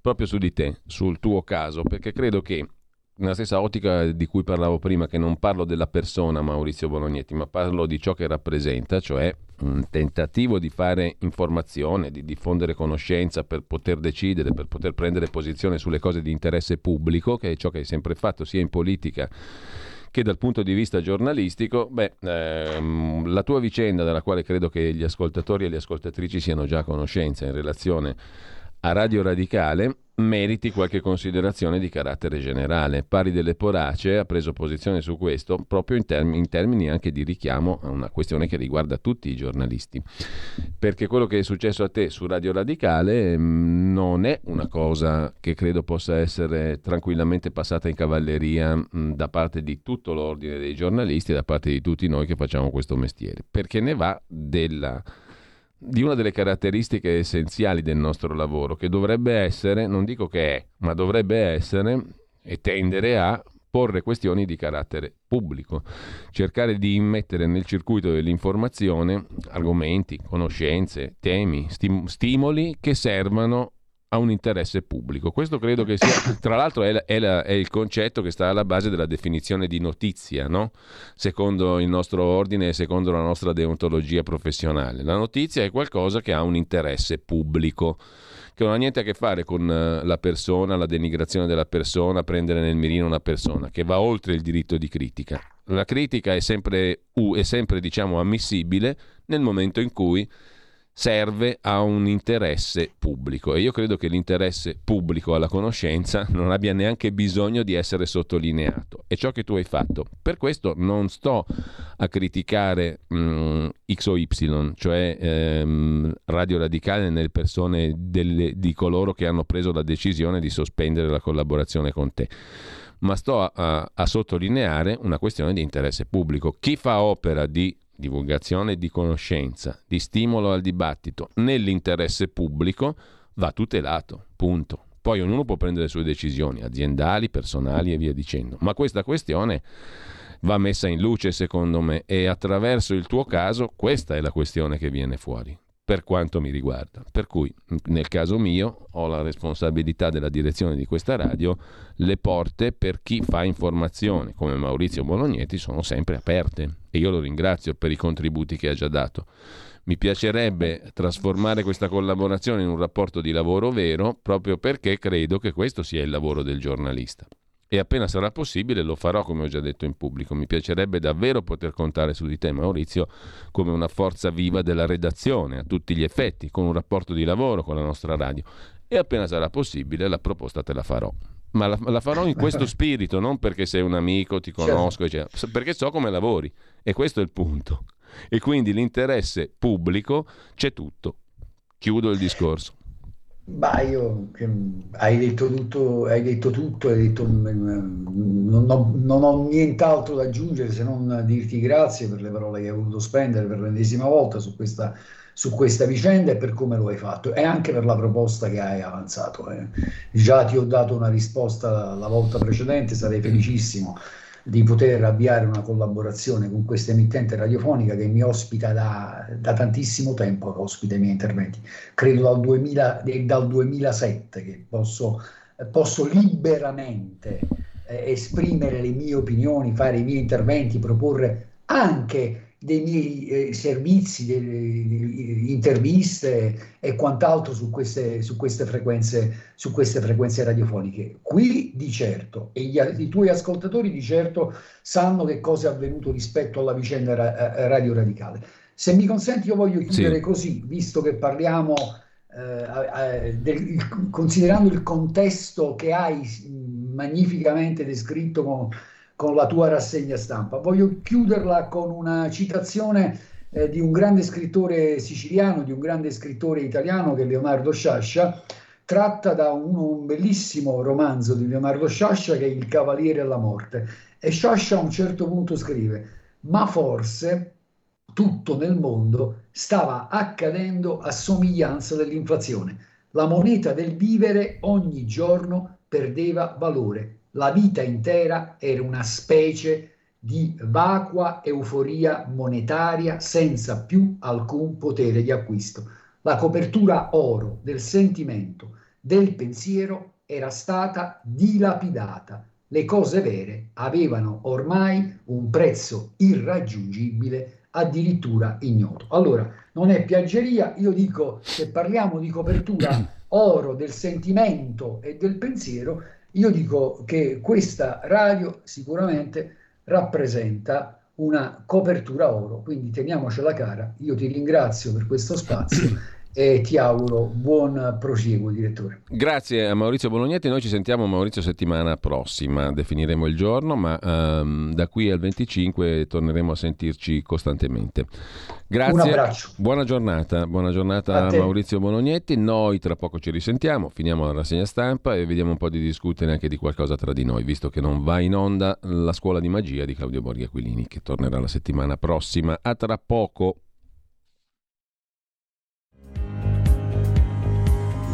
proprio su di te, sul tuo caso, perché credo che nella stessa ottica di cui parlavo prima, che non parlo della persona Maurizio Bolognetti, ma parlo di ciò che rappresenta, cioè un tentativo di fare informazione, di diffondere conoscenza per poter decidere, per poter prendere posizione sulle cose di interesse pubblico, che è ciò che hai sempre fatto sia in politica che dal punto di vista giornalistico, beh, ehm, la tua vicenda, della quale credo che gli ascoltatori e le ascoltatrici siano già a conoscenza in relazione a Radio Radicale, meriti qualche considerazione di carattere generale. Pari delle Porace ha preso posizione su questo proprio in, term- in, termini anche di richiamo a una questione che riguarda tutti i giornalisti. Perché quello che è successo a te su Radio Radicale mh, mm, non è una cosa che credo possa essere tranquillamente passata in cavalleria mh, mm, da parte di tutto l'ordine dei giornalisti e da parte di tutti noi che facciamo questo mestiere, perché ne va della di una delle caratteristiche essenziali del nostro lavoro, che dovrebbe essere, non dico che è, ma dovrebbe essere e tendere a porre questioni di carattere pubblico, cercare di immettere nel circuito dell'informazione argomenti, conoscenze, temi, stim- stimoli che servano a un interesse pubblico. Questo credo che sia, tra l'altro, è, è, la, è, il concetto che sta alla base della definizione di notizia, no? secondo il nostro ordine e secondo la nostra deontologia professionale. La notizia è qualcosa che ha un interesse pubblico, che non ha niente a che fare con eh, la persona, la denigrazione della persona, prendere nel mirino una persona, che va oltre il diritto di critica. La critica è sempre, è sempre diciamo, ammissibile nel momento in cui serve a un interesse pubblico e io credo che l'interesse pubblico alla conoscenza non abbia neanche bisogno di essere sottolineato. È ciò che tu hai fatto. Per questo non sto a criticare mh, mm, X o Y, cioè ehm, Radio Radicale nelle persone delle, di coloro che hanno preso la decisione di sospendere la collaborazione con te ma sto a, a, a sottolineare una questione di interesse pubblico. Chi fa opera di divulgazione di conoscenza, di stimolo al dibattito nell'interesse pubblico va tutelato, punto. Poi ognuno può prendere le sue decisioni aziendali, personali e via dicendo, ma questa questione va messa in luce secondo me e attraverso il tuo caso questa è la questione che viene fuori per quanto mi riguarda. Per cui, nel caso mio, ho la responsabilità della direzione di questa radio, le porte per chi fa informazione, come Maurizio Bolognetti, sono sempre aperte e io lo ringrazio per i contributi che ha già dato. Mi piacerebbe trasformare questa collaborazione in un rapporto di lavoro vero, proprio perché credo che questo sia il lavoro del giornalista e appena sarà possibile lo farò come ho già detto in pubblico. Mi piacerebbe davvero poter contare su di te Maurizio come una forza viva della redazione a tutti gli effetti, con un rapporto di lavoro con la nostra radio e appena sarà possibile la proposta te la farò. Ma la, la farò in questo spirito, non perché sei un amico, ti certo. conosco, certo. perché so come lavori e questo è il punto. E quindi l'interesse pubblico c'è tutto. Chiudo il discorso. Bah, io hai detto tutto, hai detto tutto, hai detto, mm, non, ho, non ho nient'altro da aggiungere se non dirti grazie per le parole che hai voluto spendere per l'ennesima volta su questa, su questa vicenda e per come lo hai fatto e anche per la proposta che hai avanzato. Eh. Già ti ho dato una risposta la volta precedente, sarei felicissimo di poter avviare una collaborazione con questa emittente radiofonica che mi ospita da, da tantissimo tempo, che ospita i miei interventi, credo dal, 2000, dal 2007 che posso, posso liberamente eh, esprimere le mie opinioni, fare i miei interventi, proporre anche dei miei eh, servizi, delle, interviste e quant'altro su queste, su, queste frequenze, su queste frequenze radiofoniche. Qui di certo, e gli, i tuoi ascoltatori di certo sanno che cosa è avvenuto rispetto alla vicenda ra, eh, radio radicale. Se mi consenti, io voglio chiudere sì. così, visto che parliamo, eh, eh, del, considerando il contesto che hai magnificamente descritto con con la tua rassegna stampa. Voglio chiuderla con una citazione eh, di un grande scrittore siciliano, di un grande scrittore italiano che è Leonardo Sciascia, tratta da un, un bellissimo romanzo di Leonardo Sciascia che è Il Cavaliere alla Morte. E Sciascia a un certo punto scrive, ma forse tutto nel mondo stava accadendo a somiglianza dell'inflazione. La moneta del vivere ogni giorno perdeva valore la vita intera era una specie di vacua euforia monetaria senza più alcun potere di acquisto. La copertura oro del sentimento, del pensiero era stata dilapidata. le cose vere avevano ormai un prezzo irraggiungibile, addirittura ignoto. Allora, non è piaggeria, io dico, se parliamo di copertura oro del sentimento e del pensiero, io dico che questa radio sicuramente rappresenta una copertura oro, quindi teniamocela cara. Io ti ringrazio per questo spazio e ti auguro buon prosieguo, direttore. Grazie a Maurizio Bolognetti. Noi ci sentiamo Maurizio settimana prossima, definiremo il giorno, ma um, da qui al 25 torneremo a sentirci costantemente. Grazie. Buona giornata, buona giornata a, a Maurizio Bolognetti. Noi tra poco ci risentiamo, finiamo la rassegna stampa e vediamo un po' di discutere anche di qualcosa tra di noi, visto che non va in onda la scuola di magia di Claudio Borghi Aquilini, che tornerà la settimana prossima. A tra poco.